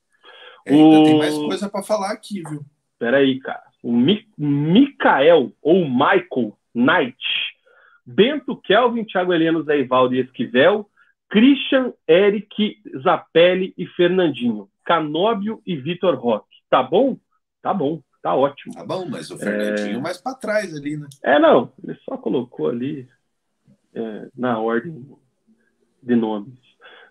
É, ainda o... tem mais coisa para falar aqui, viu? Peraí, cara. O Mi Mikael, ou Michael Knight, Bento Kelvin, Thiago Heleno, Zé Ivaldo e Esquivel, Christian, Eric, Zapelli e Fernandinho, Canóbio e Vitor Roque. Tá bom? Tá bom, tá ótimo. Tá bom, mas o Fernandinho é... mais para trás ali, né? É, não, ele só colocou ali é, na ordem de nomes.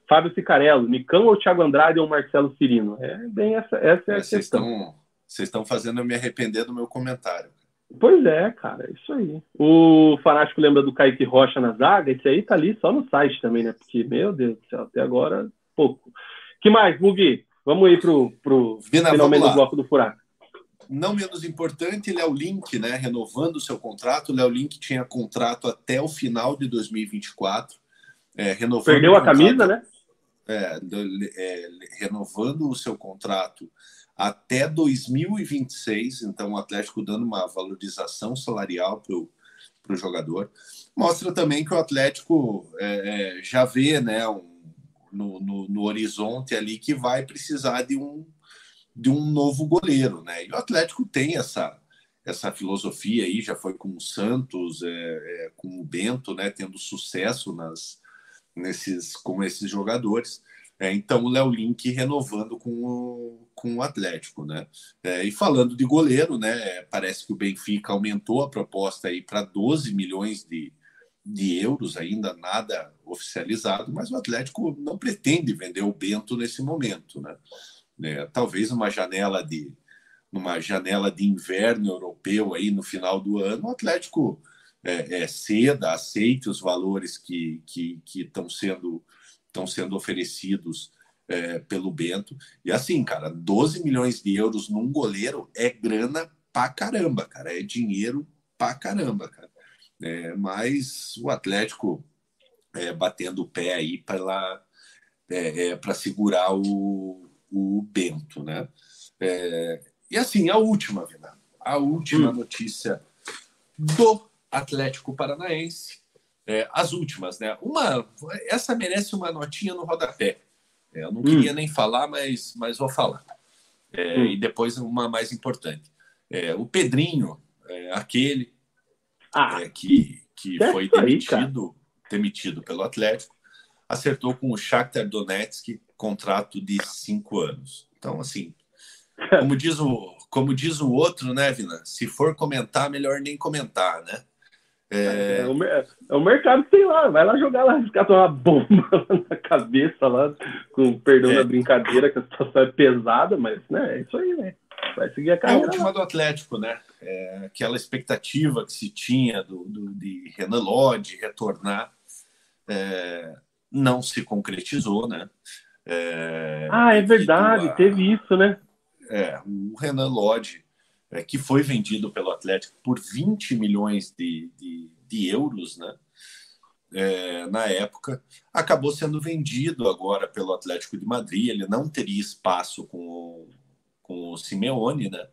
Fábio Cicarello, Micão ou Thiago Andrade ou Marcelo Cirino? É bem essa, essa é a é, questão. Estão, vocês estão fazendo eu me arrepender do meu comentário. Pois é, cara, é isso aí. O Fanático lembra do Kaique Rocha na zaga? Esse aí tá ali só no site também, né? Porque, meu Deus do céu, até agora, pouco. que mais, Mugi? Vamos ir pro, pro Vina, finalmente do bloco do Furaco. Não menos importante, Léo Link, né? Renovando o seu contrato. O Léo Link tinha contrato até o final de 2024. É, renovando Perdeu a camisa, né? É, é, renovando o seu contrato até 2026, então o Atlético dando uma valorização salarial para o jogador. Mostra também que o Atlético é, é, já vê né, um, no, no, no, horizonte ali que vai precisar de um, de um novo goleiro. Né? E o Atlético tem essa, essa filosofia aí, já foi com o Santos, é, é com o Bento, né, tendo sucesso nas, nesses, com esses jogadores. É, então, o Léo Link renovando com o, com o Atlético, né? É, e falando de goleiro, né? Parece que o Benfica aumentou a proposta aí para 12 milhões de, de euros, ainda nada oficializado, mas o Atlético não pretende vender o Bento nesse momento, né? É, talvez uma janela de numa janela de inverno europeu aí no final do ano, o Atlético é, é, ceda, aceite os valores que estão sendo estão sendo oferecidos é, pelo Bento. E assim, cara, 12 milhões de euros num goleiro é grana pra caramba, cara. É dinheiro pra caramba, cara. É, mas o Atlético é, batendo o pé aí para é, é para segurar o, o Bento, né? É, e assim, a última, Vina, a última hum. notícia do Atlético Paranaense é, as últimas, né? Uma, essa merece uma notinha no rodapé. É, eu não hum. queria nem falar, mas, mas vou falar. É, hum. E depois uma mais importante. É, o Pedrinho, é, aquele ah, é, que, que foi demitido, aí, demitido pelo Atlético, acertou com o Shakhtar Donetsk contrato de cinco anos. Então, assim, como diz o, como diz o outro, né, Vina? Se for comentar, melhor nem comentar, né? É... É, o, é o mercado que tem lá, vai lá jogar lá, ficar uma bomba na cabeça lá, com perdão é. da brincadeira, que a situação é pesada, mas né, é isso aí, né? Vai seguir a carreira. É a última do Atlético, né? É, aquela expectativa que se tinha do, do de Renan Lodge retornar é, não se concretizou, né? É, ah, é verdade, a, teve isso, né? É, o Renan Lodge, é, que foi vendido pelo Atlético por 20 milhões de, de, de euros, né? É, na época, acabou sendo vendido agora pelo Atlético de Madrid. Ele não teria espaço com o, com o Simeone, né?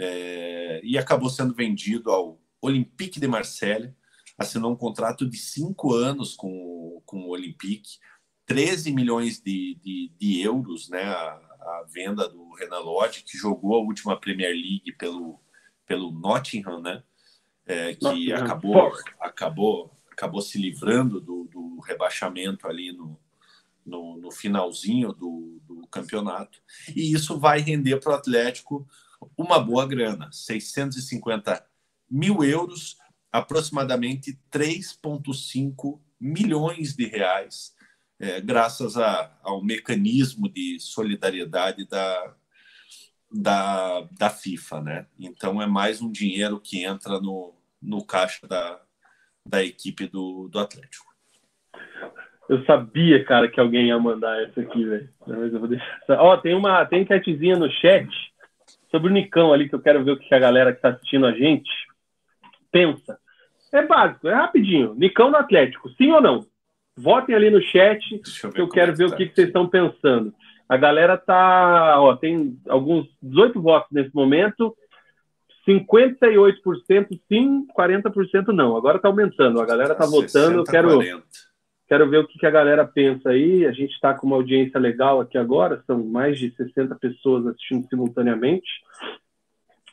É, e acabou sendo vendido ao Olympique de Marseille. Assinou um contrato de cinco anos com, com o Olympique, 13 milhões de, de, de euros, né? A, a, venda do Renan Lodge, que jogou a última Premier League pelo, pelo Nottingham, né? É, que Nottingham. acabou, acabou, acabou se livrando do, do rebaixamento ali no, no, no finalzinho do, do, campeonato. E isso vai render para o Atlético uma boa grana, 650 mil euros, aproximadamente 3,5 milhões de reais, é, graças a, ao mecanismo de solidariedade da, da, da FIFA. Né? Então, é mais um dinheiro que entra no, no caixa da, da equipe do, do Atlético. Eu sabia, cara, que alguém ia mandar essa aqui, velho. Mas eu vou deixar. Ó, tem uma tem enquetezinha no chat sobre o Nicão ali que eu quero ver o que a galera que está assistindo a gente pensa. É básico, é rapidinho. Nicão no Atlético, sim ou não? Votem ali no chat eu que eu quero é ver tá. o que, que vocês estão pensando. A galera tá, ó, tem alguns 18 votos nesse momento. 58% sim, 40% não. Agora está aumentando. A galera está votando. Eu quero 40. Quero ver o que, que a galera pensa aí. A gente está com uma audiência legal aqui agora, são mais de 60 pessoas assistindo simultaneamente.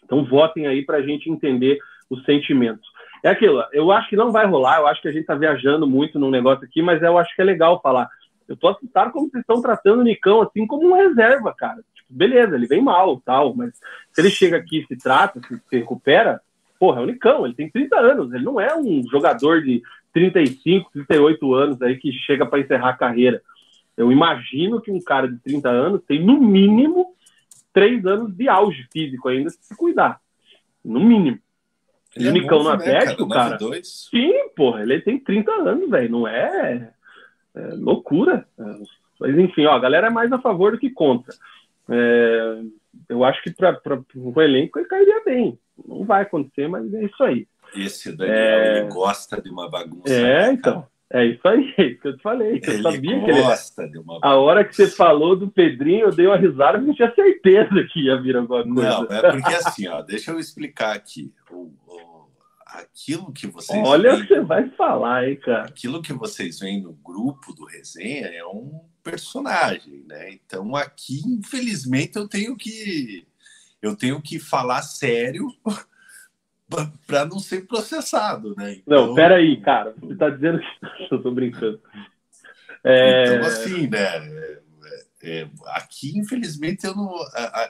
Então votem aí para a gente entender os sentimentos. É aquilo, eu acho que não vai rolar, eu acho que a gente está viajando muito num negócio aqui, mas eu acho que é legal falar. Eu tô assustado como vocês estão tratando o Nicão assim como um reserva, cara. Tipo, beleza, ele vem mal, tal, mas se ele chega aqui, se trata, se, se recupera, porra, é o Nicão, ele tem 30 anos, ele não é um jogador de 35, 38 anos aí que chega para encerrar a carreira. Eu imagino que um cara de 30 anos tem, no mínimo, três anos de auge físico ainda se cuidar. No mínimo. Ele é Unicão no né, Atlético, né, cara. cara sim, porra, ele tem 30 anos, velho. Não é, é loucura. Mas enfim, ó, a galera é mais a favor do que contra. É, eu acho que para o elenco ele cairia bem. Não vai acontecer, mas é isso aí. Esse Daniel, é... ele gosta de uma bagunça. É, né, então. É isso aí, é isso que eu te falei. Eu ele sabia que ele. De uma a hora que você falou do Pedrinho, eu dei uma risada porque eu tinha certeza que ia vir alguma coisa. Não, é porque assim, ó, deixa eu explicar aqui. O, o, aquilo que vocês. Olha o que você vai falar, hein, cara. Aquilo que vocês veem no grupo do resenha é um personagem, né? Então aqui, infelizmente, eu tenho que. Eu tenho que falar sério para não ser processado, né? Então... Não, peraí, cara. Você está dizendo que eu tô brincando. É... Então, assim, né? É, é, aqui, infelizmente, eu não.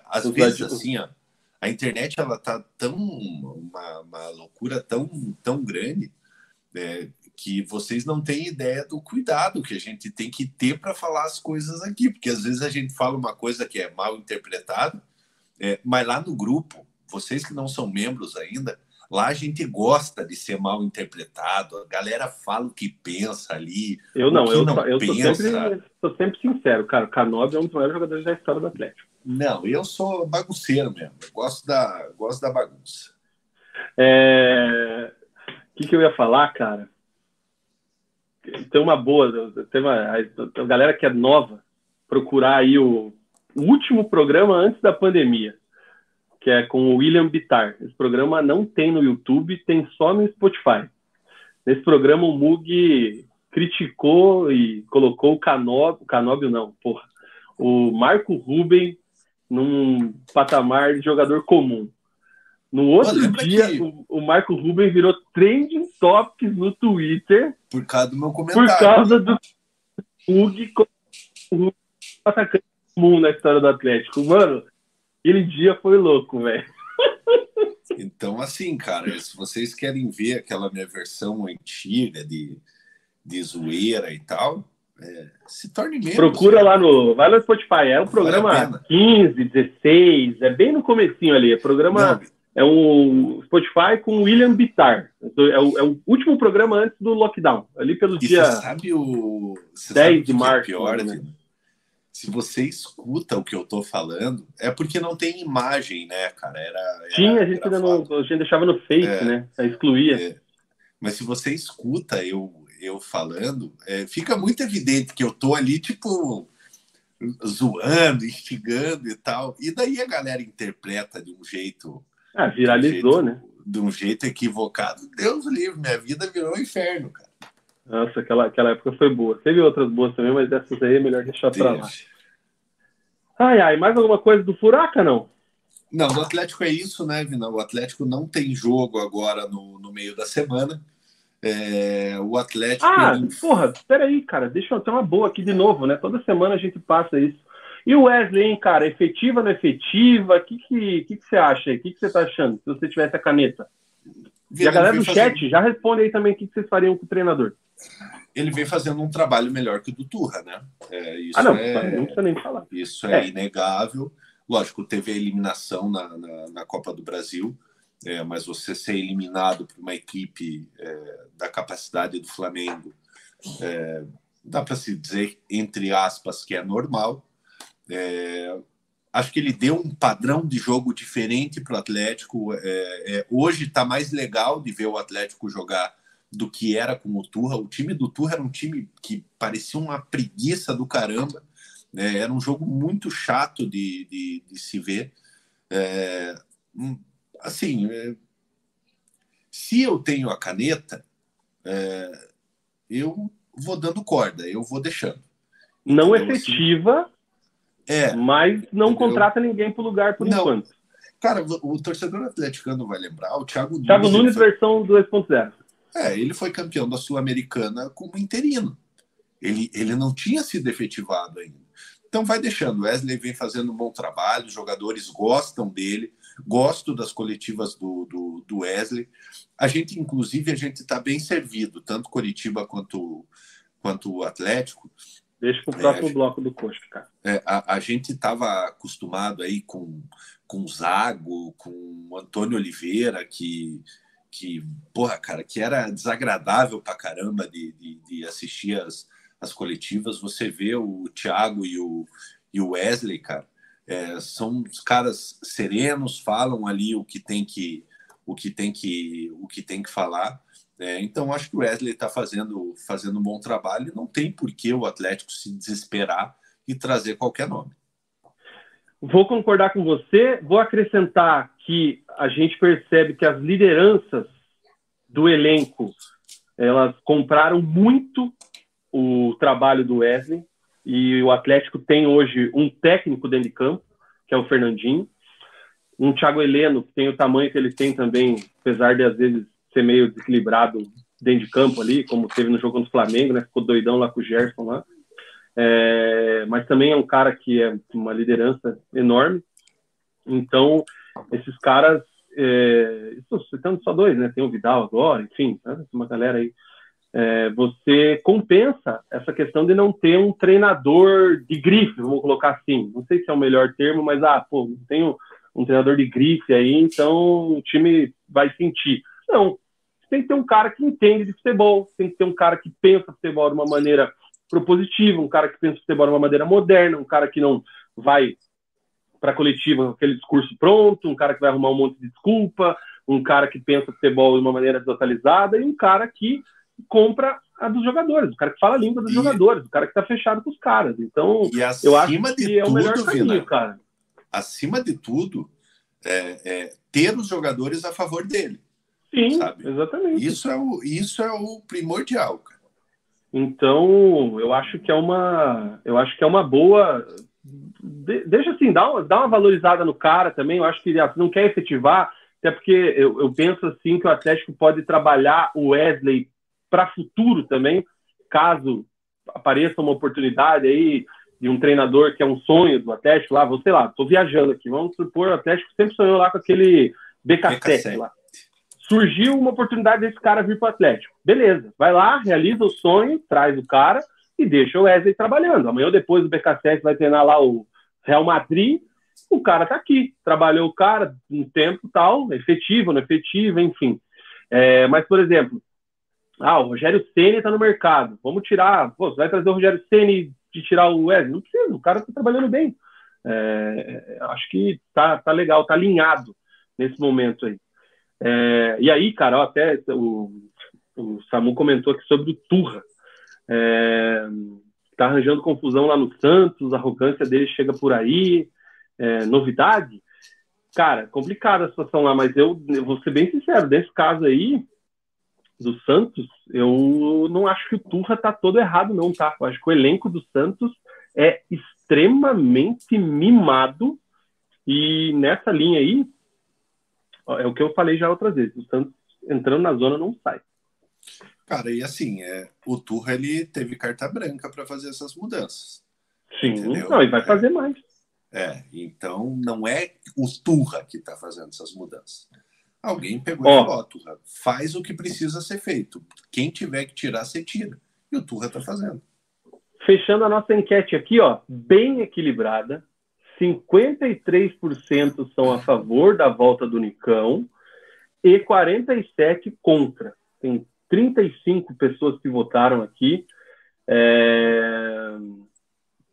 às vezes, assim, ó, a internet ela tá tão. Uma, uma loucura tão, tão grande é, que vocês não têm ideia do cuidado que a gente tem que ter para falar as coisas aqui, porque às vezes a gente fala uma coisa que é mal interpretada, é, mas lá no grupo, vocês que não são membros ainda, Lá a gente gosta de ser mal interpretado, a galera fala o que pensa ali. Eu não, eu, não eu pensa. Tô, sempre, tô sempre sincero, cara. O Canobi é um dos maiores jogadores da história do Atlético. Não, eu sou bagunceiro mesmo. Eu gosto da, gosto da bagunça. É... O que, que eu ia falar, cara? Tem uma boa, tem uma a galera que é nova, procurar aí o, o último programa antes da pandemia que é com o William Bittar. Esse programa não tem no YouTube, tem só no Spotify. Nesse programa, o Mug criticou e colocou o Canóbio, Canóbio não, porra, o Marco Ruben num patamar de jogador comum. No outro dia, que... o, o, Marco Ruben virou trending topics no Twitter. Por causa do meu comentário. Por causa do Mug atacante comum na história do Atlético. Mano, Aquele dia foi louco, velho. Então, assim, cara, se vocês querem ver aquela minha versão antiga de, de zoeira e tal, é, se torne membro. Procura lá no. Vai no Spotify. É um programa vale 15, 16, é bem no comecinho ali. É programa. Não, é um Spotify com William Bittar. É o, é o, último programa antes do lockdown, ali pelo e dia. Você sabe o. Você 10 sabe de é março. É pior, né? Se você escuta o que eu tô falando, é porque não tem imagem, né, cara? Era, era Tinha, a gente ainda não. A gente deixava no Face, é, né? Excluía. É. Mas se você escuta eu, eu falando, é, fica muito evidente que eu tô ali, tipo, zoando, instigando e tal. E daí a galera interpreta de um jeito ah, viralizou, de um jeito, né? De um jeito equivocado. Deus livre, minha vida virou um inferno, cara. Nossa, aquela, aquela época foi boa. Teve outras boas também, mas dessas aí é melhor deixar para lá. Ai, ai, mais alguma coisa do Furaca, não? Não, do Atlético é isso, né, Vina? O Atlético não tem jogo agora no, no meio da semana. É, o Atlético. Ah, porra, peraí, cara, deixa eu ter uma boa aqui de novo, né? Toda semana a gente passa isso. E o Wesley, hein, cara, efetiva não efetiva? O que, que, que, que você acha aí? O que, que você tá achando se você tivesse a caneta? E a galera do chat já responde aí também o que, vocês fariam com o treinador. Ele vem fazendo um trabalho melhor que o do Turra, né? É, isso ah, não, é, não precisa nem falar. Isso é, é. inegável. Lógico, teve a eliminação na, na, na Copa do Brasil, é, mas você ser eliminado por uma equipe é, da capacidade do Flamengo, é, dá para se dizer, entre aspas, que é normal. Acho que ele deu um padrão de jogo diferente para o Atlético. É, é, hoje está mais legal de ver o Atlético jogar do que era com o Turra. O time do Turra era um time que parecia uma preguiça do caramba. Né? Era um jogo muito chato de, de, de se ver. É, hum, assim, é, se eu tenho a caneta, é, eu vou dando corda, eu vou deixando. Não então, efetiva, assim, é, mas não entendeu? contrata ninguém para o lugar por não. enquanto. Cara, o, torcedor atleticano vai lembrar, o Thiago Nunes. Thiago Nunes, foi... versão 2.0. É, ele foi campeão da Sul-Americana como interino. Ele, ele não tinha sido efetivado ainda. Então vai deixando. Wesley vem fazendo um bom trabalho, os jogadores gostam dele, gosto das coletivas do, do, do Wesley. A gente, inclusive, a gente está bem servido, tanto Curitiba quanto, quanto o Atlético, Deixa para o próximo é, bloco do Coxa, cara. É, a, a, gente estava acostumado aí com, com o Zago, com o Antônio Oliveira, que, que, porra, cara, que era desagradável pra caramba de, de, de assistir as, as coletivas. Você vê o Thiago e o, e o Wesley, cara, é, são os caras serenos, falam ali o que tem que o que tem que o que tem que falar é, então, acho que o Wesley está fazendo, fazendo um bom trabalho e não tem por que o Atlético se desesperar e trazer qualquer nome. Vou concordar com você. Vou acrescentar que a gente percebe que as lideranças do elenco elas compraram muito o trabalho do Wesley e o Atlético tem hoje um técnico dentro de campo, que é o Fernandinho, um Thiago Heleno, que tem o tamanho que ele tem também, apesar de às vezes ser meio desequilibrado dentro de campo ali, como teve no jogo contra o Flamengo, né? Ficou doidão lá com o Gerson lá. É, mas também é um cara que é uma liderança enorme. Então, esses caras, é, citando só dois, né? Tem o Vidal agora, enfim, né? uma galera aí. É, você compensa essa questão de não ter um treinador de grife, vamos colocar assim. Não sei se é o melhor termo, mas ah, pô, tenho um treinador de grife aí, então o time vai sentir. Não. Tem que ter um cara que entende de futebol, tem que ter um cara que pensa futebol de uma maneira propositiva, um cara que pensa futebol de uma maneira moderna, um cara que não vai para a coletiva com aquele discurso pronto, um cara que vai arrumar um monte de desculpa, um cara que pensa futebol de uma maneira desatualizada e um cara que compra a dos jogadores, o cara que fala a língua dos e... jogadores, o cara que está fechado com os caros. Então, eu acho que é o melhor caminho, Vina, cara. Acima de tudo, é, é ter os jogadores a favor dele. Sim, sabe? exatamente. Isso é o, isso é o primordial, cara. Então, eu acho que é uma, eu acho que é uma boa. De, deixa assim, dá uma, dá uma valorizada no cara também. Eu acho que ele não quer efetivar, até porque eu, eu penso assim que o Atlético pode trabalhar o Wesley para futuro também, caso apareça uma oportunidade aí de um treinador que é um sonho do Atlético lá, vou sei lá, tô viajando aqui, vamos supor, o Atlético sempre sonhou lá com aquele BK7 lá. Surgiu uma oportunidade desse cara vir para o Atlético. Beleza, vai lá, realiza o sonho, traz o cara e deixa o Wesley trabalhando. Amanhã ou depois o BK7 vai treinar lá o Real Madrid, o cara tá aqui, trabalhou o cara um tempo tal, efetivo, não efetivo, enfim. É, mas, por exemplo, ah, o Rogério Ceni está no mercado. Vamos tirar. Pô, você vai trazer o Rogério Ceni de tirar o Wesley? Não precisa, o cara está trabalhando bem. É, é, acho que tá, tá legal, tá alinhado nesse momento aí. É, e aí, cara, até o, o Samu comentou aqui sobre o Turra. É, tá arranjando confusão lá no Santos, a arrogância dele chega por aí, é, novidade. Cara, complicada a situação lá, mas eu, eu vou ser bem sincero, desse caso aí, do Santos, eu não acho que o Turra tá todo errado, não, tá? Eu acho que o elenco do Santos é extremamente mimado e nessa linha aí, é o que eu falei já outras vezes, o Santos entrando na zona não sai. Cara, e assim, é, o Turra ele teve carta branca para fazer essas mudanças. Sim, entendeu? não, e vai é, fazer mais. É, então não é o Turra que está fazendo essas mudanças. Alguém pegou oh. e falou, Turra, faz o que precisa ser feito. Quem tiver que tirar, você tira. E o Turra está fazendo. Fechando a nossa enquete aqui, ó, bem equilibrada. 53% são a favor da volta do Nicão e 47% contra. Tem 35 pessoas que votaram aqui. É...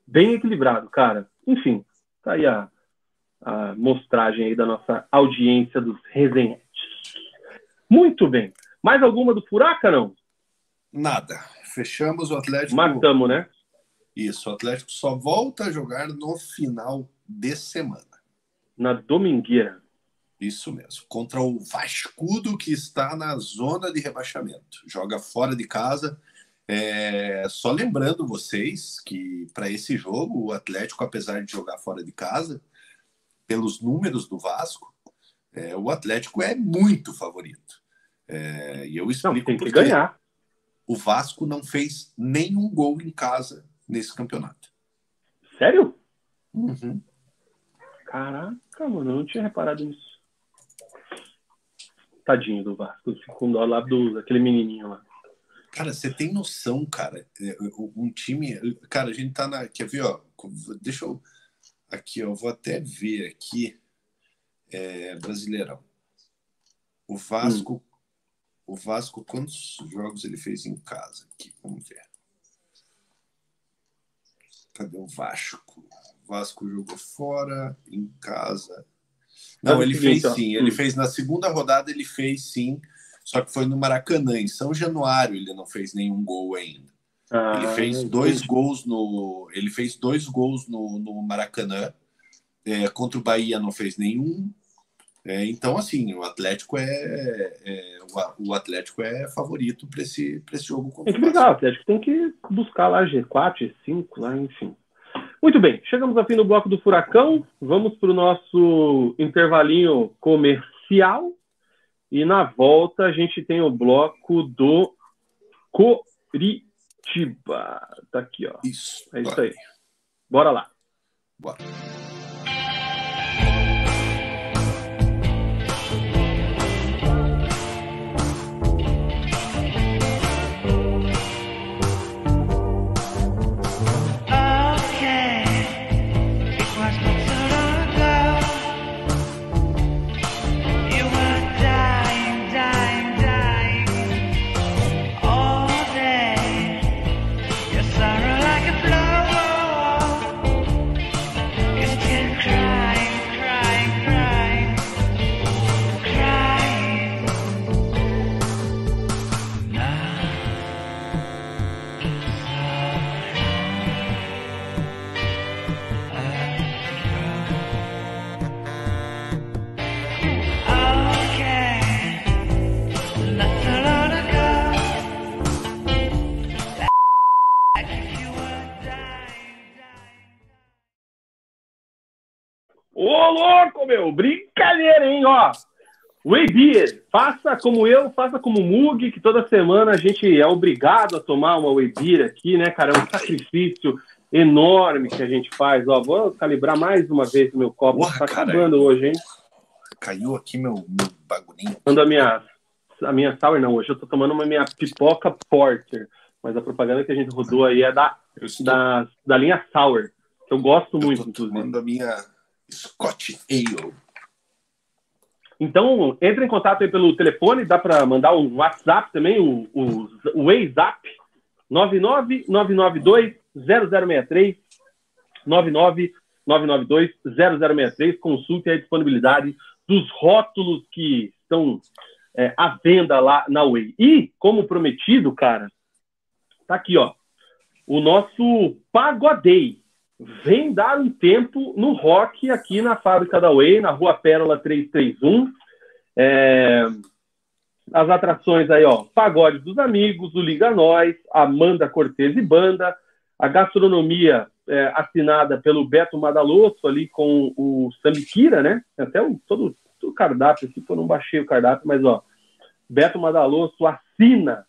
Bem equilibrado, cara. Enfim, tá aí a, a mostragem aí da nossa audiência dos resenhetes. Muito bem. Mais alguma do Furaca, não? Nada. Fechamos o Atlético. Matamos, né? Isso, o Atlético só volta a jogar no final de semana. Na domingueira. Isso mesmo. Contra o Vascudo, que está na zona de rebaixamento. Joga fora de casa. É... Só lembrando vocês que para esse jogo, o Atlético, apesar de jogar fora de casa, pelos números do Vasco, é, o Atlético é muito favorito. É, e eu explico não, tem que ganhar. O Vasco não fez nenhum gol em casa nesse campeonato. Sério? Uhum. Caraca, mano, eu não tinha reparado nisso. Tadinho do Vasco, com dó lá do aquele menininho lá. Cara, você tem noção, cara? É, um time. Cara, a gente tá na. Quer ver, ó? Deixa eu Aqui, eu vou até ver aqui. É, Brasileirão. O Vasco. Hum. O Vasco, quantos jogos ele fez em casa? Aqui, vamos ver. Cadê o Vasco? Vasco jogou fora, em casa. Não, ele fez sim. Ele hum. fez na segunda rodada, ele fez sim. Só que foi no Maracanã, em São Januário, ele não fez nenhum gol ainda. Ah, ele fez dois gols no. Ele fez dois gols no, no Maracanã. É, contra o Bahia não fez nenhum. É, então, assim, o Atlético é, é o, o, Atlético é favorito para esse, esse jogo. Tem que brigar, o Atlético tem que buscar lá G4, G5, lá, enfim. Muito bem, chegamos ao fim do bloco do Furacão. Vamos para o nosso intervalinho comercial. E na volta a gente tem o bloco do Cori Curitiba. Tá aqui, ó. Isso. É isso aí. Bora lá. Bora. Ô, louco, meu! Brincadeira, hein? Ó, Waybeer, faça como eu, faça como o Mug, que toda semana a gente é obrigado a tomar uma Waybeer aqui, né, cara? É um sacrifício enorme que a gente faz. Ó, vou calibrar mais uma vez o meu copo. Porra, tá acabando hoje, hein? Caiu aqui meu, meu bagulhinho. Quando a minha, a minha sour, não. Hoje eu tô tomando uma minha pipoca porter. Mas a propaganda que a gente rodou aí é da, da, da linha sour. Que eu gosto eu muito, tô inclusive. tomando a minha Scotch Ale. Então, entre em contato aí pelo telefone, dá para mandar um WhatsApp também, o, o, o WhatsApp, 999920063, 999920063, consulte a disponibilidade dos rótulos que estão é, à venda lá na Way. E, como prometido, cara, tá aqui, ó, o nosso Pagodei vem dar um tempo no rock aqui na fábrica da Way, na Rua Pérola 331. É... As atrações aí, ó, Pagode dos Amigos, o Liga Nós, Amanda Cortez e Banda, a gastronomia é, assinada pelo Beto Madalosso ali com o Samikira, né? Até o, todo, todo o cardápio aqui, eu não baixei o cardápio, mas ó, Beto Madalosso assina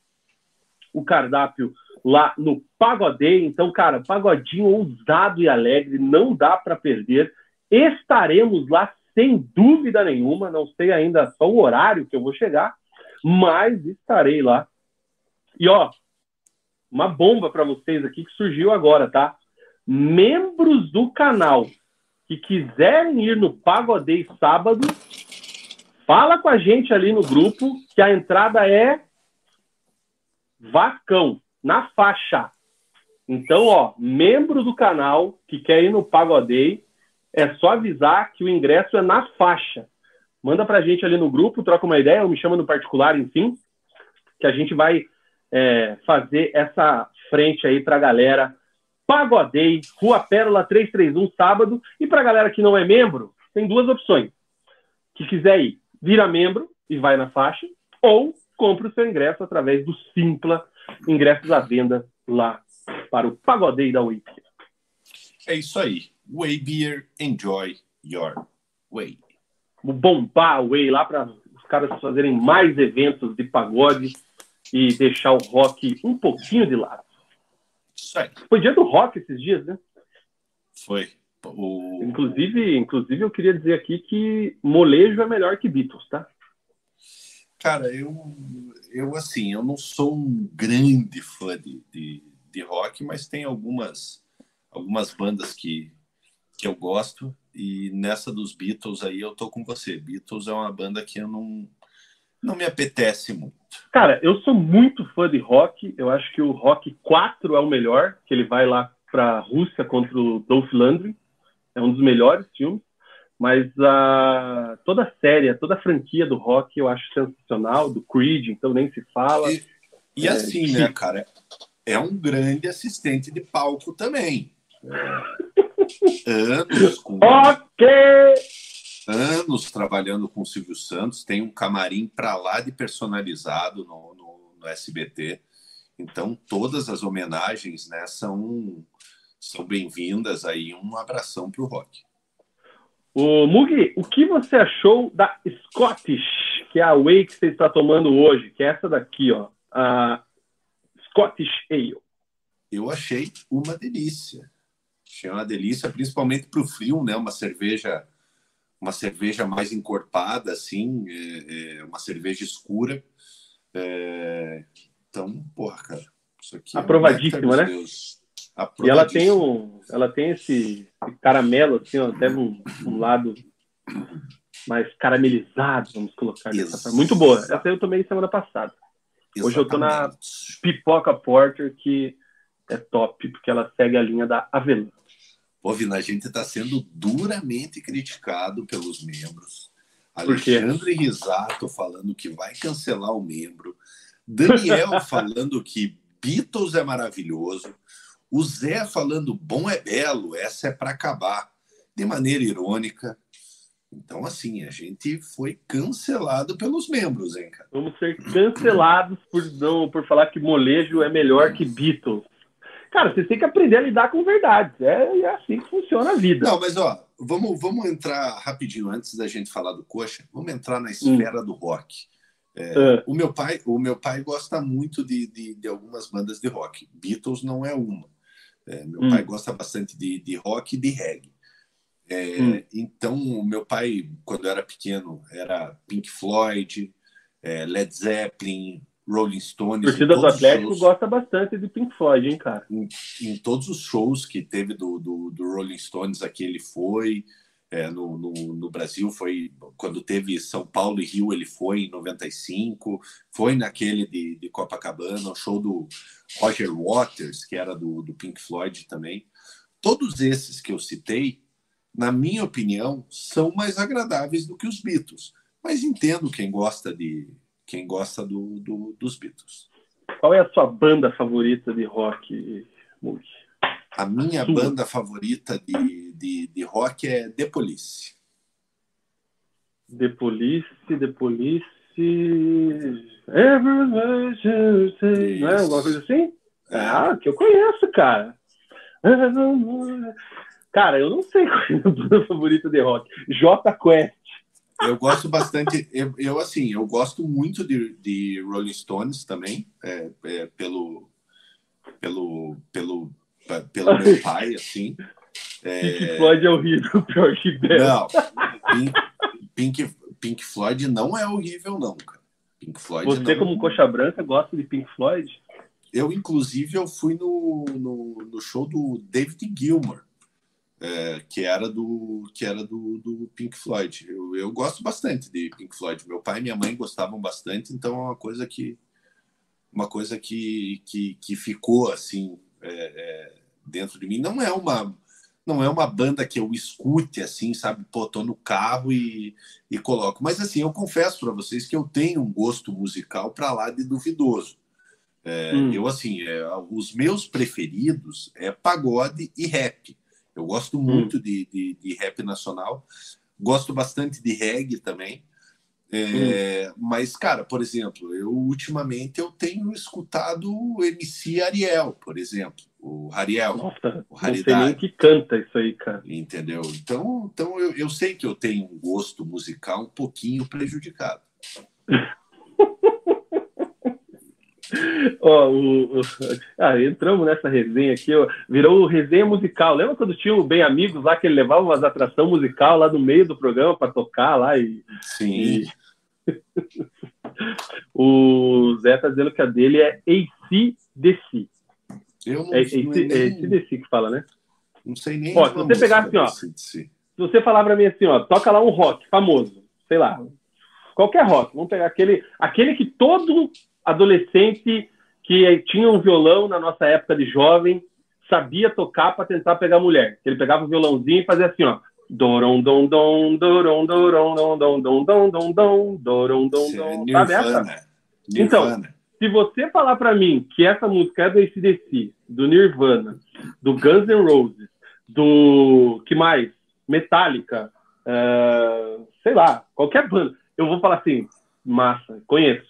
o cardápio lá no Pagodeio. Então, cara, pagodinho ousado e alegre, não dá para perder. Estaremos lá sem dúvida nenhuma, não sei ainda só o horário que eu vou chegar, mas estarei lá. E ó, uma bomba para vocês aqui que surgiu agora, tá? Membros do canal que quiserem ir no Pagodeio sábado, fala com a gente ali no grupo que a entrada é vacão na faixa. Então, ó, membro do canal que quer ir no Pagodei, é só avisar que o ingresso é na faixa. Manda pra gente ali no grupo, troca uma ideia, ou me chama no particular, enfim, que a gente vai é, fazer essa frente aí pra galera. Pagodei, Rua Pérola 331, sábado. E pra galera que não é membro, tem duas opções. Que quiser ir, vira membro e vai na faixa, ou compra o seu ingresso através do Simpla ingressos à venda lá para o Pagodeio da Way Beer. É isso aí. Way Beer, enjoy your way. Bombar o Way lá para os caras fazerem mais eventos de pagode e deixar o rock um pouquinho de lado. Isso aí. Foi dia do rock esses dias, né? Foi. O... Inclusive, inclusive, eu queria dizer aqui que molejo é melhor que Beatles, tá? Cara, eu, eu assim, eu não sou um grande fã de, de, de rock, mas tem algumas, algumas bandas que, que eu gosto. E nessa dos Beatles aí eu tô com você. Beatles é uma banda que eu não, não me apetece muito. Cara, eu sou muito fã de rock. Eu acho que o Rock 4 é o melhor, que ele vai lá para a Rússia contra o Dolph Lundgren. É um dos melhores filmes. Mas a, toda a série, toda a franquia do rock eu acho sensacional, do Creed, então nem se fala. E, e é, assim, né, cara? É um grande assistente de palco também. É, anos com. Ok! Anos trabalhando com o Silvio Santos, tem um camarim para lá de personalizado no, no, no, SBT. Então, todas as homenagens né, são, são bem-vindas aí. Um abração para o rock. O Mugi, o que você achou da Scottish, que é a whey que você está tomando hoje, que é essa daqui, ó, a Scottish Ale? Eu achei uma delícia. Achei uma delícia, principalmente para o frio, né? Uma cerveja, uma cerveja mais encorpada, assim, é, é uma cerveja escura. É... Então, porra, cara, isso aqui. Aprovadíssima, é né? Deus. E ela tem um, ela tem esse, esse caramelo, assim, ó, até um, um, lado mais caramelizado, vamos colocar Muito boa. Essa eu tomei semana passada. Exatamente. Hoje eu tô na Pipoca Porter, que é top, porque ela segue a linha da avelã. Pô, Vina, a gente está sendo duramente criticado pelos membros. Alexandre Risato falando que vai cancelar o membro. Daniel falando que Beatles é maravilhoso. O Zé falando bom é belo, essa é para acabar, de maneira irônica. Então, assim, a gente foi cancelado pelos membros, hein, cara? Vamos ser cancelados por, não, por falar que molejo é melhor que Beatles. Cara, vocês têm que aprender a lidar com verdades. É, é assim que funciona a vida. Não, mas ó, vamos, vamos entrar rapidinho antes da gente falar do coxa. Vamos entrar na esfera hum. do rock. É, é. O meu pai, o meu pai gosta muito de, de, de algumas bandas de rock. Beatles não é uma. É, meu hum. pai gosta bastante de, de rock e de reggae. É, hum. Então, meu pai, quando eu era pequeno, era Pink Floyd, é, Led Zeppelin, Rolling Stones. A torcida do Atlético shows, gosta bastante de Pink Floyd, hein, cara? Em, em todos os shows que teve do, do, do Rolling Stones, aqui ele foi. É, no, no, no, Brasil foi quando teve São Paulo e Rio ele foi em 95 foi naquele de, de Copacabana o show do Roger Waters que era do, do Pink Floyd também. Todos esses que eu citei na minha opinião são mais agradáveis do que os Beatles. Mas entendo quem gosta de quem gosta do, do dos Beatles. Qual é a sua banda favorita de rock Mug? A minha Sim. banda favorita de, de, de rock é The Police. The Police, The Police. Everywhere you say. Não é alguma coisa assim? É. Ah, que eu conheço, cara. Cara, eu não sei qual é a banda favorita de rock. J Quest. Eu gosto bastante, eu, eu, assim, eu gosto muito de, de Rolling Stones também, é, é, pelo, pelo, pelo pelo meu pai, assim. É... Pink Floyd é horrível, pior que Bell. Não, Pink, Pink, Pink, Floyd não é horrível, não, cara. Pink Floyd Você, não... como coxa branca, gosta de Pink Floyd? Eu, inclusive, eu fui no, no, no show do David Gilmour, é, que era do que era do, do Pink Floyd. Eu, eu gosto bastante de Pink Floyd. Meu pai e minha mãe gostavam bastante, então é uma coisa que uma coisa que, que, que ficou assim é, é, dentro de mim. Não é uma não é uma banda que eu escute assim, sabe? Pô, tô no carro e, e coloco. Mas assim, eu confesso para vocês que eu tenho um gosto musical para lá de duvidoso. É, hum. Eu assim, é, os meus preferidos é pagode e rap. Eu gosto hum. muito hum. de, de, de, rap nacional. Gosto bastante de reggae também. É, hum. Mas, cara, por exemplo, eu ultimamente eu tenho escutado o MC Ariel, por exemplo, o Ariel. Nossa, o não sei nem que canta isso aí, cara. Entendeu? Então, então eu, eu sei que eu tenho um gosto musical um pouquinho prejudicado. Ó, o, o, ah, entramos nessa resenha aqui, ó, virou resenha musical. Lembra quando tinha o Bem Amigos lá, que ele levava umas atração musical lá no meio do programa para tocar lá? E, Sim. E... o Zé tá dizendo que a dele é AC/DC. Eu não, é, AC, nem... é AC/DC que fala, né? Não sei nem. Ó, se você pegar assim, ó, se você falar para mim assim, ó, toca lá um rock famoso, sei lá, qualquer rock, vamos pegar aquele, aquele que todo adolescente que tinha um violão na nossa época de jovem sabia tocar para tentar pegar mulher. Ele pegava o violãozinho e fazia assim, ó. Doron dom dom doron doron dom dom dom dom dom dom doron dom dom. Sabe essa? Então, se você falar para mim que essa música é do ACDC, do Nirvana, do Guns N' Roses, do que mais? Metallica, uh, sei lá, qualquer banda, eu vou falar assim, massa, conheço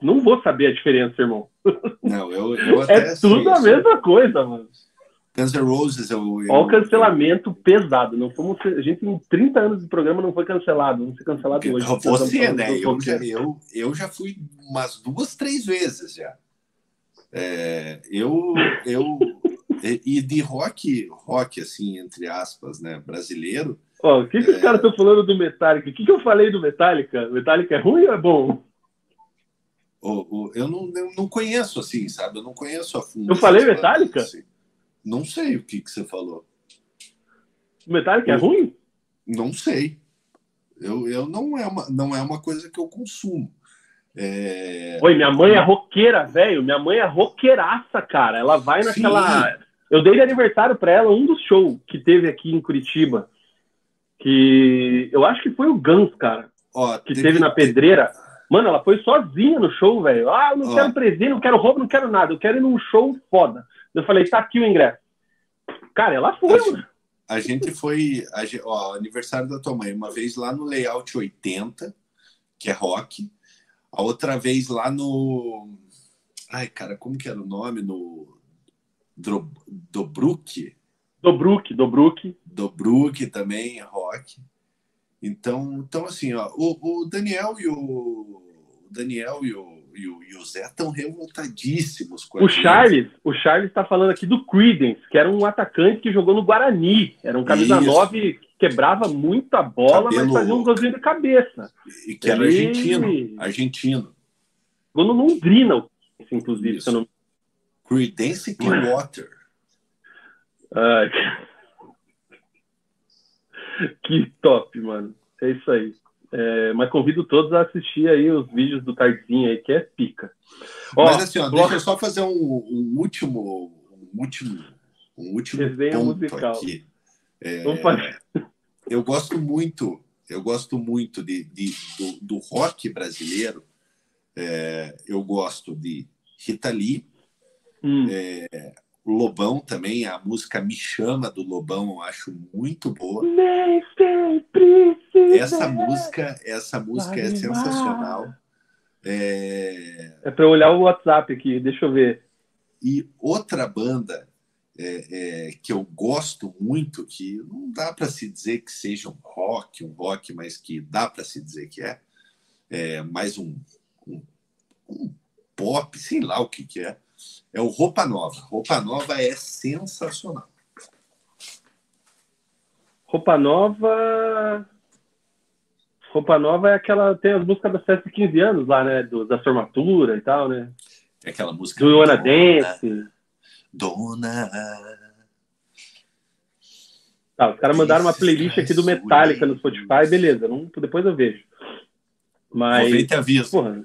não vou saber a diferença, irmão. Não, eu, eu até É tudo a mesma coisa, mano. Guns N' Roses, eu, eu, Olha o cancelamento pesado. Não fomos, a gente, em 30 anos de programa, não foi cancelado. Vamos ser cancelado hoje. Você, né? Eu já, eu, eu já fui umas duas, três vezes já. É, eu, eu e de rock, rock assim, entre aspas, né, brasileiro. Ó, o que, que é... os caras estão falando do Metallica? O que, que eu falei do Metallica? Metallica é ruim ou é bom? O, o, eu, não, eu não conheço assim, sabe? Eu não conheço a fundo. Eu falei Metallica? Assim. Não sei o que, que você falou. Metallica é ruim? Não sei. Eu, eu não, é uma, não é uma coisa que eu consumo. É... Oi, minha mãe é roqueira, velho. Minha mãe é roqueiraça, cara. Ela vai naquela. Sim. Eu dei de aniversário para ela um dos shows que teve aqui em Curitiba. Que eu acho que foi o Guns, cara. Ó, que teve, teve na pedreira. Mano, ela foi sozinha no show, velho. Ah, eu não quero presente, não quero roubo, não quero nada. Eu quero ir num show foda. Eu falei, tá aqui o ingresso. Cara, ela foi, a mano. A gente foi, a, ó, aniversário da tua mãe, uma vez lá no Layout 80, que é rock. A outra vez lá no. Ai, cara, como que era o nome? No. Do, Dobruck? Dobruck, Dobruck. Dobruck também, rock. Então, então assim, ó, o, o Daniel e o, o Daniel e o, e o, e o Zé estão revoltadíssimos com O Charles, o Charles está falando aqui do Creedence, que era um atacante que jogou no Guarani. Era um camisa Isso. 9 que quebrava muita bola, Cabelo... mas fazia um golzinho de cabeça. E que era Ele... argentino. Argentino. Jogou no Londrina, inclusive. Isso. Não... Creedence Clearwater. Ai, que top, mano. É isso aí. É, mas convido todos a assistir aí os vídeos do Tardinho aí, que é pica. Ó, mas assim, ó, deixa eu só fazer um, um último, um último, um último ponto musical. aqui. É, eu gosto muito, eu gosto muito de, de do, do, rock brasileiro. É, eu gosto de Rita Lee, hum. é, Lobão também, a música Me Chama do Lobão, eu acho muito boa. Essa música, essa música é sensacional. É, é para olhar o WhatsApp aqui, deixa eu ver. E outra banda é, é, que eu gosto muito, que não dá para se dizer que seja um rock, um rock, mas que dá para se dizer que é, é mais um, um, um pop, sei lá o que, que é, é o Roupa Nova. Roupa Nova é sensacional. Roupa Nova. Roupa Nova é aquela. Tem as músicas da festa de 15 anos lá, né? Do, da formatura e tal, né? É aquela música. Do Iona Dance. Dona. Tá, os caras mandaram uma playlist aqui do Metallica no Spotify, beleza. Não, depois eu vejo. Mas. Vou ver e te aviso. Porra,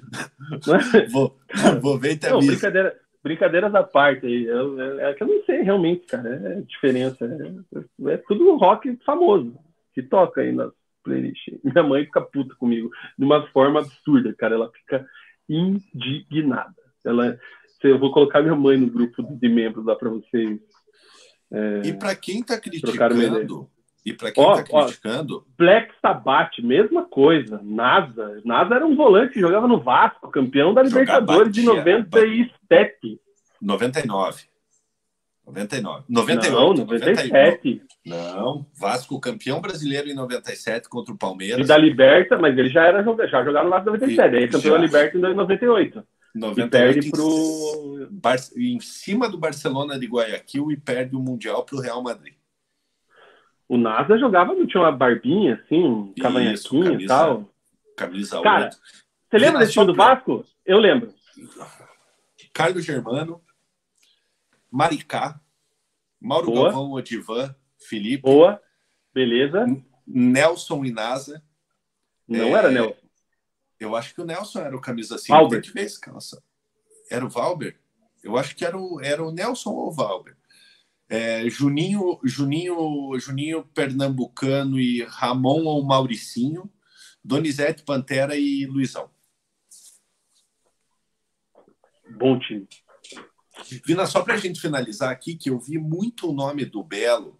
é? vou, vou ver e te aviso. Não, brincadeira brincadeiras à parte aí. É, é, que eu não sei realmente, cara. É diferença. É, é, tudo rock famoso que toca aí nas playlists. Minha mãe fica puta comigo de uma forma absurda, cara. Ela fica indignada. Ela, eu vou colocar minha mãe no grupo de membros lá para vocês. É, e para quem tá criticando, e para quem está criticando. Ó, Black Sabbath, mesma coisa. NASA. NASA era um volante que jogava no Vasco, campeão da Libertadores de 97. 99. 99. 98. Não, 97. Não, Vasco campeão brasileiro em 97 contra o Palmeiras. E da Liberta, mas ele já era já jogava no Vasco em 97. E, aí campeão já. da Liberta em 98. 98 e perde pro... em cima do Barcelona de Guayaquil e perde o Mundial para o Real Madrid. O NASA jogava, não tinha uma barbinha, assim, um cavanhaquinho e tal. Camisa Cara, 8. você lembra desse time do Vasco? Eu lembro. Carlos Germano, Maricá, Mauro Boa. Galvão, Odivan, Felipe. Boa, beleza. Nelson e NASA. Não é, era Nelson. Eu acho que o Nelson era o camisa 5. Valber. Era o Valber? Eu acho que era o, era o Nelson ou o Valber. É, Juninho, Juninho, Juninho Pernambucano e Ramon ou Mauricinho, Donizete Pantera e Luizão. Bom time. Vina, só para a gente finalizar aqui, que eu vi muito o nome do Belo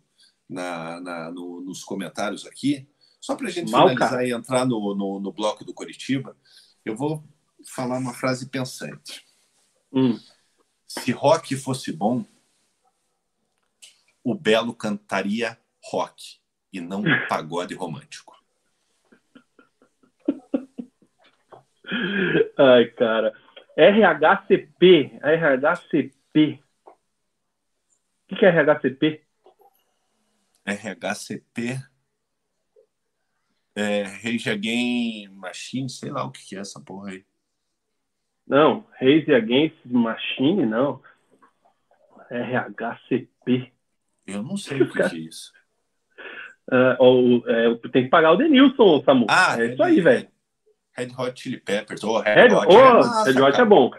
na, na no, nos comentários aqui, só para a gente Mal, finalizar e entrar no, no, no, bloco do Curitiba, eu vou falar uma frase pensante. Hum. Se rock fosse bom, o Belo cantaria rock e não pagode romântico. Ai, cara. RHCP. RHCP. O que é RHCP? RHCP é Rage Against Machine, sei lá o que é essa porra aí. Não, Rage Against Machine, não. RHCP. Eu não sei o que, é isso. Uh, ou, é, tem que pagar o Denilson, Samu. Ah, é isso aí, velho. Red Hot Chili Peppers. Oh, Red, Red Hot, oh, é massa, Red Hot é bom.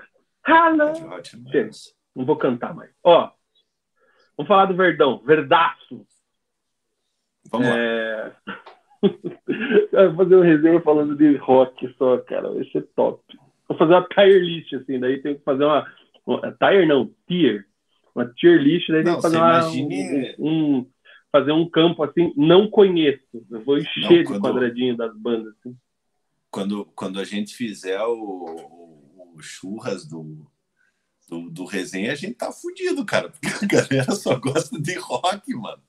Hello. Red Hot é não vou cantar mais. Ó, vamos falar do Verdão. Verdaço. Vamos é... lá. Vou fazer um resenha falando de rock só, cara. Vai ser top. Vou fazer uma tier list, assim. Daí tem que fazer uma. Tire não, tier uma tier list, daí não, fazer uma, imagine... um, um, fazer um campo assim, não conheço. Eu vou encher não, quando, de quadradinho das bandas. Assim. Quando, quando a gente fizer o, o, churras do, do, do resenha, a gente tá fudido, cara, porque a galera só gosta de rock, mano.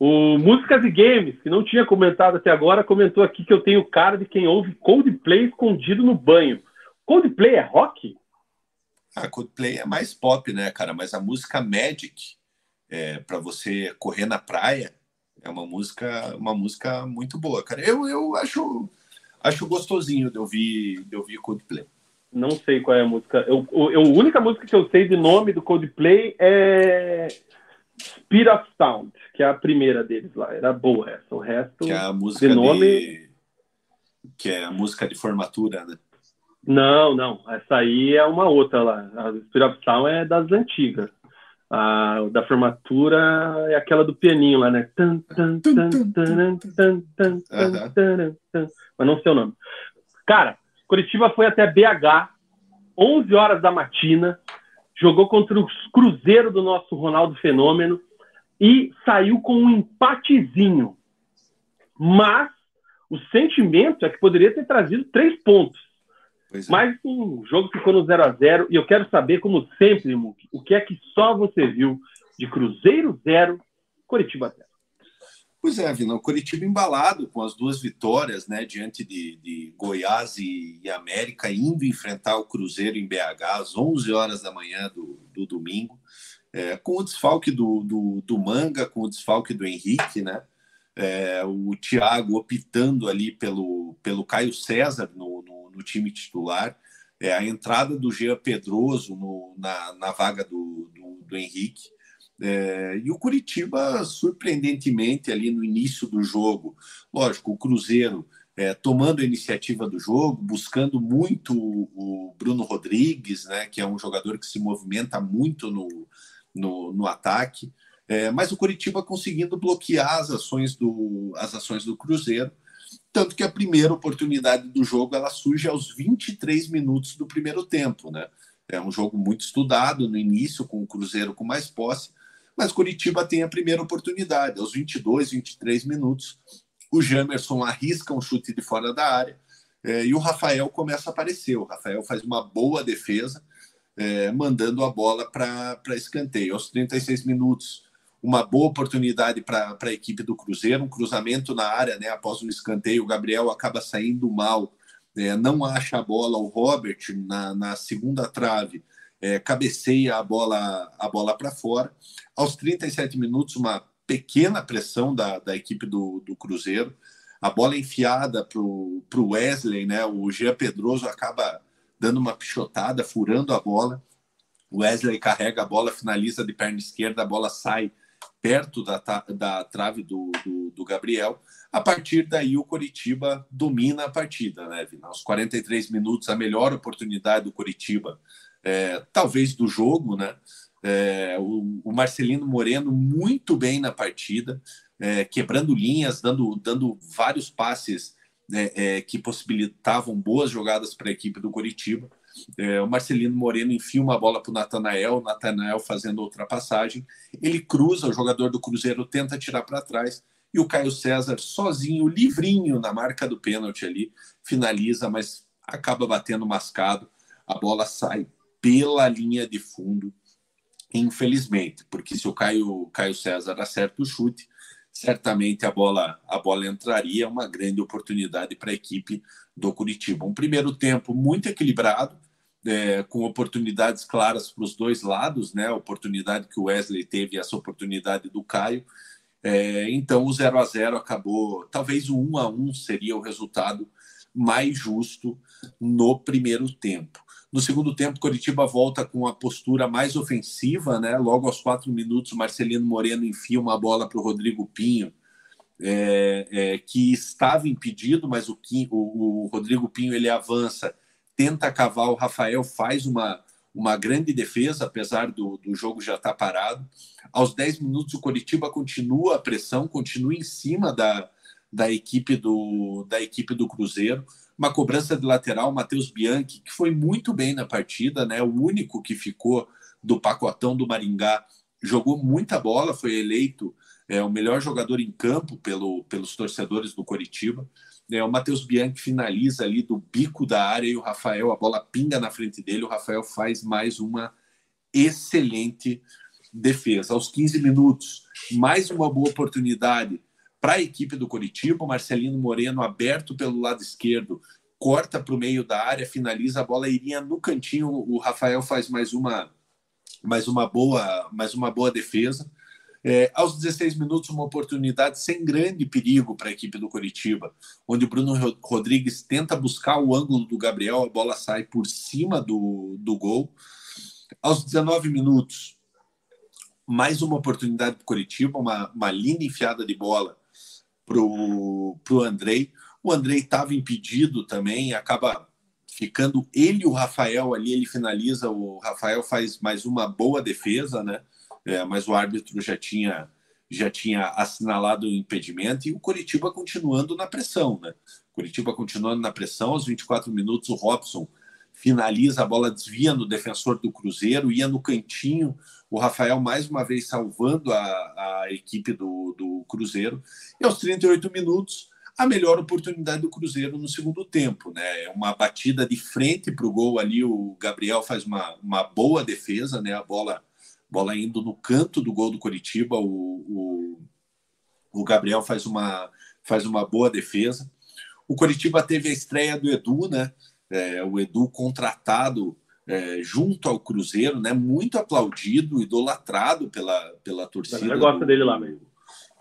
O Músicas e Games, que não tinha comentado até agora, comentou aqui que eu tenho cara de quem ouve Coldplay escondido no banho. Coldplay é rock? Ah, Coldplay é mais pop, né, cara? Mas a música Magic, é, para você correr na praia, é uma música, uma música muito boa, cara. Eu, eu acho, acho gostosinho de ouvir, de ouvir Coldplay. Não sei qual é a música. Eu, eu, a única música que eu sei de nome do Coldplay é Speed of Sound, que é a primeira deles lá. Era boa essa. O resto. Que é a música de nome. De... Que é a música de formatura, né? Não, não. Essa aí é uma outra lá. A Speed of Sound é das antigas. A da formatura é aquela do pianinho lá, né? Mas não sei o nome. Cara, Curitiba foi até BH, 11 horas da matina, jogou contra o Cruzeiro do nosso Ronaldo Fenômeno e saiu com um empatezinho. Mas o sentimento é que poderia ter trazido três pontos. É. Mas o jogo ficou no 0 a 0 e eu quero saber, como sempre, Muk, o que é que só você viu de Cruzeiro 0, Curitiba 0? Pois é, Vina, o Curitiba embalado com as duas vitórias, né, diante de, de Goiás e, e, América, indo enfrentar o Cruzeiro em BH às 11 horas da manhã do, do domingo, é, com o desfalque do, do, do, Manga, com o desfalque do Henrique, né, é, o Thiago optando ali pelo, pelo Caio César no, no, no time titular, é, a entrada do Jean Pedroso no, na, na vaga do, do, do Henrique, é, e o Curitiba, surpreendentemente, ali no início do jogo, lógico, o Cruzeiro é, tomando a iniciativa do jogo, buscando muito o Bruno Rodrigues, né, que é um jogador que se movimenta muito no, no, no ataque, é, mas o Curitiba conseguindo bloquear as ações do, as ações do Cruzeiro, tanto que a primeira oportunidade do jogo ela surge aos 23 minutos do primeiro tempo, né? É um jogo muito estudado no início, com o Cruzeiro com mais posse, mas Curitiba tem a primeira oportunidade, aos 22, 23 minutos. O Jamerson arrisca um chute de fora da área é, e o Rafael começa a aparecer. O Rafael faz uma boa defesa, é, mandando a bola para escanteio. Aos 36 minutos, uma boa oportunidade para a equipe do Cruzeiro, um cruzamento na área, né, após um escanteio. O Gabriel acaba saindo mal, é, não acha a bola. O Robert, na, na segunda trave, é, cabeceia a bola, a bola para fora. Aos 37 minutos, uma pequena pressão da, da equipe do, do Cruzeiro. A bola enfiada para o Wesley, né? O Jean Pedroso acaba dando uma pichotada, furando a bola. O Wesley carrega a bola, finaliza de perna esquerda, a bola sai perto da, da trave do, do, do, Gabriel. A partir daí, o Coritiba domina a partida, né, Vina? Aos 43 minutos, a melhor oportunidade do Coritiba, é, talvez do jogo, né? É, o, o, Marcelino Moreno muito bem na partida, é, quebrando linhas, dando, dando vários passes né, é, que possibilitavam boas jogadas para a equipe do Coritiba. É, o Marcelino Moreno enfia uma bola para o Natanael, Natanael fazendo ultrapassagem. Ele cruza, o jogador do Cruzeiro tenta tirar para trás e o Caio César, sozinho, livrinho na marca do pênalti ali, finaliza, mas acaba batendo mascado. A bola sai pela linha de fundo infelizmente, porque se o Caio, Caio César acerta o chute, certamente a bola, a bola entraria, uma grande oportunidade para a equipe do Curitiba. Um primeiro tempo muito equilibrado, é, com oportunidades claras para os dois lados, né? A oportunidade que o Wesley teve e essa oportunidade do Caio. É, então o 0 a 0 acabou, talvez o 1 a 1 seria o resultado mais justo no primeiro tempo. No segundo tempo, Coritiba volta com a postura mais ofensiva, né? Logo aos quatro minutos, Marcelino Moreno enfia uma bola para o Rodrigo Pinho, é, é, que estava impedido, mas o, o, o, Rodrigo Pinho ele avança, tenta cavar, o Rafael faz uma, uma grande defesa, apesar do, do jogo já estar tá parado. Aos 10 minutos, o Coritiba continua a pressão, continua em cima da, da equipe do, da equipe do Cruzeiro uma cobrança de lateral, Matheus Bianchi, que foi muito bem na partida, né? O único que ficou do pacotão do Maringá, jogou muita bola, foi eleito é, o melhor jogador em campo pelo, pelos torcedores do Coritiba. É, o Matheus Bianchi finaliza ali do bico da área e o Rafael, a bola pinga na frente dele, o Rafael faz mais uma excelente defesa. Aos 15 minutos, mais uma boa oportunidade para a equipe do Curitiba, Marcelino Moreno aberto pelo lado esquerdo, corta para o meio da área, finaliza a bola, iria no cantinho. O Rafael faz mais uma, mais uma boa, mais uma boa defesa. É, aos 16 minutos, uma oportunidade sem grande perigo para a equipe do Curitiba, onde o Bruno Rodrigues tenta buscar o ângulo do Gabriel, a bola sai por cima do, do gol. Aos 19 minutos, mais uma oportunidade para o Curitiba, uma, uma linda enfiada de bola para o Andrei. O Andrei estava impedido também, acaba ficando ele e o Rafael ali, ele finaliza, o Rafael faz mais uma boa defesa, né? é, mas o árbitro já tinha já tinha assinalado o impedimento e o Curitiba continuando na pressão, né? Curitiba continuando na pressão, aos 24 minutos o Robson finaliza, a bola desvia no defensor do Cruzeiro, ia no cantinho, o Rafael mais uma vez salvando a, a equipe do, do Cruzeiro, e aos 38 minutos a melhor oportunidade do Cruzeiro no segundo tempo, né? É uma batida de frente para o gol ali, o Gabriel faz uma, uma boa defesa, né? A bola bola indo no canto do gol do Coritiba, o, o, o Gabriel faz uma, faz uma boa defesa. O Coritiba teve a estreia do Edu, né? É, o Edu contratado é, junto ao Cruzeiro, né? Muito aplaudido, idolatrado pela, pela torcida. Eu gosto dele lá mesmo.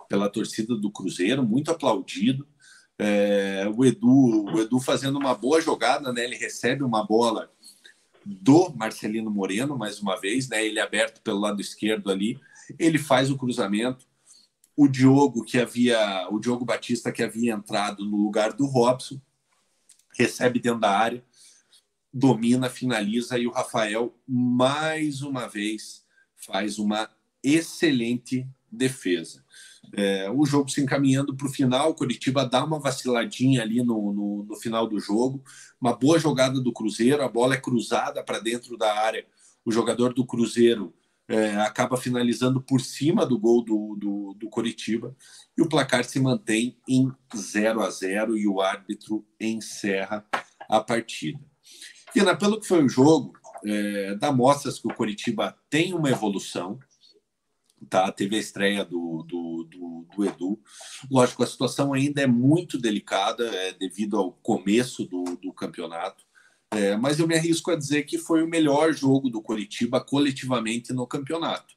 Pela torcida do Cruzeiro, muito aplaudido. É, o Edu, o Edu fazendo uma boa jogada, né? Ele recebe uma bola do Marcelino Moreno, mais uma vez, né? Ele aberto pelo lado esquerdo ali, ele faz o cruzamento. O Diogo que havia, o Diogo Batista que havia entrado no lugar do Robson, recebe dentro da área, domina, finaliza e o Rafael mais uma vez faz uma excelente defesa. É, o jogo se encaminhando para o final, o Curitiba dá uma vaciladinha ali no, no, no, final do jogo, uma boa jogada do Cruzeiro, a bola é cruzada para dentro da área, o jogador do Cruzeiro é, acaba finalizando por cima do gol do, do, do Curitiba e o placar se mantém em 0 a 0 e o árbitro encerra a partida. E pelo que foi o jogo, é, dá mostras que o Curitiba tem uma evolução, tá? Teve a estreia do, do, do, do, Edu. Lógico, a situação ainda é muito delicada é, devido ao começo do, do campeonato, é, mas eu me arrisco a dizer que foi o melhor jogo do Coritiba coletivamente no campeonato.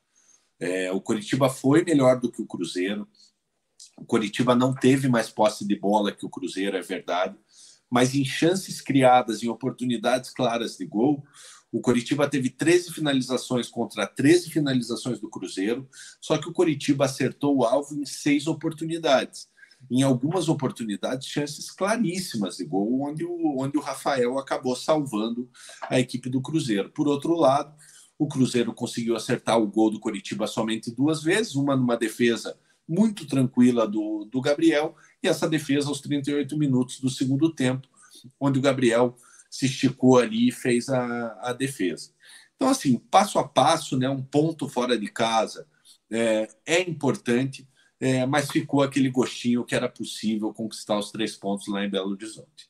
É, o Coritiba foi melhor do que o Cruzeiro. O Coritiba não teve mais posse de bola que o Cruzeiro, é verdade, mas em chances criadas, em oportunidades claras de gol, o Coritiba teve 13 finalizações contra 13 finalizações do Cruzeiro, só que o Coritiba acertou o alvo em seis oportunidades. Em algumas oportunidades, chances claríssimas de gol, onde o, onde o Rafael acabou salvando a equipe do Cruzeiro. Por outro lado, o Cruzeiro conseguiu acertar o gol do Coritiba somente duas vezes, uma numa defesa muito tranquila do, do Gabriel, e essa defesa aos 38 minutos do segundo tempo, onde o Gabriel se esticou ali e fez a, a defesa. Então, assim, passo a passo, né, um ponto fora de casa é, é importante, é, mas ficou aquele gostinho que era possível conquistar os três pontos lá em Belo Horizonte.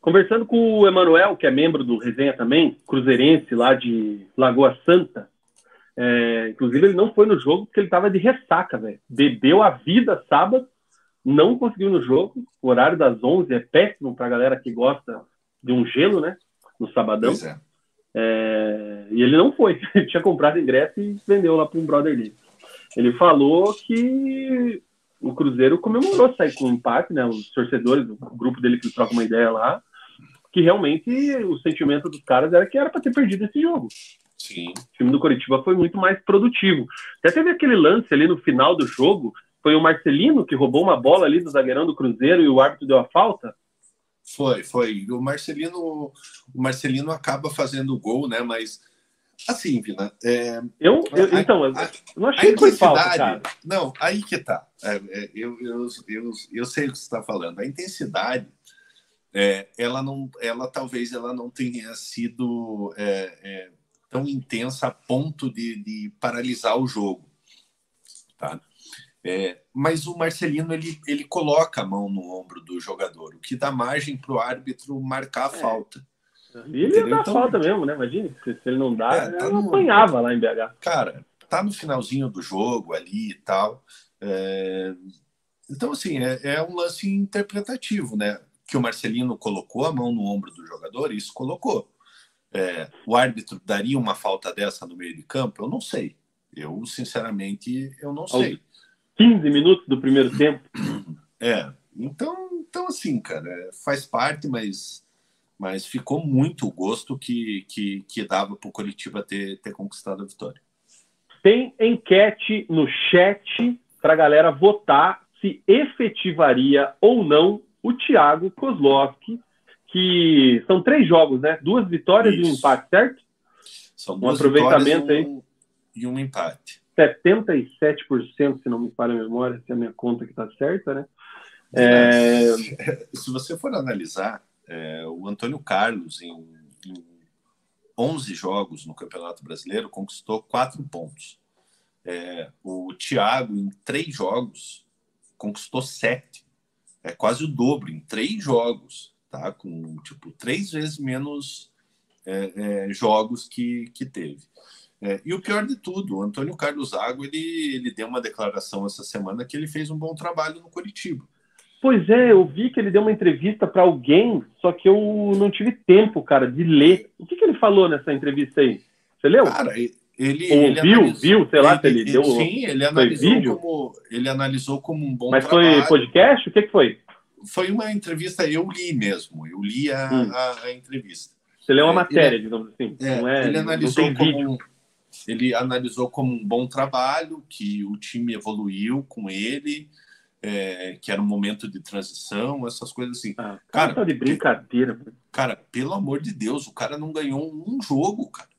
Conversando com o Emanuel, que é membro do Resenha também, cruzeirense lá de Lagoa Santa, é, inclusive ele não foi no jogo porque ele estava de ressaca, velho. Bebeu a vida sábado, não conseguiu no jogo. O horário das 11 é péssimo para a galera que gosta de um gelo, né? No sabadão. É. É, e ele não foi. Ele tinha comprado ingresso e vendeu lá para um brother dele. Ele falou que o Cruzeiro comemorou sair com um empate, né? Os torcedores, o grupo dele que troca uma ideia lá, que realmente o sentimento dos caras era que era para ter perdido esse jogo. Sim. O time do Coritiba foi muito mais produtivo. Até teve aquele lance ali no final do jogo, foi o Marcelino que roubou uma bola ali do zagueirão do Cruzeiro e o árbitro deu a falta. Foi, foi. O Marcelino, o Marcelino acaba fazendo o gol, né? Mas assim, Vina. É, eu, eu a, então, eu não achei que foi falta, cara. Não, aí que tá. É, é, eu, eu, eu, eu sei o que você está falando. A intensidade, é, ela não, ela talvez ela não tenha sido é, é, tão intensa a ponto de, de paralisar o jogo, tá? É, mas o Marcelino ele, ele coloca a mão no ombro do jogador, o que dá margem para o árbitro marcar a é. falta. E ele ia dar então, falta mesmo, né? Imagina, se, se ele não dá, é, tá ele no... apanhava lá em BH. Cara, tá no finalzinho do jogo ali e tal. É... Então, assim, é, é, um lance interpretativo, né? que o Marcelino colocou a mão no ombro do jogador, isso colocou. É, o árbitro daria uma falta dessa no meio de campo? Eu não sei. Eu, sinceramente, eu não sei. 15 minutos do primeiro tempo. É, então, então assim, cara, faz parte, mas, mas ficou muito o gosto que, que, que dava para o Curitiba ter, ter conquistado a vitória. Tem enquete no chat para a galera votar se efetivaria ou não o Thiago Kozlowski, que são três jogos, né? Duas vitórias Isso. e um empate, certo? São duas um aproveitamento e um, aí. E um empate. 77%, se não me falha a memória, se a minha conta que está certa, né? É... Se você for analisar, é, o Antônio Carlos, em, em 11 jogos no Campeonato Brasileiro, conquistou quatro pontos. É, o Thiago, em três jogos, conquistou sete. É quase o dobro em três jogos, tá? Com tipo três vezes menos é, é, jogos que, que teve. É, e o pior de tudo, o Antônio Carlos Zago, ele, ele deu uma declaração essa semana que ele fez um bom trabalho no Curitiba. Pois é, eu vi que ele deu uma entrevista para alguém, só que eu não tive tempo, cara, de ler. O que, que ele falou nessa entrevista aí? Você leu? Cara, ele, ele viu, analisou, viu, sei lá, ele, ele deu. Sim, ele analisou, vídeo? como, ele analisou como um bom Mas trabalho. foi podcast? O que, que foi? Foi uma entrevista, eu li mesmo, eu li a, hum. a, a entrevista. Você leu uma é, matéria, ele, digamos assim. É, não é, ele analisou como, ele analisou como um bom trabalho, que o time evoluiu com ele, é, que era um momento de transição, essas coisas assim. Ah, cara, tá de brincadeira. Cara, pelo amor de Deus, o cara não ganhou um jogo, cara.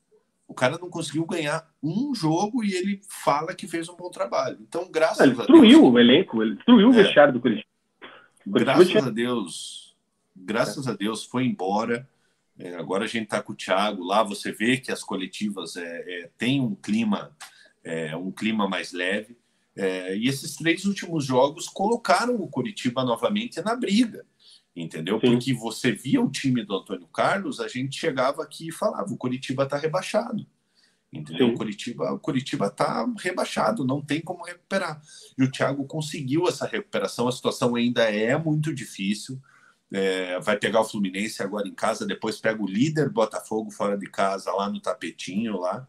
O cara não conseguiu ganhar um jogo e ele fala que fez um bom trabalho. Então, graças ele a Deus. Destruiu o elenco, ele destruiu o é, vestiário do Curitiba. Graças a Deus, graças a Deus foi embora. É, agora a gente está com o Thiago lá. Você vê que as coletivas é, é têm um clima, é, um clima mais leve. É, e esses três últimos jogos colocaram o Curitiba novamente na briga entendeu? Sim. Porque você via o time do Antônio Carlos, a gente chegava aqui e falava: o Curitiba está rebaixado. Entendeu? O Curitiba, o Curitiba está rebaixado, não tem como recuperar. E o Thiago conseguiu essa recuperação. A situação ainda é muito difícil. É, vai pegar o Fluminense agora em casa, depois pega o líder Botafogo fora de casa, lá no tapetinho lá.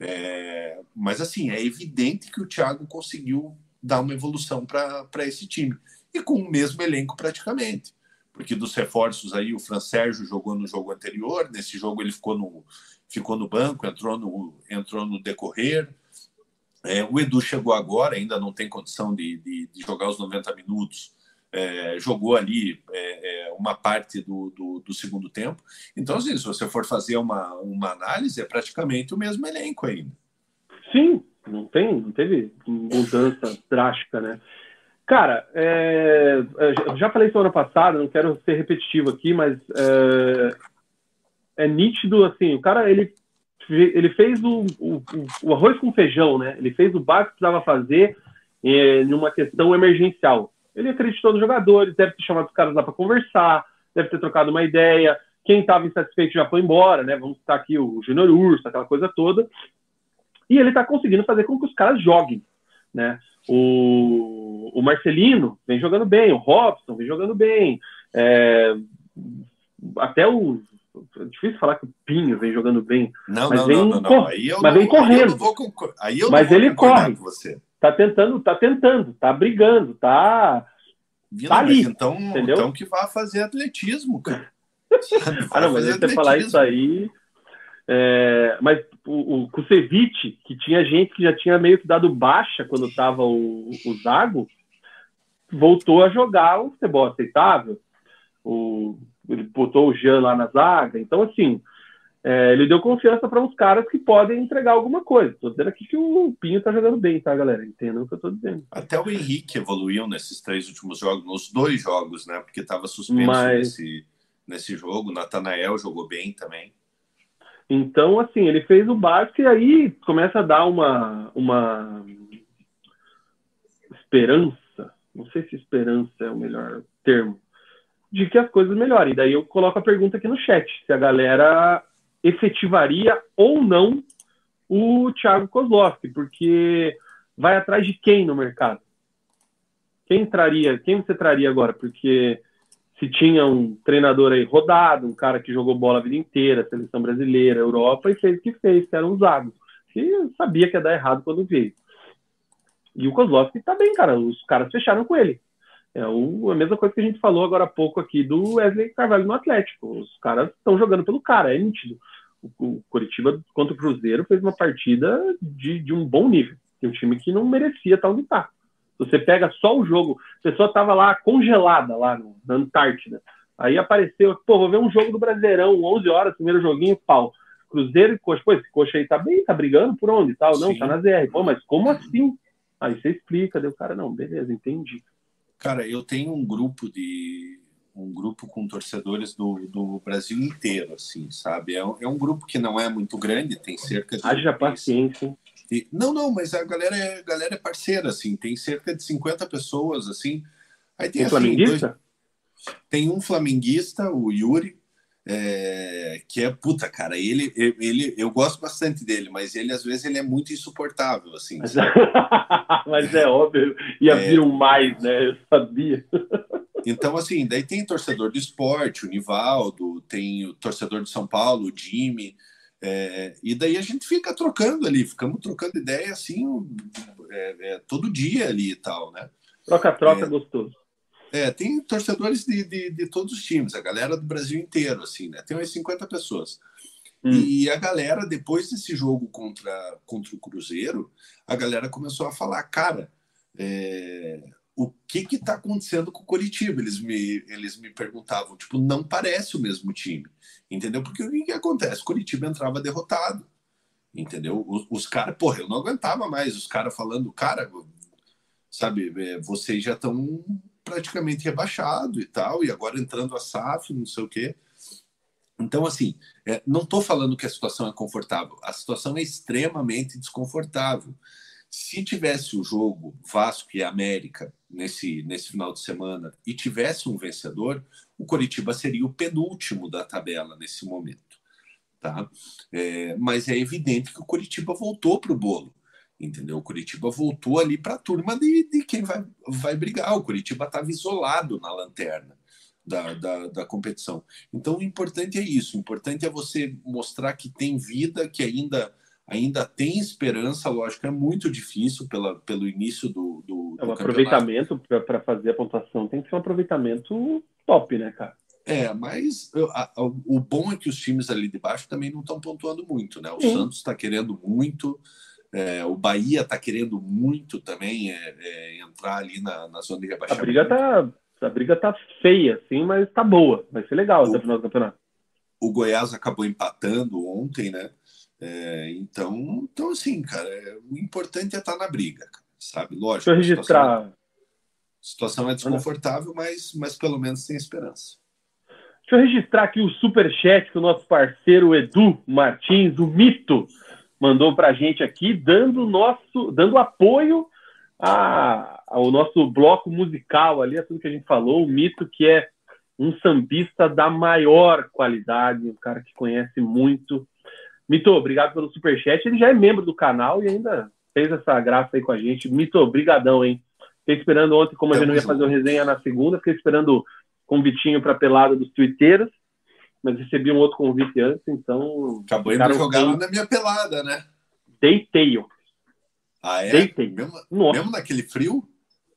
É, mas assim, é evidente que o Thiago conseguiu dar uma evolução para esse time. E com o mesmo elenco praticamente porque dos reforços aí o Fran Sérgio jogou no jogo anterior, nesse jogo ele ficou no, ficou no banco, entrou no, entrou no decorrer. É, o Edu chegou agora, ainda não tem condição de, de, de jogar os 90 minutos, é, jogou ali é, é, uma parte do, do, do, segundo tempo. Então, assim, se você for fazer uma, uma análise, é praticamente o mesmo elenco ainda. Sim, não tem, não teve mudança drástica, né? Cara, é, já falei semana passada, não quero ser repetitivo aqui, mas é, é nítido, assim, o cara, ele, ele fez o, o, o, arroz com feijão, né? Ele fez o básico que precisava fazer é, numa questão emergencial. Ele acreditou nos jogadores, deve ter chamado os caras lá para conversar, deve ter trocado uma ideia. Quem estava insatisfeito já foi embora, né? Vamos citar aqui o Júnior Urso, aquela coisa toda. E ele está conseguindo fazer com que os caras joguem, né? O, o Marcelino vem jogando bem, o Robson vem jogando bem. É, até o. É difícil falar que o Pinho vem jogando bem. Não, mas não, vem não, não, não. Aí eu mas não, vem correndo. Aí vou, aí eu mas ele corre. Com você. Tá tentando, tá tentando, tá brigando, tá. Vila, tá ali, então, entendeu? então que vá fazer atletismo, cara. ah, não, mas você falar isso aí. É, mas o, o Kusevich, que tinha gente que já tinha meio que dado baixa quando estava o, o Zago, voltou a jogar o futebol aceitável. O, ele botou o Jean lá na zaga. Então, assim, é, ele deu confiança para uns caras que podem entregar alguma coisa. Estou dizendo aqui que o Pinho está jogando bem, tá, galera? Entendam o que eu estou dizendo. Até o Henrique evoluiu nesses três últimos jogos, nos dois jogos, né? Porque estava suspenso Mas... nesse, nesse jogo. Natanael jogou bem também. Então, assim, ele fez o básico e aí começa a dar uma, uma esperança, não sei se esperança é o melhor termo, de que as coisas melhorem. Daí eu coloco a pergunta aqui no chat, se a galera efetivaria ou não o Thiago Kozlowski, porque vai atrás de quem no mercado? Quem traria, quem você traria agora? Porque se tinha um treinador aí rodado, um cara que jogou bola a vida inteira, seleção brasileira, Europa, e fez o que fez, que era um zago. Que sabia que ia dar errado quando veio. E o Kozlovski tá bem, cara. Os caras fecharam com ele. É o, a mesma coisa que a gente falou agora há pouco aqui do Wesley Carvalho no Atlético. Os caras estão jogando pelo cara, é nítido. O, o Coritiba contra o Cruzeiro fez uma partida de, de um bom nível. De um time que não merecia estar onde está. Você pega só o jogo, a pessoa estava lá congelada, lá no, na Antártida. Aí apareceu, pô, vou ver um jogo do Brasileirão, 11 horas, primeiro joguinho, pau. Cruzeiro e Coxa. Pô, esse Coxa aí tá bem, tá brigando por onde tal? Não, Sim. tá na ZR. Pô, mas como assim? Aí você explica, deu cara, não, beleza, entendi. Cara, eu tenho um grupo de um grupo com torcedores do, do Brasil inteiro, assim, sabe? É um, é um grupo que não é muito grande, tem cerca de. Haja paciência. Não, não, mas a galera é, a galera é parceira, assim, tem cerca de 50 pessoas, assim. Aí tem, assim, flamenguista? Dois... Tem um flamenguista, o Yuri, é... que é puta, cara. Ele, ele, eu gosto bastante dele, mas ele às vezes ele é muito insuportável, assim. Mas, mas é óbvio, ia é... vir um mais, né? Eu sabia. Então, assim, daí tem torcedor do esporte, o Nivaldo, tem o torcedor de São Paulo, o Jimmy. É, e daí a gente fica trocando ali, ficamos trocando ideia assim é, é, todo dia ali e tal, né? Troca-troca é, gostoso. É, tem torcedores de, de, de, todos os times, a galera do Brasil inteiro, assim, né? Tem umas 50 pessoas. Hum. E a galera, depois desse jogo contra, contra o Cruzeiro, a galera começou a falar, cara, é, o que que tá acontecendo com o Coritiba? Eles me, eles me perguntavam, tipo, não parece o mesmo time, entendeu? Porque o que, que acontece? O Coritiba entrava derrotado, entendeu? Os, os caras, porra, eu não aguentava mais os caras falando, cara, sabe, é, vocês já estão praticamente rebaixado e tal, e agora entrando a SAF, não sei o quê. Então, assim, é, não estou falando que a situação é confortável, a situação é extremamente desconfortável. Se tivesse o jogo Vasco e América nesse, nesse final de semana e tivesse um vencedor, o Coritiba seria o penúltimo da tabela nesse momento. Tá? É, mas é evidente que o Coritiba voltou para o bolo. Entendeu? O Curitiba voltou ali para a turma de, de quem vai, vai brigar. O Curitiba estava isolado na lanterna da, da, da, competição. Então, o importante é isso. O importante é você mostrar que tem vida, que ainda ainda tem esperança, lógico, é muito difícil pela, pelo início do, do, é, um aproveitamento para fazer a pontuação tem que ser um aproveitamento top, né, cara? É, mas a, a, o bom é que os times ali de baixo também não estão pontuando muito, né? O Sim. Santos está querendo muito, é, o Bahia está querendo muito também é, é, entrar ali na, na zona de rebaixamento. A briga tá, a briga tá feia, sim, mas tá boa. Vai ser legal o, até o final do campeonato. O Goiás acabou empatando ontem, né? É, então, então, assim, cara, é, o importante é estar tá na briga, sabe? Lógico. Deixa eu registrar. A situação, a situação é desconfortável, mas, mas pelo menos tem esperança. Deixa eu registrar aqui o superchat do nosso parceiro Edu Martins, o Mito, mandou para a gente aqui, dando nosso, dando apoio a, ao nosso bloco musical ali, a tudo que a gente falou, o Mito, que é um sambista da maior qualidade, um cara que conhece muito Mito, obrigado pelo superchat. Ele já é membro do canal e ainda fez essa graça aí com a gente. Mito, brigadão, hein? Fiquei esperando ontem, como a gente não ia fazer o resenha na segunda, fiquei esperando convitinho para pelada dos twitteiros, mas recebi um outro convite antes, então... Acabou indo jogar lá na minha pelada, né? Deitei. Ah, é? Deitei. Mesmo, Nossa. mesmo naquele frio?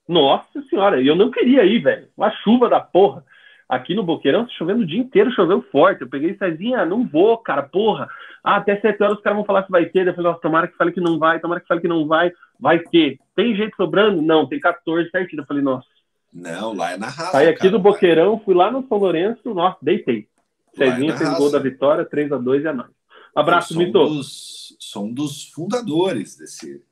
Nossa senhora, e eu não queria ir, velho. Uma chuva da porra. Aqui no Boqueirão, chovendo o dia inteiro, choveu forte. Eu peguei Cezinha, não vou, cara, porra. Ah, até 7 horas os caras vão falar se vai ter. Depois, nossa, tomara que fale que não vai, tomara que fale que não vai. Vai ter. Tem jeito sobrando? Não, tem 14 certinho. Eu falei, nossa. Não, lá é na raça. Saí aqui cara, do Boqueirão, vai. fui lá no São Lourenço, nossa, deitei. É Cezinha é fez gol da vitória, 3x2 e a nós. Abraço, Mito. Dos, sou um dos fundadores desse,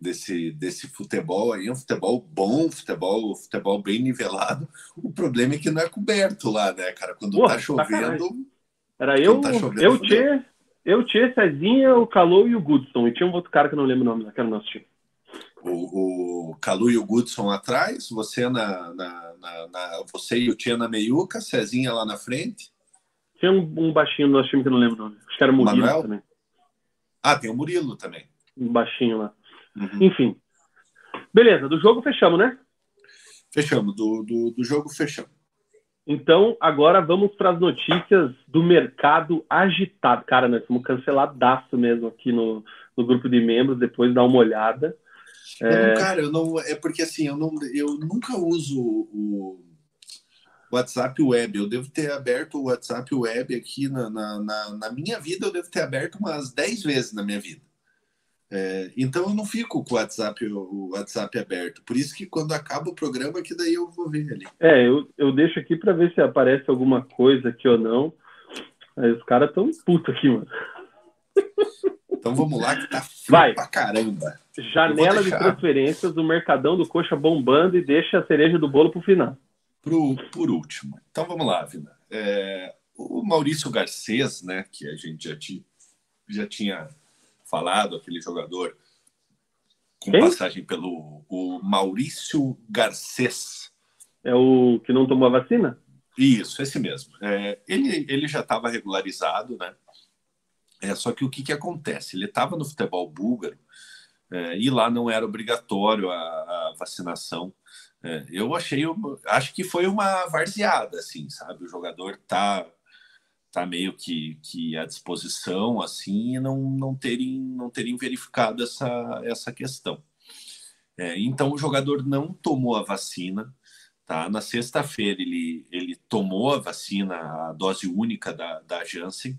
desse, desse futebol aí, um futebol bom, futebol, futebol bem nivelado. O problema é que não é coberto lá, né, cara? Quando Porra, tá chovendo. Era eu, tá chovendo, eu, Tchê, eu, Tchê, Cezinha, o Calu e o Goodson. E tinha um outro cara que eu não lembro o nome, que era o nosso time. O, o Calu e o Goodson atrás, você na, na, na, na você e o Tia na meiuca, Cezinha lá na frente. Tinha um, um, baixinho no nosso time que eu não lembro o nome. Acho que era o Murilo Manuel? também. Ah, tem o Murilo também. Um baixinho lá. Uhum. Enfim. Beleza, do jogo fechamos, né? Fechamos, do, do, do jogo fechamos. Então, agora vamos para as notícias do mercado agitado. Cara, nós estamos canceladaço mesmo aqui no, no grupo de membros, depois dá uma olhada. Eu é... Não, cara, eu não. É porque assim, eu, não, eu nunca uso o WhatsApp Web. Eu devo ter aberto o WhatsApp Web aqui na, na, na, na minha vida, eu devo ter aberto umas 10 vezes na minha vida. É, então eu não fico com o WhatsApp, o WhatsApp aberto. Por isso que quando acaba o programa, que daí eu vou ver ali. É, eu, eu deixo aqui para ver se aparece alguma coisa aqui ou não. Aí os caras tão putos aqui, mano. Então vamos lá, que tá frio Vai. pra caramba. Janela de transferências, do Mercadão do Coxa bombando e deixa a cereja do bolo pro final. Pro, por último. Então vamos lá, Vina. É, o Maurício Garcês, né, que a gente já, ti, já tinha falado, aquele jogador com Quem? passagem pelo o Maurício Garcês. É o que não tomou a vacina? Isso, esse mesmo. É, ele, ele já estava regularizado, né? É, só que o que, que acontece? Ele estava no futebol búlgaro é, e lá não era obrigatório a, a vacinação. É, eu achei, acho que foi uma varzeada, assim, sabe? O jogador tá tá meio que, que à disposição assim e não, não terem não terem verificado essa, essa questão. É, então o jogador não tomou a vacina, tá? Na sexta-feira ele, ele tomou a vacina, a dose única da, da Janssen,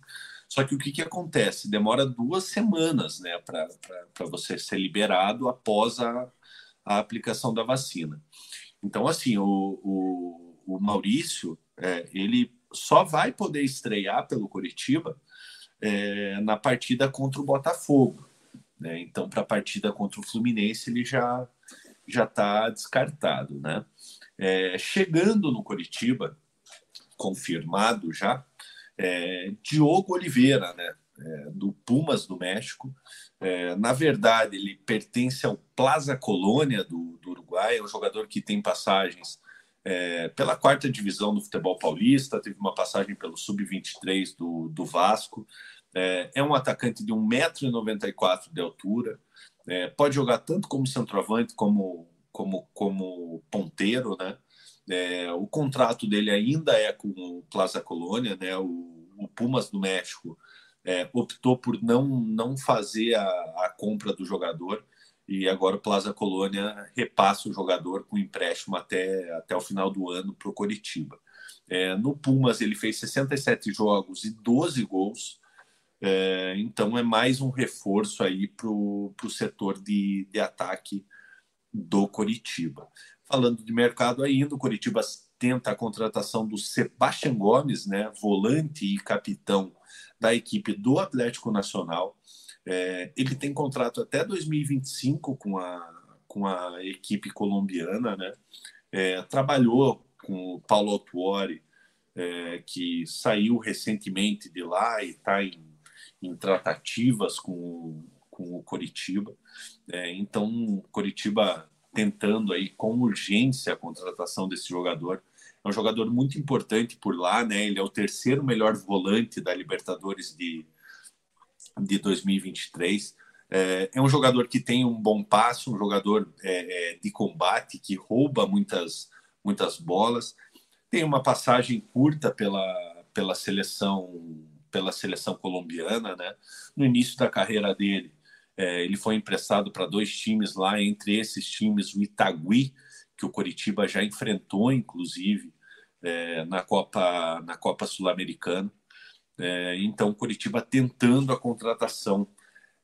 só que o que, que acontece? Demora duas semanas né, para você ser liberado após a, a aplicação da vacina. Então, assim, o, o, o Maurício, é, ele só vai poder estrear pelo Curitiba é, na partida contra o Botafogo. Né? Então, para a partida contra o Fluminense, ele já já está descartado. Né? É, chegando no Curitiba, confirmado já, é, Diogo Oliveira, né? É, do Pumas do México. É, na verdade, ele pertence ao Plaza Colônia do, do Uruguai, é um jogador que tem passagens é, pela quarta divisão do futebol paulista, teve uma passagem pelo sub-23 do, do Vasco. É, é, um atacante de 1,94m de altura, é, pode jogar tanto como centroavante como, como, como ponteiro, né? É, o contrato dele ainda é com o Plaza Colônia, né? O, o Pumas do México é, optou por não, não fazer a, a compra do jogador e agora o Plaza Colônia repassa o jogador com empréstimo até, até o final do ano para o Coritiba. É, no Pumas ele fez 67 jogos e 12 gols, é, então é mais um reforço aí para o setor de, de ataque do Coritiba. Falando de mercado ainda, o Coritiba tenta a contratação do Sebastião Gomes, né, volante e capitão da equipe do Atlético Nacional. É, ele tem contrato até 2025 com a, com a equipe colombiana, né? É, trabalhou com o Paulo Autuori, é, que saiu recentemente de lá e está em, em, tratativas com, com o Coritiba. É, então, Coritiba tentando aí com urgência a contratação desse jogador. É um jogador muito importante por lá, né? Ele é o terceiro melhor volante da Libertadores de, de 2023. É, é um jogador que tem um bom passe, um jogador é, é, de combate, que rouba muitas, muitas bolas. Tem uma passagem curta pela, pela seleção pela seleção colombiana, né? No início da carreira dele, é, ele foi emprestado para dois times lá, entre esses times o Itagüí, que o Coritiba já enfrentou, inclusive, é, na Copa na Copa Sul-Americana. É, então, Curitiba tentando a contratação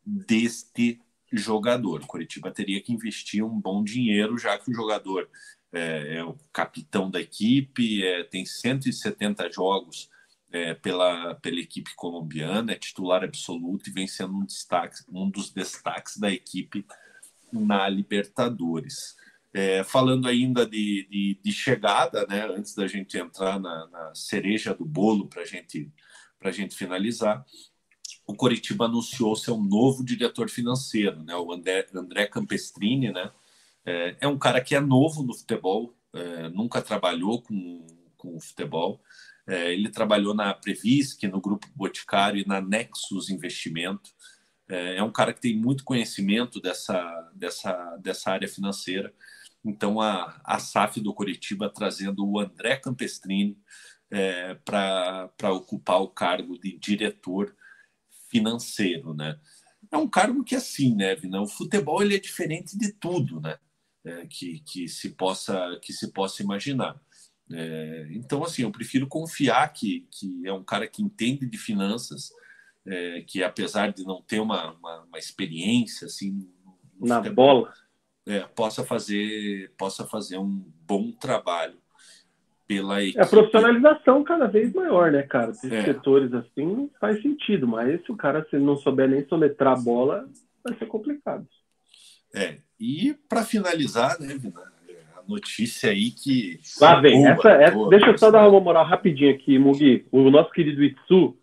deste jogador. Curitiba teria que investir um bom dinheiro, já que o jogador é, é o capitão da equipe, é, tem 170 jogos é, pela, pela equipe colombiana, é titular absoluto e vem sendo um, destaque, um dos destaques da equipe na Libertadores. É, falando ainda de, de, de, chegada, né, antes da gente entrar na, na cereja do bolo para gente a gente finalizar, o Coritiba anunciou seu novo diretor financeiro, né? O André, André Campestrini, né? É, é, um cara que é novo no futebol, é, nunca trabalhou com, com o futebol. É, ele trabalhou na Previsc, no Grupo Boticário e na Nexus Investimento. É, é um cara que tem muito conhecimento dessa, dessa, dessa área financeira. Então, a, a SAF do Curitiba trazendo o André Campestrini é, para ocupar o cargo de diretor financeiro, né? É um cargo que, assim, né, Vina? O futebol ele é diferente de tudo, né? É, que, que, se possa, que se possa imaginar. É, então, assim, eu prefiro confiar que, que é um cara que entende de finanças, é, que apesar de não ter uma, uma, uma experiência assim na futebol, bola, é, possa fazer possa fazer um bom trabalho pela equipe. É a profissionalização cada vez maior, né, cara? Esses é. setores assim faz sentido, mas se o cara se não souber nem soletrar a bola, vai ser complicado. É, e para finalizar, né, Vina, a notícia aí que. Lá vem, essa, essa, deixa eu só dar uma moral rapidinho aqui, Mugi. O nosso querido Itsu,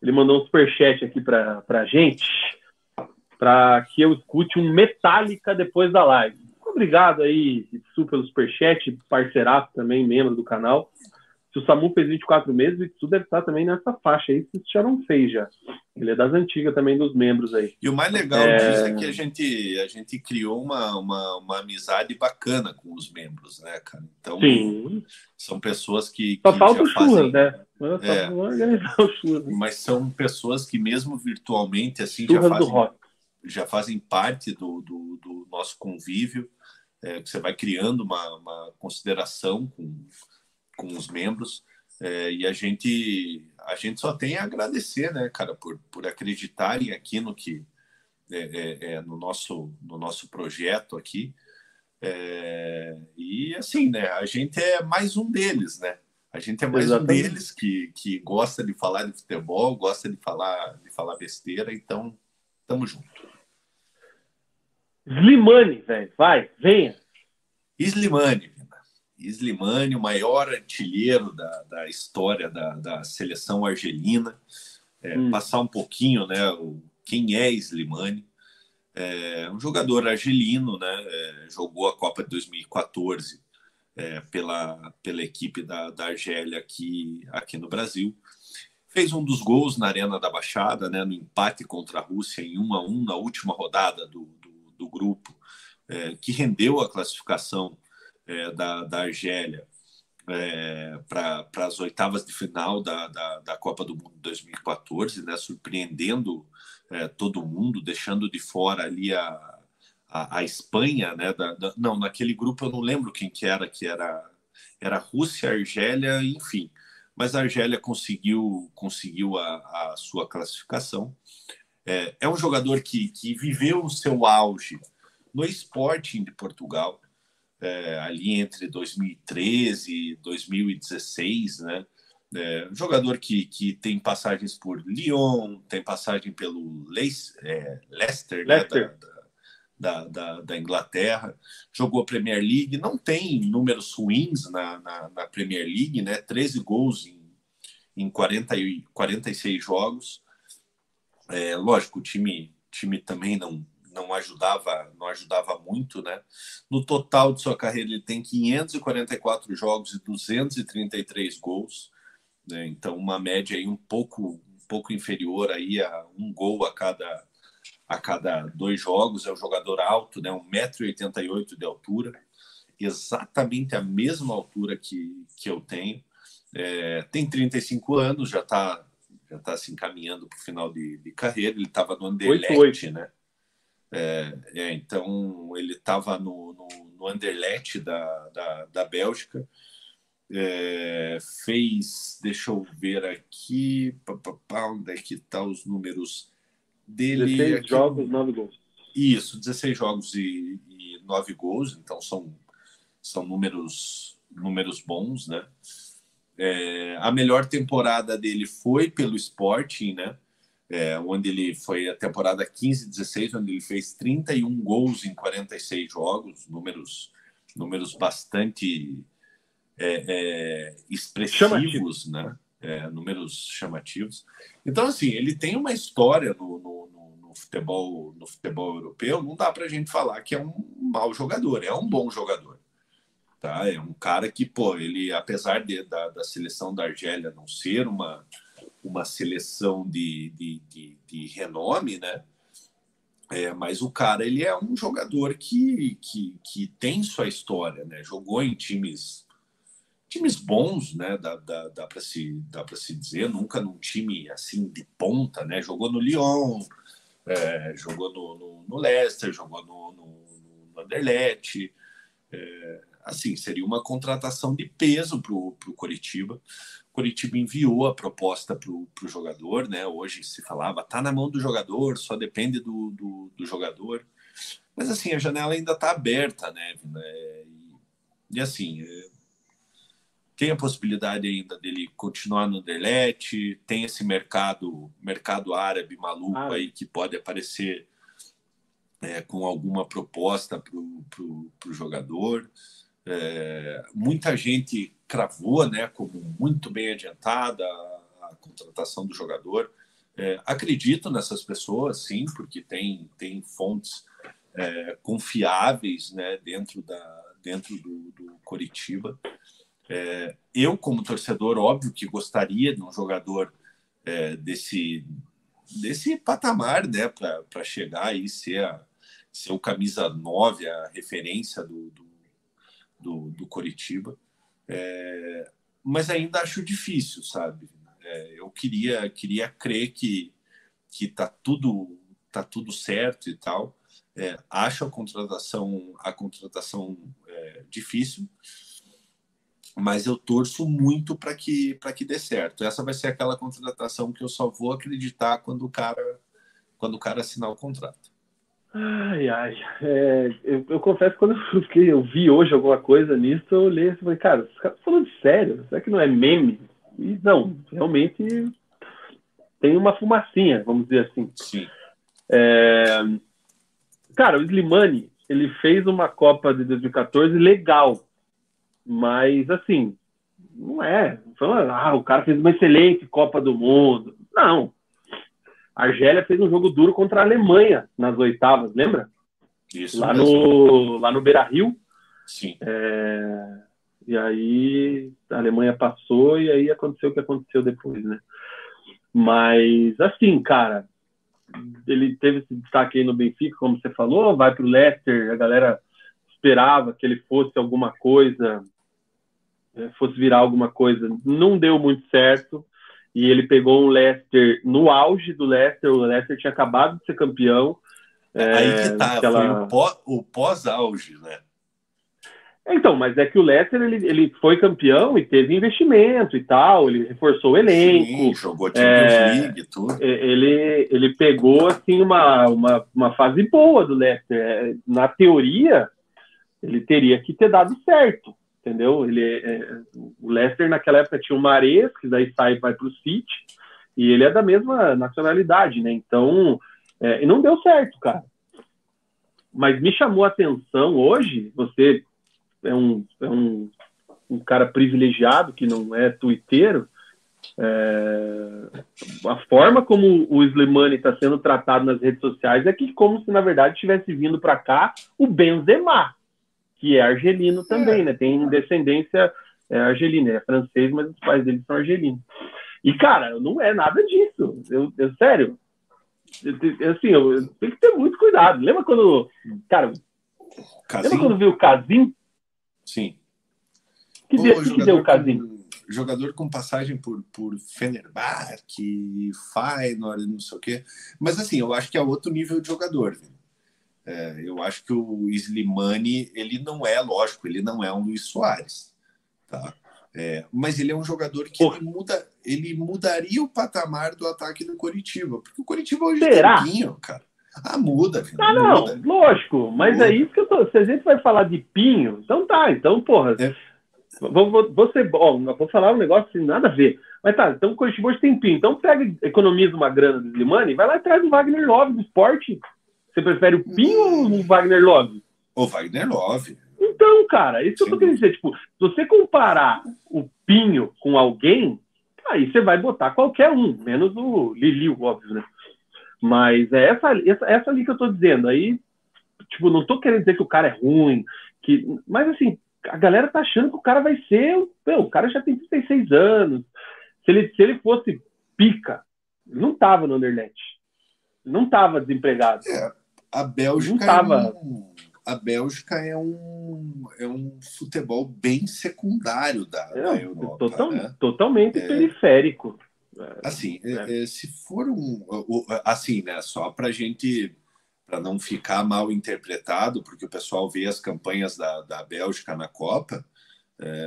ele mandou um superchat aqui para a gente para que eu escute um Metallica depois da live. Obrigado aí, Itsu, pelo superchat, parceiraço também, membro do canal. Se o Samu fez 24 meses, o Itsu deve estar também nessa faixa aí, se já não fez já. Ele é das antigas também, dos membros aí. E o mais legal é... disso é que a gente, a gente criou uma, uma, uma amizade bacana com os membros, né, cara? Então, Sim. são pessoas que. Só falta o fazem... né? É, mas são pessoas que, mesmo virtualmente, assim, já fazem já fazem parte do, do, do nosso convívio, é, que você vai criando uma, uma consideração com, com os membros. É, e a gente a gente só tem a agradecer, né, cara, por, por acreditarem aqui no que é, é, é no nosso no nosso projeto aqui. É, e assim, né, a gente é mais um deles, né? A gente é mais Exatamente. um deles que, que gosta de falar de futebol, gosta de falar de falar besteira, então tamo junto. Slimane, velho. Vai, venha. Slimane. Slimane, o maior artilheiro da, da história da, da seleção argelina. É, hum. Passar um pouquinho, né? O, quem é Slimane? É um jogador argelino, né? É, jogou a Copa de 2014 é, pela, pela equipe da, da Argélia aqui, aqui no Brasil. Fez um dos gols na Arena da Baixada, né? No empate contra a Rússia em 1 a 1 na última rodada do, do grupo, é, que rendeu a classificação é, da, da Argélia é, para as oitavas de final da, da, da, Copa do Mundo 2014, né, surpreendendo é, todo mundo, deixando de fora ali a, a, a Espanha, né, não, naquele grupo eu não lembro quem que era, que era, era Rússia, Argélia, enfim, mas a Argélia conseguiu, conseguiu a, a sua classificação. É, é um jogador que, que viveu o seu auge no Sporting de Portugal, é, ali entre 2013 e 2016, né? É, um jogador que, que tem passagens por Lyon, tem passagem pelo é, Leicester, Leicester. Né? Da, da, da, da, Inglaterra, jogou a Premier League, não tem números ruins na, na, na Premier League, né? 13 gols em, em 40, 46 jogos. É, lógico, o time, time também não, não ajudava não ajudava muito, né? No total de sua carreira ele tem 544 jogos e 233 gols, né? Então uma média aí um pouco um pouco inferior aí a um gol a cada a cada dois jogos. É um jogador alto, né? 1,88m de altura, exatamente a mesma altura que, que eu tenho. É, tem 35 anos, já está já está se encaminhando para o final de, de, carreira. Ele estava no Anderlecht, né? É, é, então ele estava no, no, no, Anderlecht da, da, da Bélgica. É, fez, deixa eu ver aqui, pá, pá, pá, onde é que tá os números dele? 16 aqui, jogos, 9 gols. Isso, 16 jogos e, e 9 gols, então são, são números, números bons, né? É, a melhor temporada dele foi pelo Sporting, né? É, onde ele foi a temporada 15-16, onde ele fez 31 gols em 46 jogos, números, números bastante é, é expressivos, né? É, números chamativos. Então, assim, ele tem uma história no, no, no, futebol, no futebol europeu. Não dá para a gente falar que é um mau jogador, é um bom jogador. Tá? É um cara que, pô, ele, apesar de, da, da seleção da Argélia não ser uma, uma seleção de, de, de, de renome, né? É, mas o cara ele é um jogador que, que, que tem sua história, né? Jogou em times times bons, né? Dá, dá, dá para se dá para se dizer, nunca num time assim de ponta, né? Jogou no Lyon, é, jogou no, no, no, Leicester, jogou no, no, no Anderlecht. É, assim, seria uma contratação de peso para o Coritiba. Curitiba enviou a proposta para o jogador, né? Hoje se falava, tá na mão do jogador, só depende do, do, do jogador. Mas assim, a janela ainda está aberta, né? E, e assim, é, tem a possibilidade ainda dele continuar no Derlete, tem esse mercado, mercado árabe maluco ah. aí que pode aparecer é, com alguma proposta para o jogador. É, muita gente cravou né, como muito bem adiantada a, contratação do jogador. É, acredito nessas pessoas, sim, porque tem, tem fontes é, confiáveis né, dentro, da, dentro do, do Coritiba. É, eu, como torcedor, óbvio que gostaria de um jogador é, desse, desse patamar né, para chegar e ser, a, ser o camisa 9, a referência do, do do, do Coritiba. É, mas ainda acho difícil, sabe? É, eu queria queria crer que que tá tudo tá tudo certo e tal. É, acho a contratação a contratação é, difícil, mas eu torço muito para que para que dê certo. Essa vai ser aquela contratação que eu só vou acreditar quando o cara quando o cara assinar o contrato. Ai, ai. É, eu, eu, confesso que quando eu, fiquei, eu vi hoje alguma coisa nisso, eu olhei e falei, cara, os caras falando sério, será que não é meme? E não, realmente tem uma fumacinha, vamos dizer assim. Sim. É, cara, o Slimani, ele fez uma Copa de 2014 legal, mas assim, não é. Falando, ah, o cara fez uma excelente Copa do Mundo. Não, a Argélia fez um jogo duro contra a Alemanha nas oitavas, lembra? Isso. Lá no, lá no Beira Rio. Sim. É, e aí a Alemanha passou e aí aconteceu o que aconteceu depois, né? Mas, assim, cara, ele teve esse destaque aí no Benfica, como você falou, vai para o Leicester, a galera esperava que ele fosse alguma coisa, é, fosse virar alguma coisa, não deu muito certo e ele pegou um Leicester no auge do Leicester. O Leicester tinha acabado de ser campeão. É, Aí que tá, aquela... foi o pós-auge, né? Então, mas é que o Leicester ele, ele foi campeão e teve investimento e tal, ele reforçou o elenco. Sim, jogou Champions é, League tudo. Ele, ele pegou assim uma, uma, uma fase boa do Leicester. É, na teoria, ele teria que ter dado certo entendeu? Ele é, é, o Leicester naquela época tinha o Mares, que daí sai e vai para o City, e ele é da mesma nacionalidade, né? Então, é, e não deu certo, cara. Mas me chamou a atenção hoje, você é um, é um, um cara privilegiado que não é tuiteiro, é, a forma como o Slimani está sendo tratado nas redes sociais é que como se na verdade tivesse vindo para cá o Benzema, que é argelino também, é. né? Tem descendência é, argelina, é francês, mas os pais dele são argelinos. E, cara, não é nada disso. Eu, eu sério, eu, assim, eu, eu tenho que ter muito cuidado. Lembra quando, cara, Casim? lembra quando viu o Casim? Sim. Que, Pô, dia, que deu o Casim? jogador com passagem por, por Fenerbahçe, Feyenoord, não sei o quê. Mas assim, eu acho que é outro nível de jogador. Viu? É, eu acho que o Slimani, ele não é, lógico, ele não é um Luiz Soares, tá? É, mas ele é um jogador que ele, muda, ele mudaria o patamar do ataque do Coritiba, porque o Coritiba hoje Será? tem Pinho, cara. Ah, muda, filho, Ah, não, muda. lógico, mas muda. é isso que eu tô. Se a gente vai falar de Pinho, então tá, então, porra. É. Vou, vou, vou, ser, ó, vou falar um negócio sem nada a ver. Mas tá, então o Coritiba hoje tem Pinho. Então pega, economiza uma grana do Slimani, vai lá e traz o Wagner Love do esporte você prefere o Pinho ou o Wagner Love? O Wagner Love. Então, cara, isso Sim. que eu tô querendo dizer. Tipo, se você comparar o Pinho com alguém, aí você vai botar qualquer um, menos o Liliu, óbvio, né? Mas é essa, essa, essa ali que eu tô dizendo. Aí, tipo, não tô querendo dizer que o cara é ruim, que, mas assim, a galera tá achando que o cara vai ser. Meu, o cara já tem 36 anos. Se ele, se ele fosse pica, ele não tava no Undernet. Não tava desempregado. É. A Bélgica é um, a Bélgica é um, é um futebol bem secundário da, é, da Europa. Total, né? Totalmente é, periférico. Assim, é. se for um. Assim, né? Só para gente. Para não ficar mal interpretado, porque o pessoal vê as campanhas da, da Bélgica na Copa,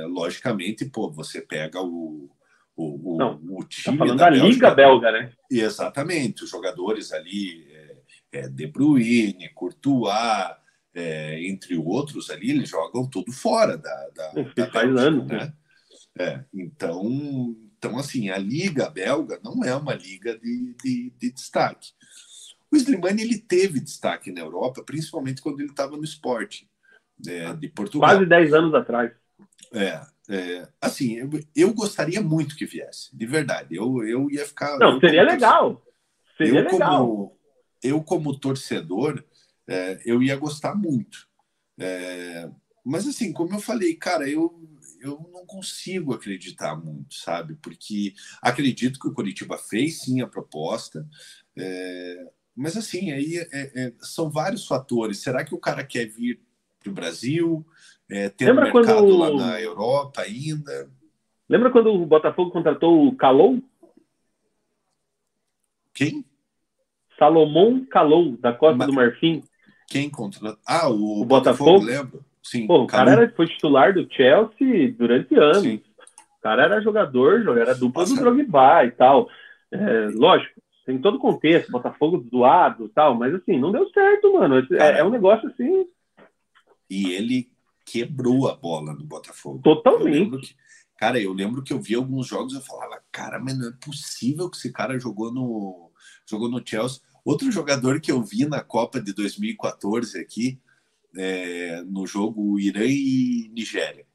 logicamente, pô, você pega o, o, Não, o tá time falando da, da, Bélgica, Liga Belga, né? Exatamente, os jogadores ali, é, é, De Bruyne, Courtois, é, entre outros ali, eles jogam tudo fora da, da, da faz Bélgica, anos, né? É, então, então, assim, a Liga Belga não é uma liga de, de, de destaque. O Slimani, ele teve destaque na Europa, principalmente quando ele estava no esporte é, de Portugal. Quase 10 anos atrás. É, é, assim, eu, eu, gostaria muito que viesse, de verdade. Eu, eu ia ficar. Não, seria legal. Seria eu, legal. Como, eu, como torcedor, é, eu ia gostar muito. É, mas, assim, como eu falei, cara, eu, eu não consigo acreditar muito, sabe? Porque acredito que o Curitiba fez sim a proposta. É, mas, assim, aí é, é, são vários fatores. Será que o cara quer vir para o Brasil? é, ter Lembra um mercado quando- lá na Europa ainda. Lembra quando o Botafogo contratou o Calou? Quem? Salomão Calou, da Costa Mas- do Marfim. Quem contra? Ah, o, O Botafogo, Botafogo? lembro. Sim, Pô, o cara era, foi titular do Chelsea durante anos. Sim. O cara era jogador, era dupla Nossa. do Drogba e tal. É, lógico, tem todo o contexto, Botafogo zoado e tal, mas assim, não deu certo, mano. É, é um negócio assim, E ele quebrou a bola no Botafogo. Totalmente. Eu que- cara, eu lembro que eu vi alguns jogos e eu falava, cara, mas não é possível que esse cara jogou no, jogou no Chelsea. Outro jogador que eu vi na Copa de 2014 aqui, é, no jogo Irã e Nigéria.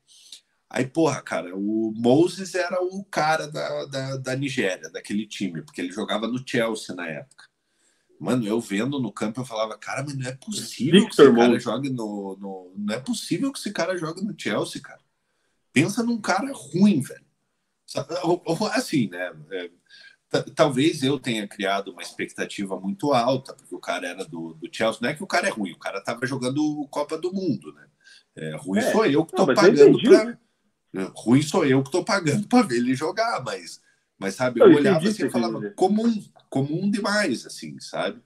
Aí, porra, cara, o Moses era o cara da, da, da Nigéria, daquele time, porque ele jogava no Chelsea na época. Mano, eu vendo no campo, eu falava, cara, mas não é possível que Victor esse cara Moses. jogue no, no. Não é possível que esse cara jogue no Chelsea, cara. Pensa num cara ruim, velho. Assim, né? É, Talvez eu tenha criado uma expectativa muito alta, porque o cara era do, do Chelsea. Não é que o cara é ruim, o cara tava jogando Copa do Mundo, né? É, ruim É. sou eu que eu pagando entendi. pra. Ruim sou eu que tô pagando pra ver ele jogar, mas, mas sabe, eu, Eu olhava entendi assim e falava, dizer. comum, comum demais, assim, sabe?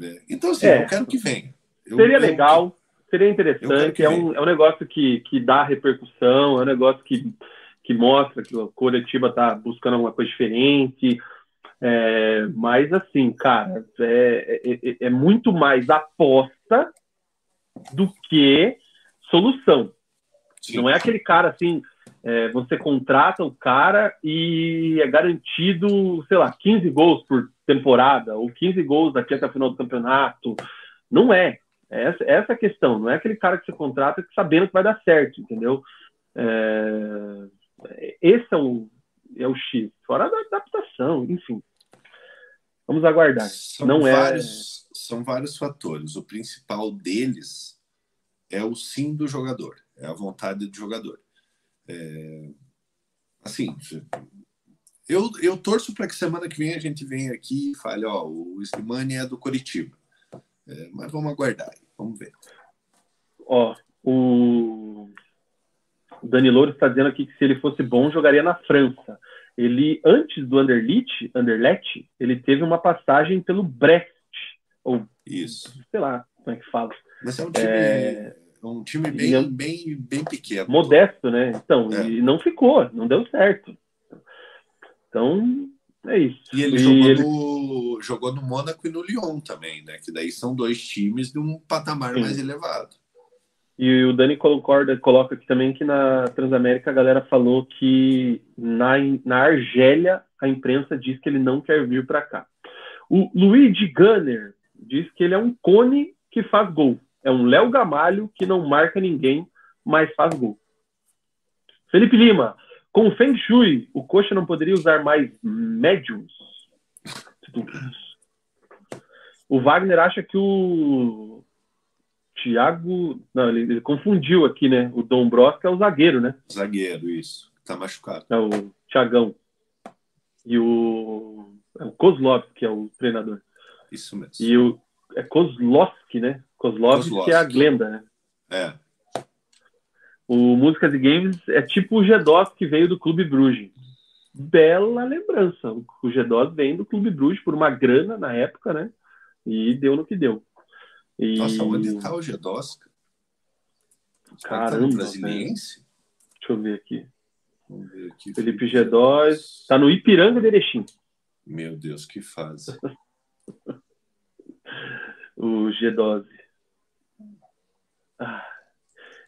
É, Então, assim, É. eu quero que venha. Eu- seria eu- legal, seria interessante. que É um, é um negócio que, que dá repercussão, é um negócio que, que mostra que o Curitiba tá buscando alguma coisa diferente. É, mas, assim, cara, é, é- é muito mais aposta do que solução. Sim. Não é aquele cara assim, é, você contrata o cara e é garantido, sei lá, 15 gols por temporada, ou 15 gols daqui até o final do campeonato. Não é. Essa, essa é a questão. Não é aquele cara que você contrata sabendo que vai dar certo, entendeu? É, esse é o, é o X. Fora da adaptação, enfim. Vamos aguardar. São Não é- vários, são vários fatores. O principal deles é o sim do jogador, é a vontade do jogador. É, assim, eu, eu torço para que semana que vem a gente venha aqui e fale, ó, o Slimani é do Coritiba. É, mas vamos aguardar, vamos ver. Ó, o o Dani Louro está dizendo aqui que se ele fosse bom, jogaria na França. Ele, antes do Anderlecht, Anderlecht ele teve uma passagem pelo Brest, ou Isso. sei lá como é que fala. Mas é um time, É, um time e é- bem, bem, bem pequeno. Modesto, né? Então, É. e não ficou, não deu certo. Então, é isso. E ele, E jogou, ele- No, jogou no Mônaco e no Lyon também, né? Que daí são dois times de um patamar Sim. mais elevado. E o Dani concorda, coloca aqui também que na Transamérica a galera falou que na, na Argélia a imprensa diz que ele não quer vir para cá. O Luigi Gunner diz que ele é um cone que faz gol. É um Léo Gamalho que não marca ninguém, mas faz gol. Felipe Lima, com o Feng Shui, o Coxa não poderia usar mais médiums? O Wagner acha que o Thiago. Não, ele, ele confundiu aqui, né? O Dom Brosca é o zagueiro, né? Zagueiro, isso. Tá machucado. É o Thiagão. E o. É o Kozlov, que é o treinador. Isso mesmo. E o, é Kozlowski, né? Kozlowski, Kozlowski. é a Glenda, né? É. O Músicas e Games é tipo o G-DOS que veio do Clube Bruges. Bela lembrança. O G-DOS vem do Clube Bruges por uma grana na época, né? E deu no que deu. E... Nossa, onde tá o G-DOS? Caramba. Brasiliense? Deixa eu ver aqui. Vamos ver aqui. Felipe G2 tá no Ipiranga de Erechim. Meu Deus, que fase. o G12. Ah.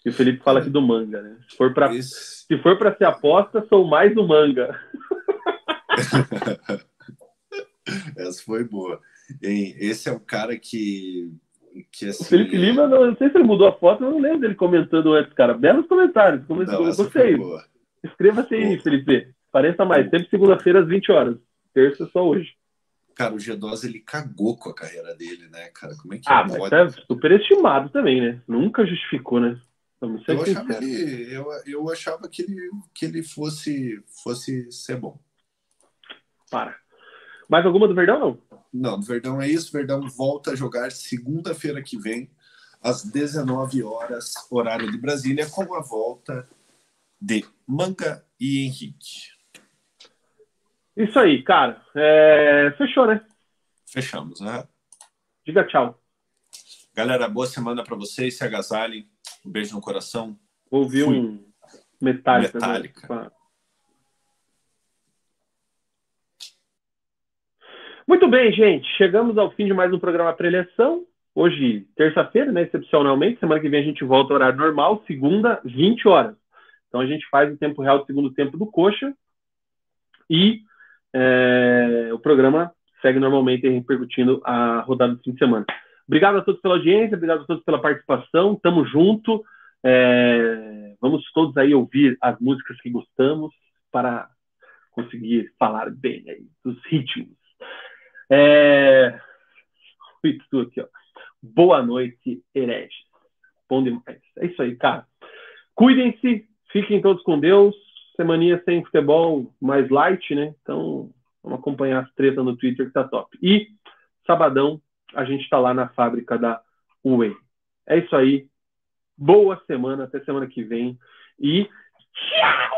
E o Felipe fala aqui do manga, né? Se for para Esse... se for para ser aposta, sou mais do manga. Essa foi boa. Esse é o cara que que assim, o Felipe. Lima, não, não, sei se ele mudou a foto, eu não lembro dele comentando antes, cara. Belos comentários. Comentou, não, gostei. Inscreva-se aí, Felipe. Pareça mais. Sempre segunda-feira às 20 horas. Terça só hoje. Cara, o G2 ele cagou com a carreira dele, né, cara? Como é que Ah, mas é super estimado também, né? Nunca justificou, né? eu achava, ele, eu, eu achava que ele, que ele fosse, fosse ser bom. Para. Mais alguma do Verdão, não? Não, do Verdão é isso. Verdão volta a jogar segunda-feira que vem, às 19 horas, horário de Brasília, com a volta de Manga e Henrique. Isso aí, cara. É... Fechou, né? Fechamos, né? Diga tchau. Galera, boa semana para vocês. Se agasalhem. Um beijo no coração. Ouvi um Metallica. Metallica. Né? Muito bem, gente. Chegamos ao fim de mais um programa pré-eleição. Hoje, terça-feira, né? Excepcionalmente. Semana que vem a gente volta ao horário normal, segunda, 20 horas. Então a gente faz o tempo real do segundo tempo do Coxa. E é, o programa segue normalmente repercutindo a rodada do fim de semana. Obrigado a todos pela audiência, obrigado a todos pela participação. Tamo junto. É, vamos todos aí ouvir as músicas que gostamos para conseguir falar bem aí dos ritmos. É... Tudo aqui, ó. Boa noite, hereges. Bom demais. É isso aí, cara. Cuidem-se, fiquem todos com Deus. Semaninha sem futebol mais light, né? Então, vamos acompanhar as tretas no Twitter que tá top. E, sabadão, a gente está lá na fábrica da Whey. É isso aí. Boa semana, até semana que vem. E tchau!